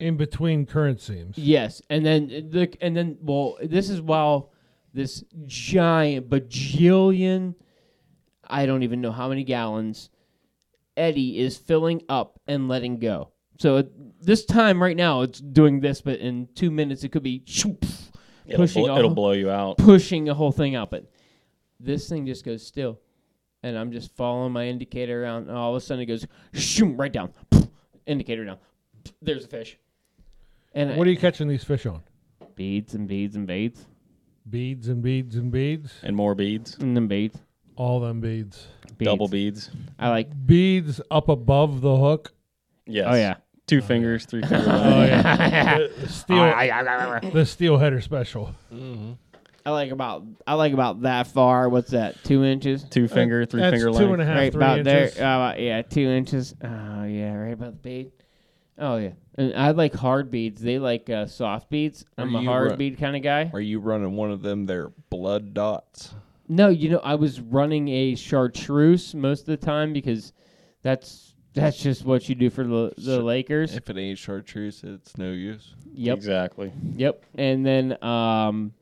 In between current seams.
Yes, and then uh, the and then well, this is while this giant bajillion I don't even know how many gallons eddy is filling up and letting go. So at this time right now, it's doing this, but in two minutes it could be shoop,
It'll,
pushing
blo-
all-
it'll blow you out.
pushing the whole thing out. But this thing just goes still, and I'm just following my indicator around. And all of a sudden it goes shoom right down, indicator down. There's a fish. And
What are you catching these fish on?
beads and beads and beads
Beads and beads and beads.
And more beads,
and then beads.
All them beads.
beads.
double beads.
I like.
Beads up above the hook.
Yes.
Oh yeah.
Two fingers, three fingers.
Oh yeah. the, the steel. the steel header special.
I like about I like about that far. What's that? Two inches.
Two finger, three
That's
finger
two
length.
and a half,
right
three
about
inches.
there. Uh, yeah, two inches. Oh yeah, right about the bead. Oh yeah, and I like hard beads. They like uh, soft beads. I'm
Are
a
you
hard
ru-
bead kind of guy.
Are you running one of them there blood dots?
No, you know I was running a chartreuse most of the time because that's that's just what you do for the the Lakers.
If it ain't chartreuse, it's no use.
Yep,
Exactly.
yep. And then um,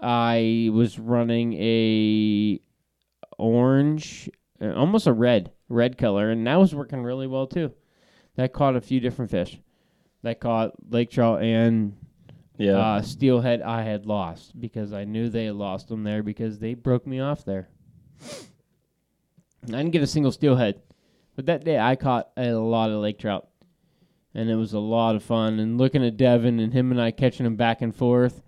I was running a orange, uh, almost a red, red color, and that was working really well too. That caught a few different fish. That caught lake trout and
Yeah.
uh, steelhead. I had lost because I knew they had lost them there because they broke me off there. I didn't get a single steelhead, but that day I caught a lot of lake trout, and it was a lot of fun. And looking at Devin and him and I catching them back and forth,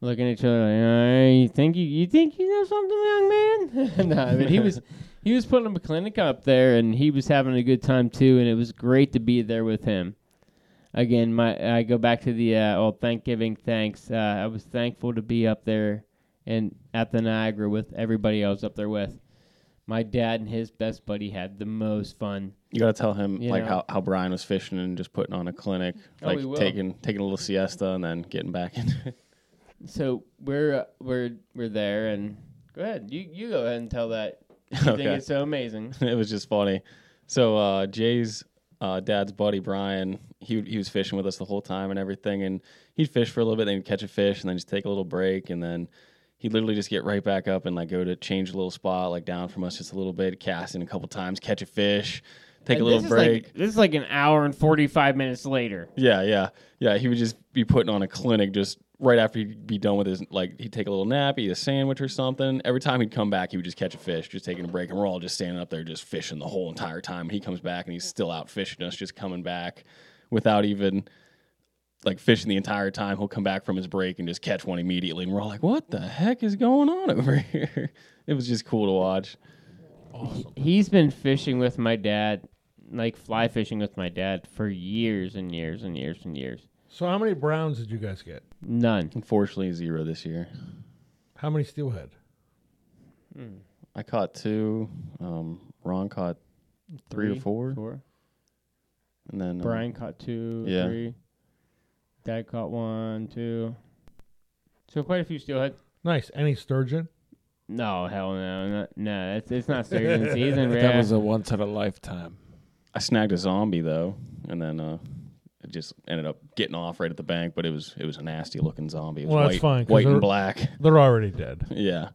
looking at each other like, "Uh, "You think you you think you know something, young man?" no, but he was he was putting up a clinic up there, and he was having a good time too, and it was great to be there with him. Again, my I go back to the uh, well Thanksgiving. Thanks, uh, I was thankful to be up there and at the Niagara with everybody I was up there with. My dad and his best buddy had the most fun.
You gotta tell him
You
like
know.
how, how Brian was fishing and just putting on a clinic,
Oh,
like taking taking a little siesta and then getting back into it.
So we're uh, we're we're there, and go ahead. You you go ahead and tell that. You think it's so amazing.
it was just funny. So uh, Jay's uh, dad's buddy Brian, he he was fishing with us the whole time and everything, and he'd fish for a little bit, then he'd catch a fish, and then just take a little break, and then he'd literally just get right back up and like go to change a little spot, like down from us just a little bit, cast in a couple times, catch a fish, take
And
a little
this
break.
Like, this is like an hour and forty five minutes later.
Yeah, yeah, yeah. He would just be putting on a clinic just right after he'd be done with his like he'd take a little nap, eat a sandwich or something. Every time he'd come back, he would just catch a fish, just taking a break, and we're all just standing up there just fishing the whole entire time. He comes back and he's still out fishing us, just coming back without even like fishing the entire time. He'll come back from his break and just catch one immediately, and we're all like, "What the heck is going on over here?" it was just cool to watch.
He's been fishing with my dad, like fly fishing with my dad for years and years and years and years.
So how many browns did you guys get?
None.
Unfortunately, zero this year.
How many steelhead?
I caught two. Um, Ron caught three, or four,
Four.
and then uh,
Brian caught two,
yeah.
three. Dad caught one, two. So quite a few steelhead.
Nice. Any sturgeon?
No, hell no, no, no. It's, it's not sturgeon season.
That was a once in a lifetime.
I snagged a zombie though, and then uh, it just ended up getting off right at the bank. But it was it was a nasty looking zombie. It was
Well,
white,
that's fine, 'cause
white
they're-
and black.
They're already dead.
yeah,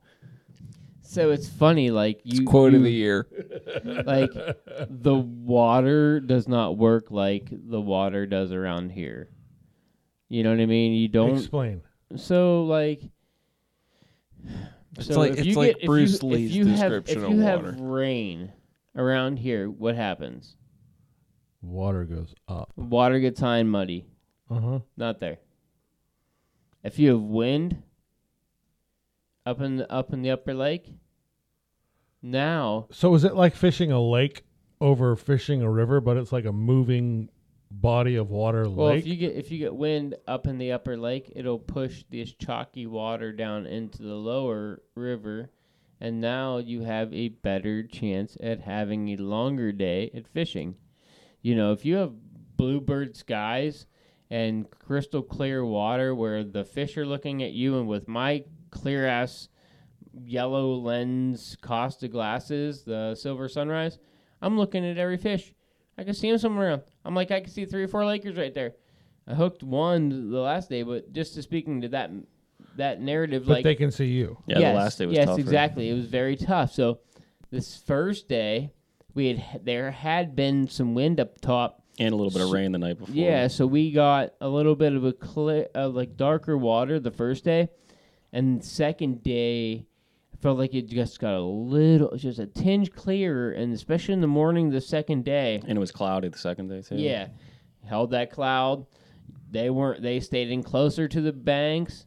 So it's funny, like you
Quote
you,
of the year.
like the water does not work like the water does around here. You know what I mean? You don't.
Explain.
So like.
It's
so
like-
if
it's
you
like
get, if
Bruce
you,
Lee's
if you have,
description
if
of
you
water.
have rain around here, what happens?
Water goes up.
Water gets high and muddy.
Uh huh.
Not there. If you have wind up in the, up in the upper lake, now
So is it like fishing a lake over fishing a river, but it's like a moving body of water
well
lake?
if you get if you get wind up in the upper lake, it'll push this chalky water down into the lower river, and now you have a better chance at having a longer day at fishing. You know, if you have bluebird skies and crystal clear water where the fish are looking at you, and with my clear ass yellow lens Costa glasses, the silver sunrise, I'm looking at every fish. I can see them somewhere around. I'm like, I can see three or four Lakers right there. I hooked one the last day, but just to speaking to that that narrative,
but
like
they can see you.
yeah.
yes,
the last day was
yes,
tougher.
exactly. It was very tough. So This first day, we had there had been some wind up top.
and a little bit of rain the night before.
Yeah, so we got a little bit of a clear, of like darker water the first day, and second day, felt like it just got a little, just a tinge clearer, and especially in the morning the second day.
and it was cloudy the second day too.
Yeah, held that cloud. They weren't. They stayed in closer to the banks.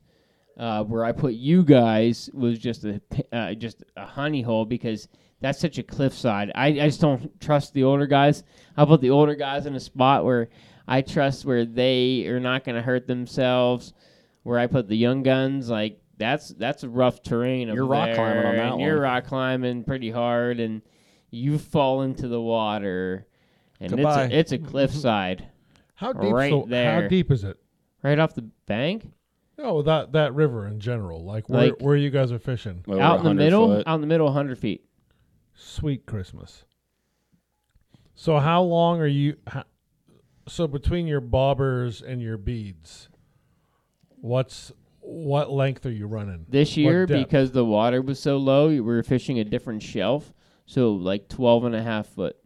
Uh, where I put you guys was just a uh, just a honey hole because that's such a cliffside. I, I just don't trust the older guys. I put the older guys in a spot where I trust where they are not going to hurt themselves. Where I put the young guns, like that's that's a rough terrain.
You're rock
there,
climbing on that
and You're rock climbing pretty hard, and you fall into the water, and
Goodbye.
it's a, it's a cliffside
How deep?
Right
so,
there.
How deep is it?
right off the bank.
No, that that river in general, like where
Like-
where you guys are fishing.
Over
out in the middle,
foot.
out in the middle, hundred feet.
Sweet Christmas. So how long are you? How, so between your bobbers and your beads, what's what length are you running?
This year, because the water was so low, we were fishing a different shelf, so like 12 and a half foot.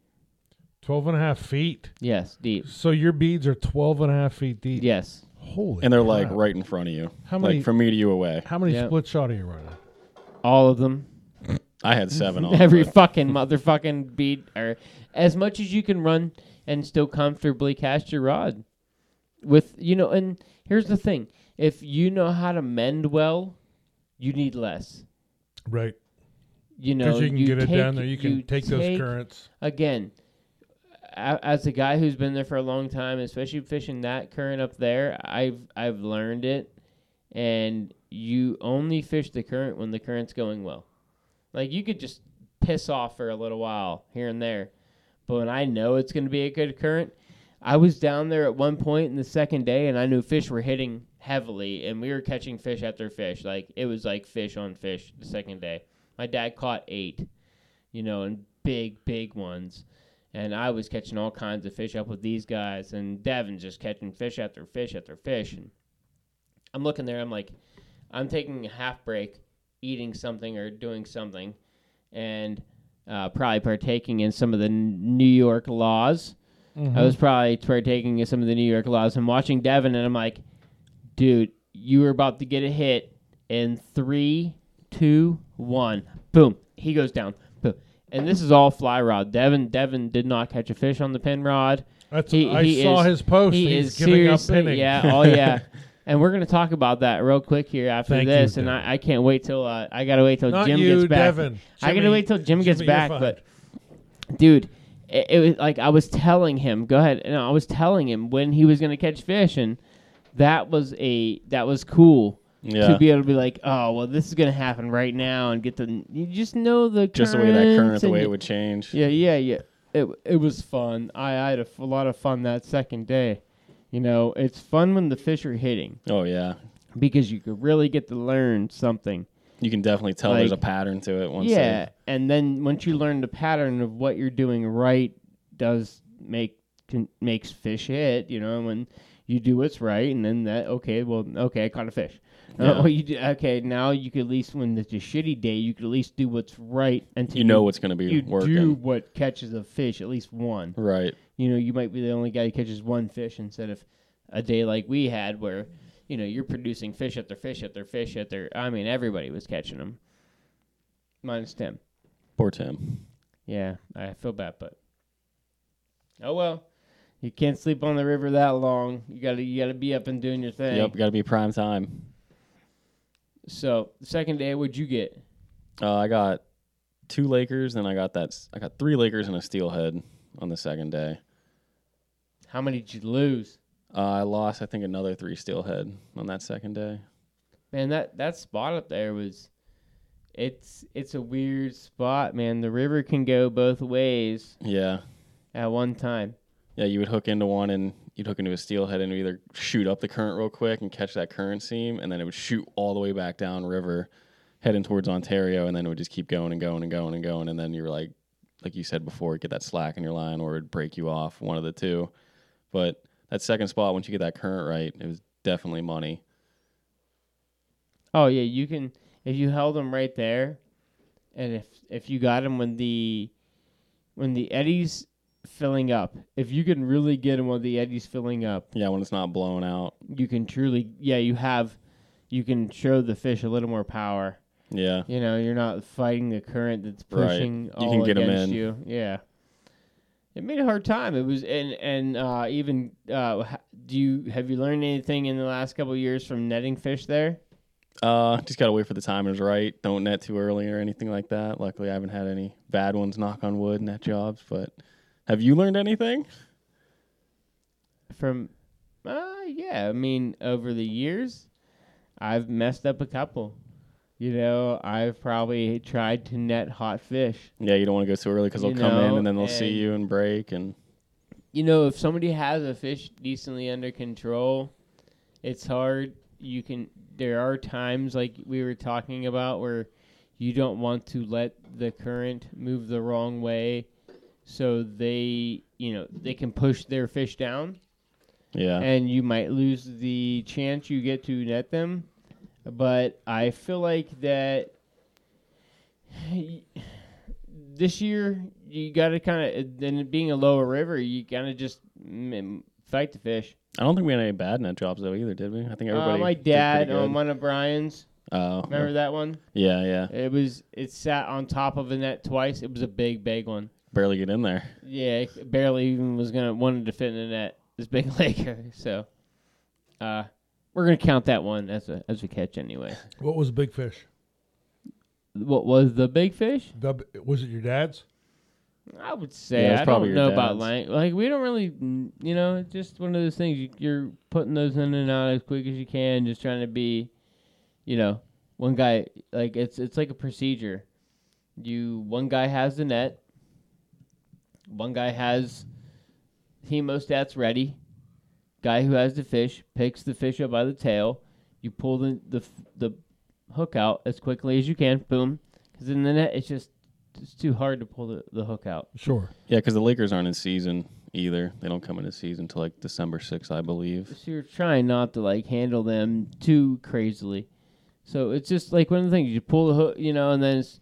12 and a half feet.
Yes, deep.
So your beads are 12 and a half feet deep.
Yes,
Holy.
and they're like right in front of you.
How many-
Like from me to you away.
How many
Yeah.
split shot are you running?
all of them.
I had seven on.
Every
but
fucking motherfucking beat, or as much as you can run and still comfortably cast your rod. With you know, and here's the thing: if you know how to mend well, you need less.
Right.
You know,
Because you can get it
take-
down there. You can take those currents.
again, as a guy who's been there for a long time, especially fishing that current up there, I've I've learned it, and you only fish the current when the current's going well. Like you could just piss off for a little while here and there, but when I know it's going to be a good current, I was down there at one point in the second day, and I knew fish were hitting heavily, and we were catching fish after fish. Like it was like fish on fish the second day. My dad caught eight, you know, and big, big ones. And I was catching all kinds of fish up with these guys, and Devin's just catching fish after fish after fish. And I'm looking there, I'm like, I'm taking a half break, eating something or doing something, and uh, probably partaking in some of the N- New York laws.
Mm-hmm.
I was probably partaking in some of the New York laws I'm watching Devin, and I'm like, dude, you were about to get a hit in three, two, one. Boom. He goes down. Boom. And this is all fly rod. Devin Devin did not catch a fish on the pin rod.
That's
He-
I
he
saw
is-
his post.
He
He's
is
giving up pinning.
yeah, oh yeah. and we're gonna talk about that real quick here after
Thank you,
this, and I, I can't wait till uh, I gotta wait till
Not
Jim
you,
gets back.
Devin.
I gotta wait till Jim gets
Jimmy, you're
back, but dude, it, it was like I was telling him. Go ahead. and I was telling him when he was gonna catch fish, and that was a that was cool
Yeah.
to be able to be like, oh well, this is gonna happen right now, and get the you just know the
Just the way that current, the way it would change.
yeah, yeah, yeah. It it was fun. I, I had a, f- a lot of fun that second day. You know, it's fun when the fish are hitting
Oh yeah.
because you could really get to learn something.
You can definitely tell there's a
Like-
pattern to it once.
yeah, and then once you learn the pattern of what you're doing right, does make can, makes fish hit. You know, when you do what's right, and then that okay, well, okay, I caught a fish. Uh,
Yeah.
well, you do, okay, now you could at least when it's a shitty day, you could at least do what's right until
You know what's going to be
you
working.
do what catches a fish, at least one.
Right.
You know, you might be the only guy who catches one fish instead of a day like we had where, you know, you're producing fish after fish after fish after. I mean, everybody was catching them. Minus Tim.
Poor Tim.
Yeah, I feel bad, but oh well. You can't sleep on the river that long. You gotta you gotta be up and doing your thing.
Yep. Got to be prime time.
So the second day, what'd you get?
Uh, I got two Lakers, and I got that. I got three Lakers and a steelhead on the second day.
How many did you lose?
Uh, I lost, I think, another three steelhead on that second day.
Man, that that spot up there was it's it's a weird spot, man. The river can go both ways
Yeah.
at one time.
Yeah, you would hook into one and you'd hook into a steelhead and either shoot up the current real quick and catch that current seam, and then it would shoot all the way back down river, heading towards Ontario, and then it would just keep going and going and going and going, and then you're like, like you said before, get that slack in your line or it'd break you off, one of the two. But that second spot, once you get that current right, it was definitely money.
Oh yeah, you can if you held them right there, and if if you got them when the when the eddies filling up, if you can really get them when the eddies filling up,
Yeah, when it's not blown out.
you can truly yeah you have you can show the fish a little more power.
Yeah.
You know, you're not fighting the current that's
Right.
pushing
You
all
can get
against
in.
you. Yeah. It made a hard time. It was and and uh, even uh, do you have you learned anything in the last couple of years from netting fish there?
Uh, just gotta wait for the timers right. Don't net too early or anything like that. Luckily, I haven't had any bad ones. Knock on wood, net jobs. But have you learned anything?
From uh yeah, I mean over the years I've messed up a couple. You know, I've probably tried to net hot fish.
Yeah, you don't want to go too early because they'll
You
come in and then they'll see you and break. And
You know, if somebody has a fish decently under control, it's hard. You can there are times like we were talking about where you don't want to let the current move the wrong way so they, you know, they can push their fish down.
yeah,
and you might lose the chance you get to net them. But I feel like that this year you got to kind of, then being a lower river, you kind of just fight the fish.
I don't think we had any bad net jobs though either, did we? I think everybody.
Uh, my dad on one of Brian's,
Oh,
remember that one?
yeah, yeah.
It was it sat on top of a net twice. It was a big, big one.
Barely get in there.
Yeah, it barely even was gonna wanted to fit in the net. This big Laker, so uh, we're gonna count that one as a as a catch anyway.
What was the big fish?
What was the big fish?
The, was it your dad's?
I would say
Yeah,
I
probably
don't
your
know about
dad's.
lang- like we don't really you know it's just one of those things you, you're putting those in and out as quick as you can, just trying to be, you know, one guy like it's it's like a procedure. You one guy has the net, one guy has hemostats ready. Guy who has the fish picks the fish up by the tail. You pull the the the hook out as quickly as you can. Boom, because in the net it's just it's too hard to pull the, the hook out.
Sure.
Yeah, because the Lakers aren't in season either. They don't come into season until like December 6th, I believe.
So you're trying not to like handle them too crazily. So it's just like one of the things you pull the hook, you know, and then it's,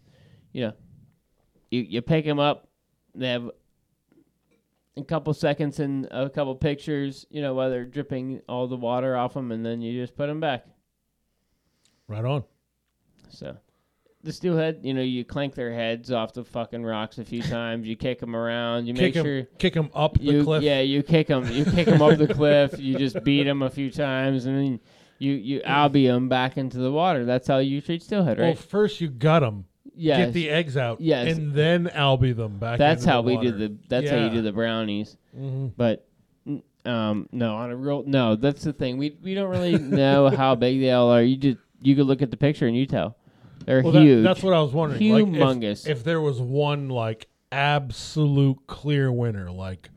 you know, you you pick them up. They have a couple seconds and a couple pictures, you know, while they're dripping all the water off them, and then you just put them back.
Right on.
So the steelhead, you know, you clank their heads off the fucking rocks a few times. You kick them around. You
Kick
make sure.
him, kick them up the
you,
cliff.
Yeah, you kick them. You kick them up the cliff. You just beat them a few times, and then you you albie them back into the water. That's how you treat steelhead,
Well,
right?
first you gut them,
yes.
get the eggs out,
Yes.
and then albie them back.
that's
into
how
the
we
water.
did the. That's how you
Yeah.
do the brownies.
hmm
But um, no, on a real no. That's the thing. We we don't really know how big they all are. You just you could look at the picture and you tell. They're
Well, that-
huge.
that's what I was wondering. Like, if-
Humongous.
if, there was one like absolute clear winner, like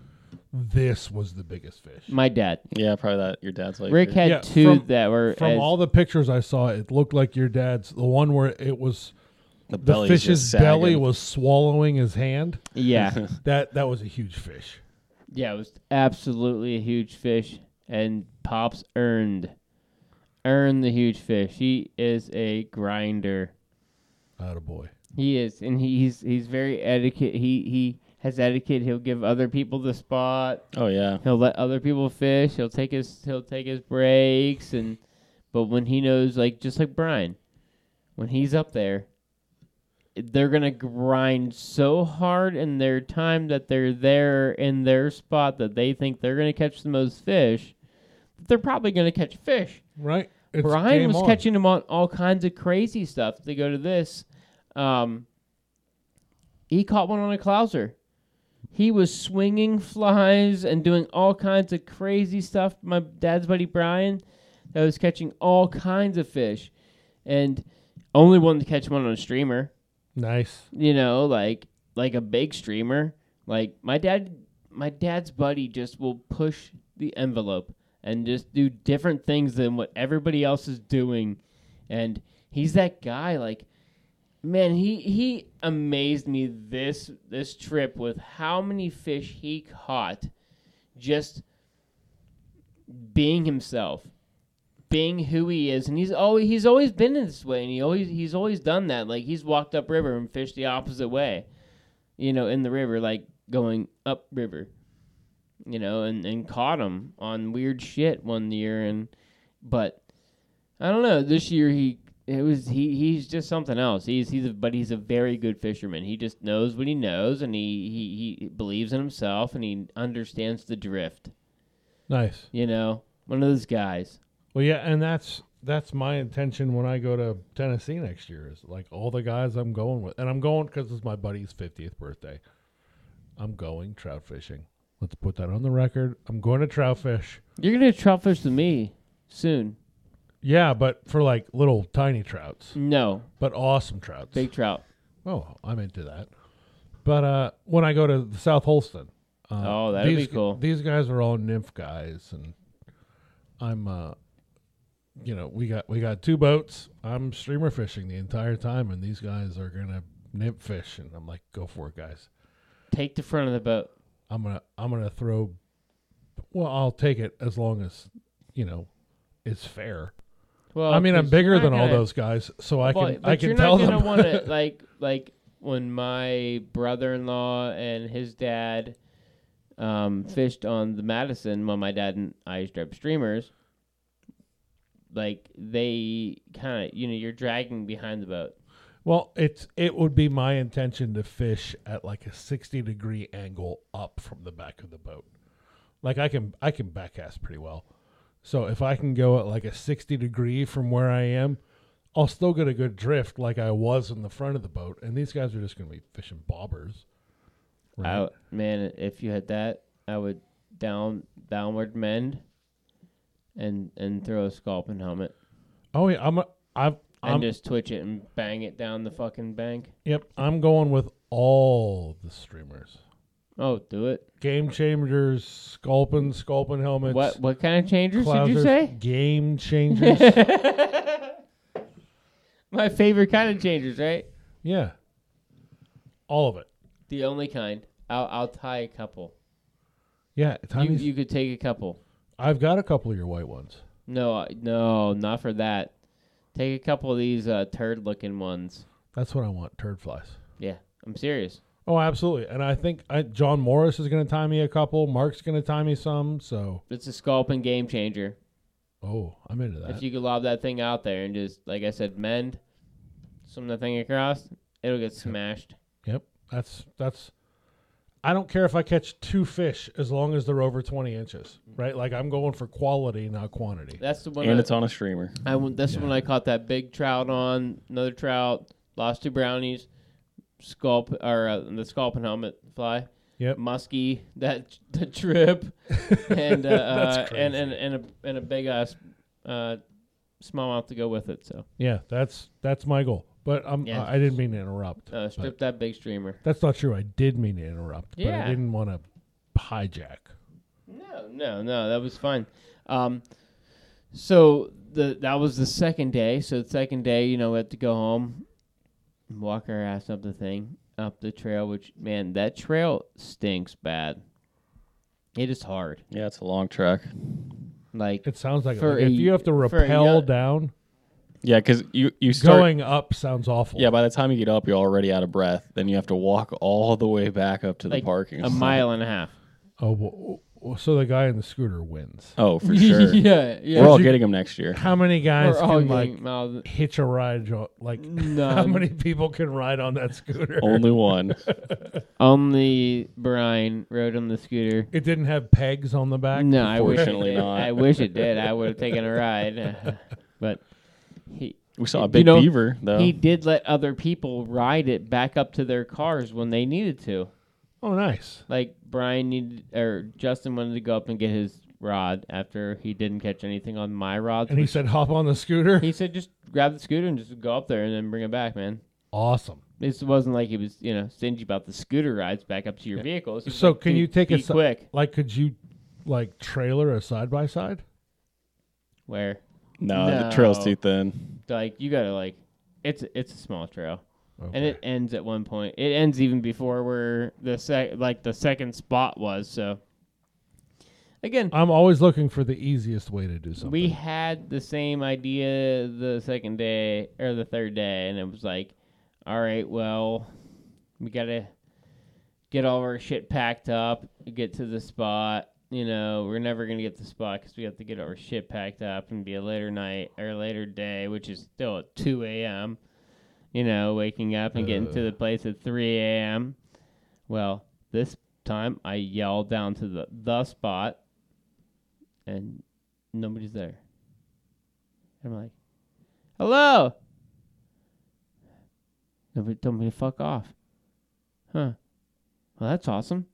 this was the biggest fish.
My dad.
Yeah, probably that. Your dad's like
Rick had
Yeah,
two
from-
that were
From
as-
all the pictures I saw, it looked like your dad's. The one where it was
the,
the
belly's
fish's
just sagging.
belly was swallowing his hand.
yeah.
That that was a huge fish.
Yeah, it was absolutely a huge fish, and Pops earned earned the huge fish. He is a grinder.
Out of boy.
He is, and he's he's very etiquette. He he has etiquette. He'll give other people the spot.
Oh yeah,
He'll let other people fish. He'll take his he'll take his breaks, and but when he knows, like just like Brian, when he's up there, they're gonna grind so hard in their time that they're there in their spot that they think they're gonna catch the most fish. that They're probably gonna catch fish.
Right. It's
Brian was
on.
catching them on all kinds of crazy stuff. They go to this. Um, he caught one on a clouser. He was swinging flies and doing all kinds of crazy stuff. My dad's buddy Brian, that was catching all kinds of fish, and only one to catch one on a streamer.
Nice.
You know, like like a big streamer. Like my dad, my dad's buddy just will push the envelope and just do different things than what everybody else is doing, and he's that guy. Like, man, he he amazed me this this trip with how many fish he caught, just being himself, being who he is, and he's always he's always been this way, and he always he's always done that. Like he's walked up river and fished the opposite way, you know, in the river, like going up river, you know, and and caught him on weird shit one year, and but I don't know. This year he it was he he's just something else. He's he's a, but he's a very good fisherman. He just knows what he knows, and he he, he believes in himself, and he understands the drift.
Nice.
You know, one of those guys.
Well, yeah, and that's that's my intention when I go to Tennessee next year. Is like all the guys I'm going with, and I'm going because it's my buddy's 50th birthday. I'm going trout fishing. Let's put that on the record. I'm going to trout fish.
You're gonna trout fish with me soon.
Yeah, but for like little tiny trouts,
No,
but awesome trouts.
big trout.
Oh, I'm into that. But uh, when I go to the South Holston, uh,
Oh, that'd be
these,
cool.
These guys are all nymph guys, and I'm, uh, you know, we got we got two boats. I'm streamer fishing the entire time, and these guys are gonna nymph fish, and I'm like, go for it, guys.
Take the front of the boat.
I'm gonna I'm gonna throw. Well, I'll take it as long as you know it's fair.
Well,
I mean, I'm bigger than all
gonna-
those guys, so I
Well,
can I can
you're
tell
not
them.
gonna want to like like when my brother-in-law and his dad um, fished on the Madison when my dad and I strip streamers. Like they kind of, you know, you're dragging behind the boat.
Well, it's it would be my intention to fish at like a sixty degree angle up from the back of the boat. Like I can I can backcast pretty well. So if I can go at like a sixty degree from where I am, I'll still get a good drift like I was in the front of the boat. And these guys are just gonna be fishing bobbers.
I, man, if you had that, I would down downward mend and and throw a sculpin helmet
Oh yeah, I'm a, I've
and
I'm
just twitch it and bang it down the fucking bank.
yep, I'm going with all the streamers.
Oh, do it.
Game changers, sculpin, sculpin helmets.
What what kind of changers did you
Clousers,
say?
Game changers.
My favorite kind of changers, right?
yeah. All of it.
The only kind. I'll I'll tie a couple.
Yeah,
You,
Tommy's,
you could take a couple.
I've got a couple of your white ones.
No, I- no, not for that. Take a couple of these uh, turd-looking ones.
That's what I want. Turd flies.
Yeah, I'm serious.
Oh, absolutely. And I think I, John Morris is going to tie me a couple. Mark's going to tie me some. So,
It's a sculpin game changer.
oh, I'm into that.
If you could lob that thing out there and just, like I said, mend, swim the thing across, it'll get smashed.
yep. That's that's. I don't care if I catch two fish as long as they're over 20 inches, right? Like I'm going for quality, not quantity.
That's the one.
and
I-
it's on a streamer.
I went, that's when I caught that big trout on another trout, lost two brownies, sculp or uh, the sculpin helmet fly,
Yep.
muskie that the trip, and uh, uh, and and and a and a big ass uh, smallmouth to go with it. So
Yeah, that's that's my goal. But um,
Yeah.
I didn't mean to interrupt.
uh, strip that big streamer.
that's not true. I did mean to interrupt, but
Yeah.
I didn't want to hijack.
No, no, no, that was fine. Um, so the that was the second day. So the second day, you know, we had to go home, walk our ass up the thing, up the trail. Which man, that trail stinks bad. It is hard.
Yeah, it's a long trek.
Like
It sounds like, it.
For
Like if you have to
for a
rappel
young-
down,
Yeah, because you you start.
going up sounds awful.
yeah, by the time you get up, you're already out of breath. Then you have to walk all the way back up to
like
the parking.
a
lot.
mile and a half.
Oh, well, well, so the guy in the scooter wins.
Oh, for sure.
yeah, yeah.
We're all
you-
getting them next year.
How many guys
We're all
can like
getting miles-
hitch a ride? jo- Like how
None.
many people can ride on that scooter?
Only one.
Only Brian rode on the scooter.
It didn't have pegs on the back.
No, I wish it
Fortunately
did.
not.
I wish it did. I would have taken a ride, but he
We saw a
You
big
know,
beaver though.
he did let other people ride it back up to their cars when they needed to.
Oh, nice.
Like Brian needed, or Justin wanted to go up and get his rod after he didn't catch anything on my rod.
And he said, "Hop on the scooter."
he said just grab the scooter and just go up there and then bring it back, man.
awesome.
This wasn't like he was, you know, stingy about the scooter rides back up to your vehicles. He
So
like,
can you take a si-
quick?
Like, could you like trailer a side by side?
Where
no, the trail's too thin.
like you gotta like, it's it's a small trail. and it ends at one point. It ends even before where the sec like the second spot was. So, again,
I'm always looking for the easiest way to do something.
we had the same idea the second day or the third day, and it was like, all right, well, we gotta get all our shit packed up, get to the spot. You know, we're never gonna get the spot because we have to get our shit packed up and be a later night or a later day, which is still at two a.m. You know, waking up and getting to the place at three a.m. Well, this time I yelled down to the the spot, and nobody's there. I'm like, hello. Nobody told me to fuck off. Huh. Well, that's awesome.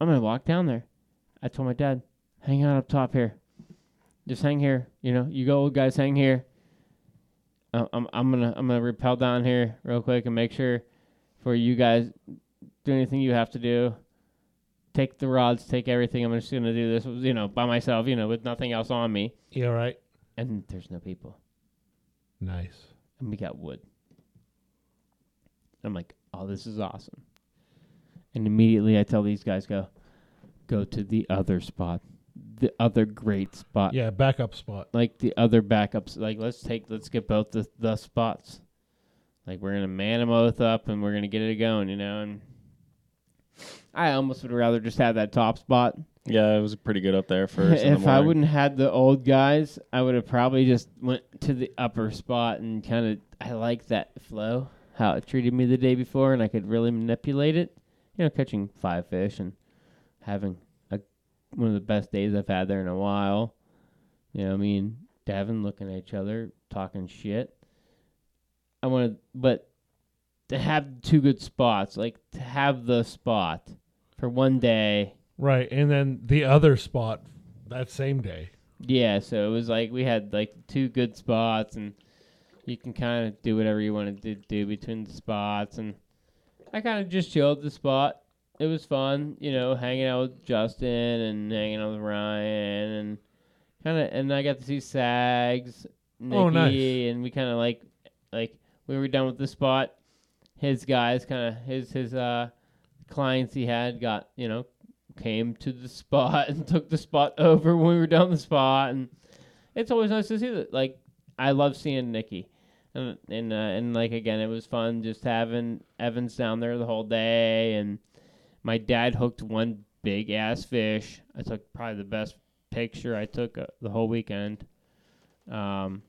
I'm going to walk down there. I told my dad, hang out up top here. Just hang here. You know, you go, guys, hang here. Uh, I'm I'm gonna I'm gonna rappel down here real quick and make sure for you guys do anything you have to do. Take the rods, take everything. I'm just gonna do this, you know, by myself, you know, with nothing else on me.
yeah, right.
And there's no people.
Nice.
and we got wood. I'm like, oh, this is awesome. And immediately I tell these guys, go, go to the other spot, the other great spot,
Yeah, backup spot.
like the other backups. Like, let's take, let's get both the the spots. Like, we're gonna man them both up, and we're gonna get it going, you know. And I almost would rather just have that top spot.
Yeah, it was pretty good up there first. in the
if I wouldn't had the old guys, I would have probably just went to the upper spot and kind of. I like that flow, how it treated me the day before, and I could really manipulate it. You know, catching five fish and having a one of the best days I've had there in a while. You know, I mean, Davin looking at each other, talking shit. I want to, but to have two good spots, like to have the spot for one day.
Right, and then the other spot that same day.
Yeah, so it was like we had like two good spots, and you can kind of do whatever you want to do between the spots. And I kind of just chilled the spot. It was fun, you know, hanging out with Justin and hanging out with Ryan, and kind of. And I got to see Sags, Nikki,
Oh, nice.
and we kind of like, like we were done with the spot. His guys, kind of his his uh clients he had got you know came to the spot and took the spot over when we were down the spot and it's always nice to see that like I love seeing Nikki and and uh, and like again it was fun just having Evans down there the whole day and my dad hooked one big ass fish I took probably the best picture I took uh, the whole weekend um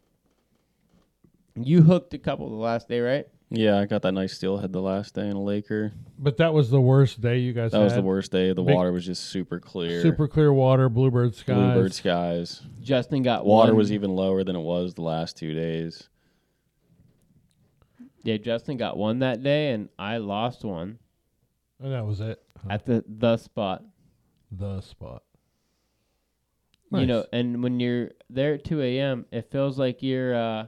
you hooked a couple the last day right
yeah, I got that nice steelhead the last day in a Laker.
But that was the worst day you guys
That
had.
was the worst day. The
Big-
water was just super clear.
Super clear water, bluebird skies.
bluebird skies.
Justin got
Water
one.
was even lower than it was the last two days.
yeah Justin got one that day and I lost one
And that was it.
at the the spot
the spot.
You know, and when you're there at 2 a.m., it feels like you're uh,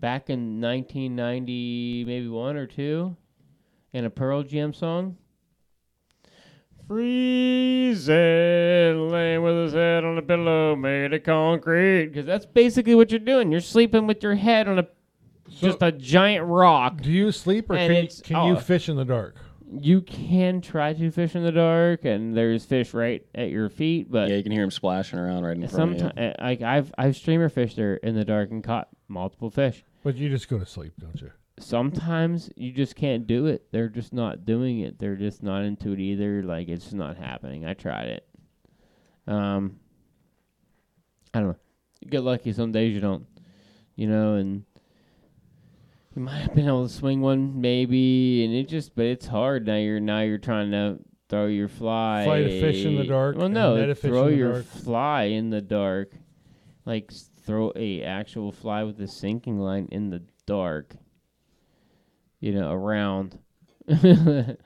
back in 1990, maybe one or two, in a Pearl Jam song. Freezing, laying with his head on a pillow made of concrete. Because that's basically what you're doing. You're sleeping with your head on a just a giant rock.
Do you sleep or can,
it's-
can you
oh.
fish in the dark?
You can try to fish in the dark, and there's fish right at your feet, but
yeah, you can hear them splashing around right in front of you.
Sometimes, like I've I've streamer fished there in the dark and caught multiple fish.
But you just go to sleep, don't you?
Sometimes you just can't do it. They're just not doing it. They're just not into it either. Like it's just not happening. I tried it. Um, I don't know. You get lucky. Some days you don't. You know, and you might have been able to swing one maybe, and it just but it's hard now. You're now you're trying to throw your fly.
Fight a fish in the dark
Well, no,
net a fish
throw your
dark.
fly in the dark. Like throw a actual fly with a sinking line in the dark. You know, around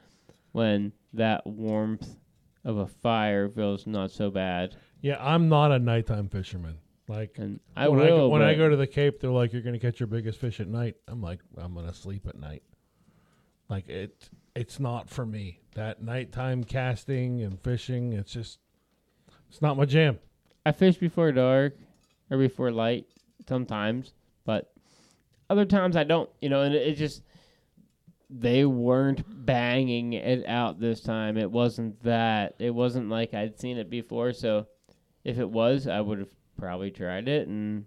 when that warmth of a fire feels not so bad.
Yeah, I'm not a nighttime fisherman. Like
And I
when
will.
I go, when I go to the Cape, they're like, "You're going to catch your biggest fish at night." I'm like, "I'm going to sleep at night." Like it, it's not for me. That nighttime casting and fishing, it's just, it's not my jam.
I fish before dark or before light sometimes, but other times I don't. You know, and it, it just they weren't banging it out this time. It wasn't that. It wasn't like I'd seen it before. So if it was, I would have probably tried it, and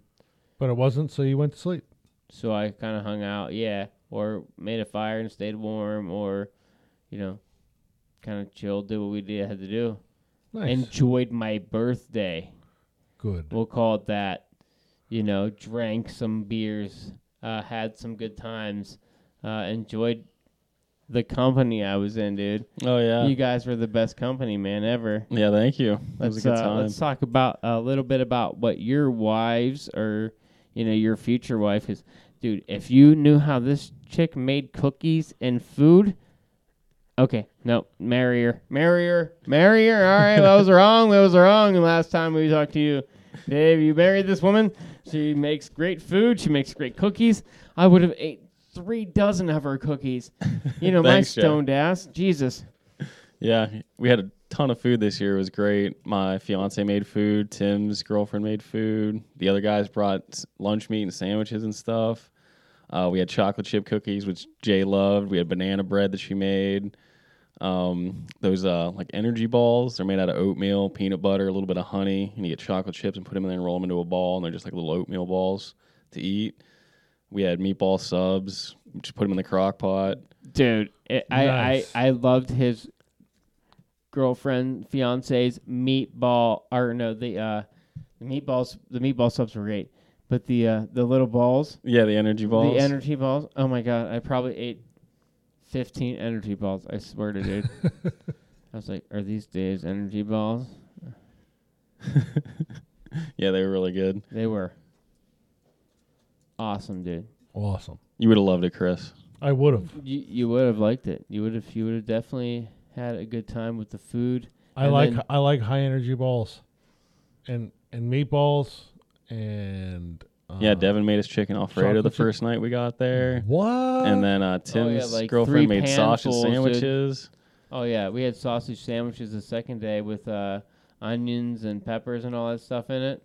But it wasn't, so you went to sleep.
so I kind of hung out. Yeah, or made a fire and stayed warm, or you know, kind of chilled, did what we did had to do.
Nice.
Enjoyed my birthday.
Good.
We'll call it that. You know, drank some beers, uh, had some good times, uh, enjoyed the company I was in, dude.
Oh yeah.
You guys were the best company, man, ever.
yeah. Thank you. It was
Let's
a good
uh, let's talk about a little bit about what your wives or you know your future wife is. Dude, if you knew how this chick made cookies and food, okay, no, marry her, marry her, marry her. All right, that was wrong. That was wrong. The last time we talked to you, Dave, you married this woman. She makes great food. She makes great cookies. I would have ate three dozen of her cookies. You know, my
Thanks, Jeff.
stoned ass. Jesus.
Yeah, we had a ton of food this year. It was great. My fiance made food. Tim's girlfriend made food. The other guys brought s- lunch meat and sandwiches and stuff. Uh, we had chocolate chip cookies, which Jay loved. We had banana bread that she made. Um, those uh, like energy balls. They're made out of oatmeal, peanut butter, a little bit of honey, and you get chocolate chips and put them in there and roll them into a ball, and they're just like little oatmeal balls to eat. We had meatball subs. Just put them in the crock pot.
Dude, it, I, I I loved his girlfriend, fiance's meatball or no the uh the meatballs the meatball subs were great, but the uh the little balls,
Yeah, the energy balls.
the energy balls. Oh my god, I probably ate fifteen energy balls. I swear to dude. I was like, are these Dave's energy balls?
yeah, they were really good.
They were awesome, dude.
Awesome.
You would have loved it, Chris.
I would have.
You you would have liked it. You would have you would have definitely had a good time with the food.
I
And
like
then-
I like high energy balls, and and meatballs and uh,
Yeah, Devin made us chicken Alfredo the
chocolate chip-
first night we got there.
What?
And then uh, Tim's
like
girlfriend made sausage
panfuls, dude.
sandwiches.
Oh yeah, we had sausage sandwiches the second day with uh, onions and peppers and all that stuff in it.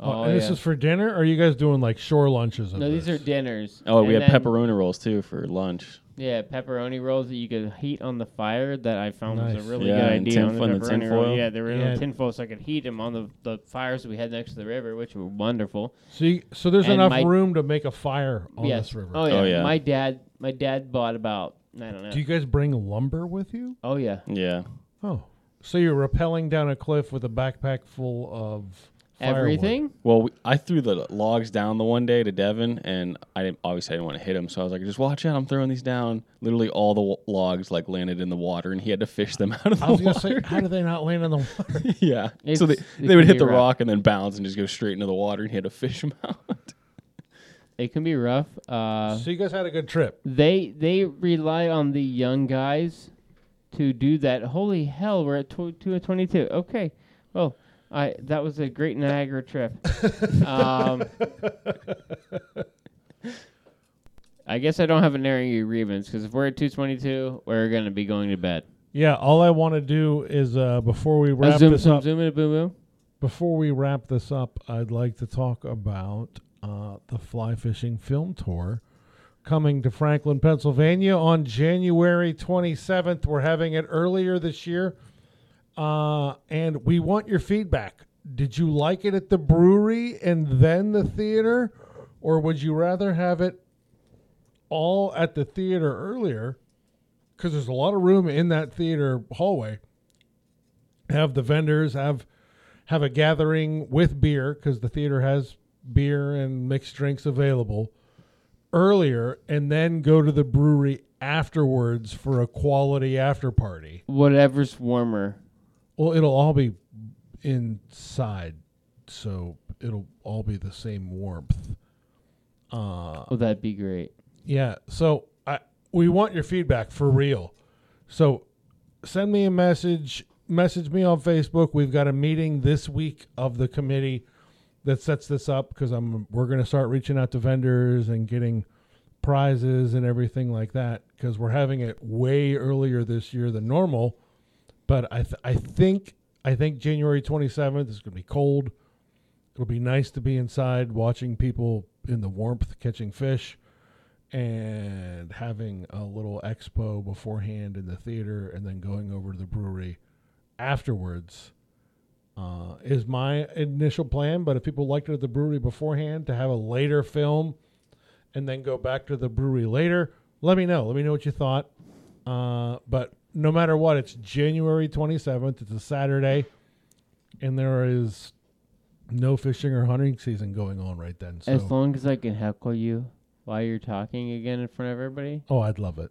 Oh,
Oh,
and
yeah.
this is for dinner. Or are you guys doing like shore lunches? Of
no, these
this?
are dinners.
Oh, we
And
had
then-
pepperoni rolls too for lunch.
Yeah, pepperoni rolls that you could heat on the fire. That I found was a really
Yeah,
good
and
idea. on
tinfoil- and the
pepperoni roll.
tinfoil.
Yeah, they were in
Yeah.
a tinfoil, so I could heat them on the, the fires we had next to the river, which were wonderful.
So, you, so there's
And
enough
my-
room to make a fire on
yes.
this river.
Oh yeah.
Oh, yeah.
My dad, my dad bought about I don't know.
Do you guys bring lumber with you?
oh yeah.
Yeah.
Oh, so you're rappelling down a cliff with a backpack full of firewood.
Everything.
Well, we, I threw the logs down the one day to Devin, and I didn't, obviously I didn't want to hit him, so I was like, "Just watch out! I'm throwing these down." Literally, all the w- logs like landed in the water, and he had to fish them out of the
I was
water.
gonna say, how do they not land in the water?
yeah.
It's-
so they, they would hit the
rough.
rock and then bounce and just go straight into the water, and he had to fish them out.
It can be rough. Uh,
so you guys had a good trip.
they they rely on the young guys to do that. Holy hell, we're at tw- two of twenty two. Okay, well, I that was a great Niagara trip. um, I guess I don't have an you grievance because if we're at two twenty two, we're gonna be going to bed.
Yeah, all I want to do is uh, before we
Uh,
wrap
zoom,
this
zoom,
up,
zoom, in a boom, boom.
before we wrap this up, I'd like to talk about uh, the fly fishing film tour coming to Franklin, Pennsylvania on January 27th. We're having it earlier this year, uh, and we want your feedback. Did you like it at the brewery and then the theater, or would you rather have it all at the theater earlier? Because there's a lot of room in that theater hallway. Have the vendors have have a gathering with beer because the theater has beer and mixed drinks available earlier, and then go to the brewery afterwards for a quality after party.
Whatever's warmer.
Well, it'll all be inside, so it'll all be the same warmth. Uh,
Oh, that'd be great.
yeah. So I we want your feedback for real. So send me a message. Message me on Facebook. We've got a meeting this week of the committee that sets this up because I'm we're going to start reaching out to vendors and getting prizes and everything like that because we're having it way earlier this year than normal. But I th- I think I think January 27th is going to be cold. It'll be nice to be inside watching people in the warmth catching fish and having a little expo beforehand in the theater and then going over to the brewery afterwards uh, is my initial plan. But if people liked it at the brewery beforehand to have a later film and then go back to the brewery later, let me know. Let me know what you thought. Uh, but no matter what, it's January 27th. It's a Saturday, and there is no fishing or hunting season going on right then. So,
As long as I can heckle you while you're talking again in front of everybody,
oh, I'd love it.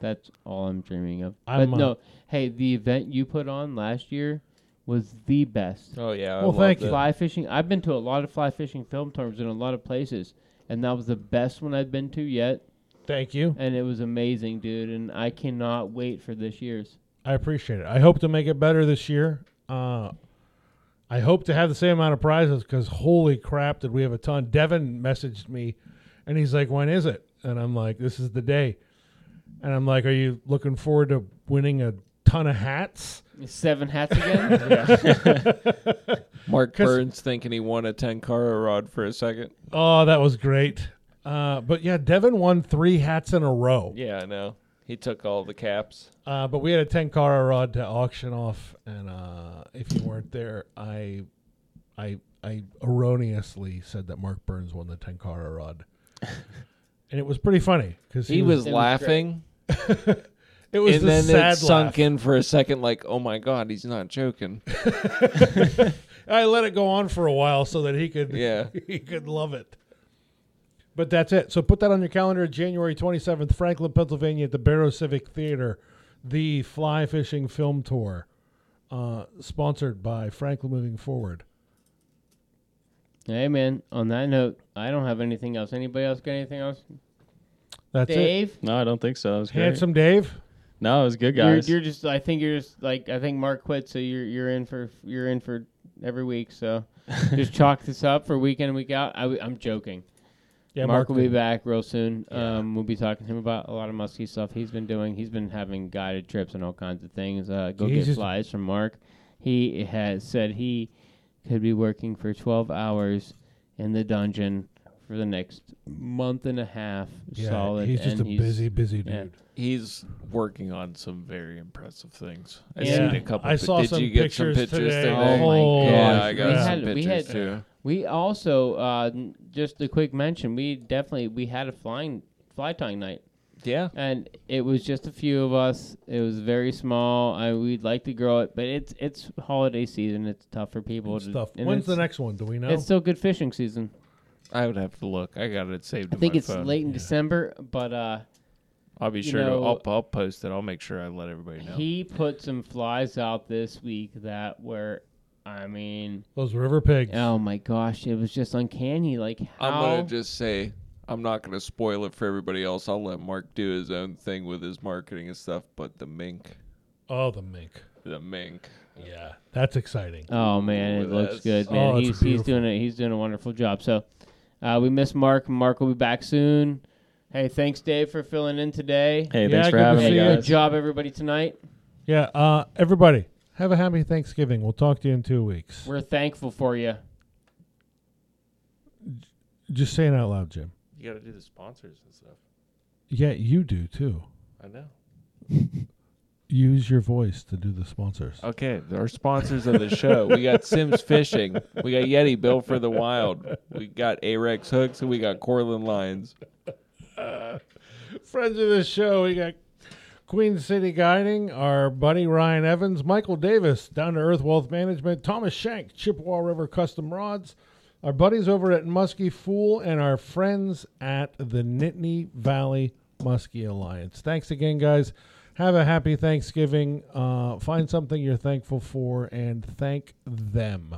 that's all I'm dreaming of.
I'm,
but
uh,
no, hey, the event you put on last year was the best.
Oh yeah. I
Well, thank you.
Fly fishing. I've been to a lot of fly fishing film tours in a lot of places, and that was the best one I've been to yet.
Thank you.
And it was amazing, dude. And I cannot wait for this year's.
I appreciate it. I hope to make it better this year. Uh, I hope to have the same amount of prizes because holy crap, did we have a ton. Devin messaged me and he's like, when is it? And I'm like, this is the day. And I'm like, are you looking forward to winning a ton of hats?
Seven hats again.
Mark Burns thinking he won a Tenkara rod for a second.
Oh, that was great. Uh, but yeah, Devin won three hats in a row.
Yeah, I know. He took all the caps.
Uh, but we had a Tenkara rod to auction off, and uh, if you weren't there, I, I, I erroneously said that Mark Burns won the Tenkara rod, and it was pretty funny because
He, was,
was
laughing,
It was
and
the
then
sad
it sunk
laugh.
in for a second. Like, oh my god, he's not joking.
I let it go on for a while so that he could,
Yeah.
he could love it. But that's it. So put that on your calendar. January 27th, Franklin, Pennsylvania, at the Barrow Civic Theater, the fly fishing film tour, uh, sponsored by Franklin Moving Forward.
hey, man. On that note, I don't have anything else. Anybody else got anything else?
That's it.
Dave,
No, I don't think so. That was great.
Handsome Dave.
No, it was good,
you're,
guys.
you're just. I think you're just like. I think Mark quit, so you're you're in for you're in for every week. So just chalk this up for week in and week out. I, am joking.
Yeah,
Mark, will be back real soon.
Yeah.
Um, we'll be talking to him about a lot of musky stuff he's been doing. He's been having guided trips and all kinds of things. Uh, go get flies from Mark. He has said he could be working for 12 hours in the dungeon for the next month and a half.
Yeah,
solid.
he's just
and
a busy, busy dude.
yeah.
He's working on some very impressive things. I
Yeah.
seen a couple.
I saw
Did
some
you get
pictures
some pictures
today.
today?
Oh my
Oh,
Yeah,
gosh.
I got
We
some
had- we
pictures
had-
too.
We also uh, n- just a quick mention. We definitely we had a flying fly tying night.
Yeah.
and it was just a few of us. It was very small. I we'd like to grow it, but it's it's holiday season. It's tough for people.
Good
to,
stuff.
and
When's the
it's-
next one? Do we know?
It's still good fishing season.
I would have to look. I got it saved.
I
in
think
my
it's
phone.
late in December, but uh,
I'll be
you
sure
know-
to. I'll, I'll post it. I'll make sure I let everybody know.
he put some flies out this week that were, I mean,
Those river pigs.
oh my gosh, it was just uncanny. Like how?
I'm gonna just say I'm not gonna spoil it for everybody else. I'll let Mark do his own thing with his marketing and stuff. But the mink,
Oh, the mink.
the mink.
Yeah, that's exciting.
Oh man, it
Ooh,
looks
that's-
good, man.
Oh, it's
he's he's doing it. He's doing a wonderful job. So, uh, we miss Mark. Mark will be back soon. Hey, thanks, Dave, for filling in today.
hey,
Yeah,
thanks for
good
having
see
me,
you.
Good job, everybody, tonight.
Yeah, uh, everybody, have a happy Thanksgiving. We'll talk to you in two weeks.
We're thankful for you.
Just saying out loud, Jim.
You got to do the sponsors and stuff.
Yeah, you do too.
I know.
Use your voice to do the sponsors.
Okay, our sponsors of the show. We got Simms Fishing. We got Yeti Bill for the Wild. We got Ahrex Hooks, and we got Cortland Lines.
Friends of the show, we got Queen City Guiding, our buddy Ryan Evans, Michael Davis, Down to Earth Wealth Management, Thomas Shank, Chippewa River Custom Rods, our buddies over at Muskie Fool, and our friends at the Nittany Valley Muskie Alliance. Thanks again, guys. Have a happy Thanksgiving. Uh, find something you're thankful for and thank them.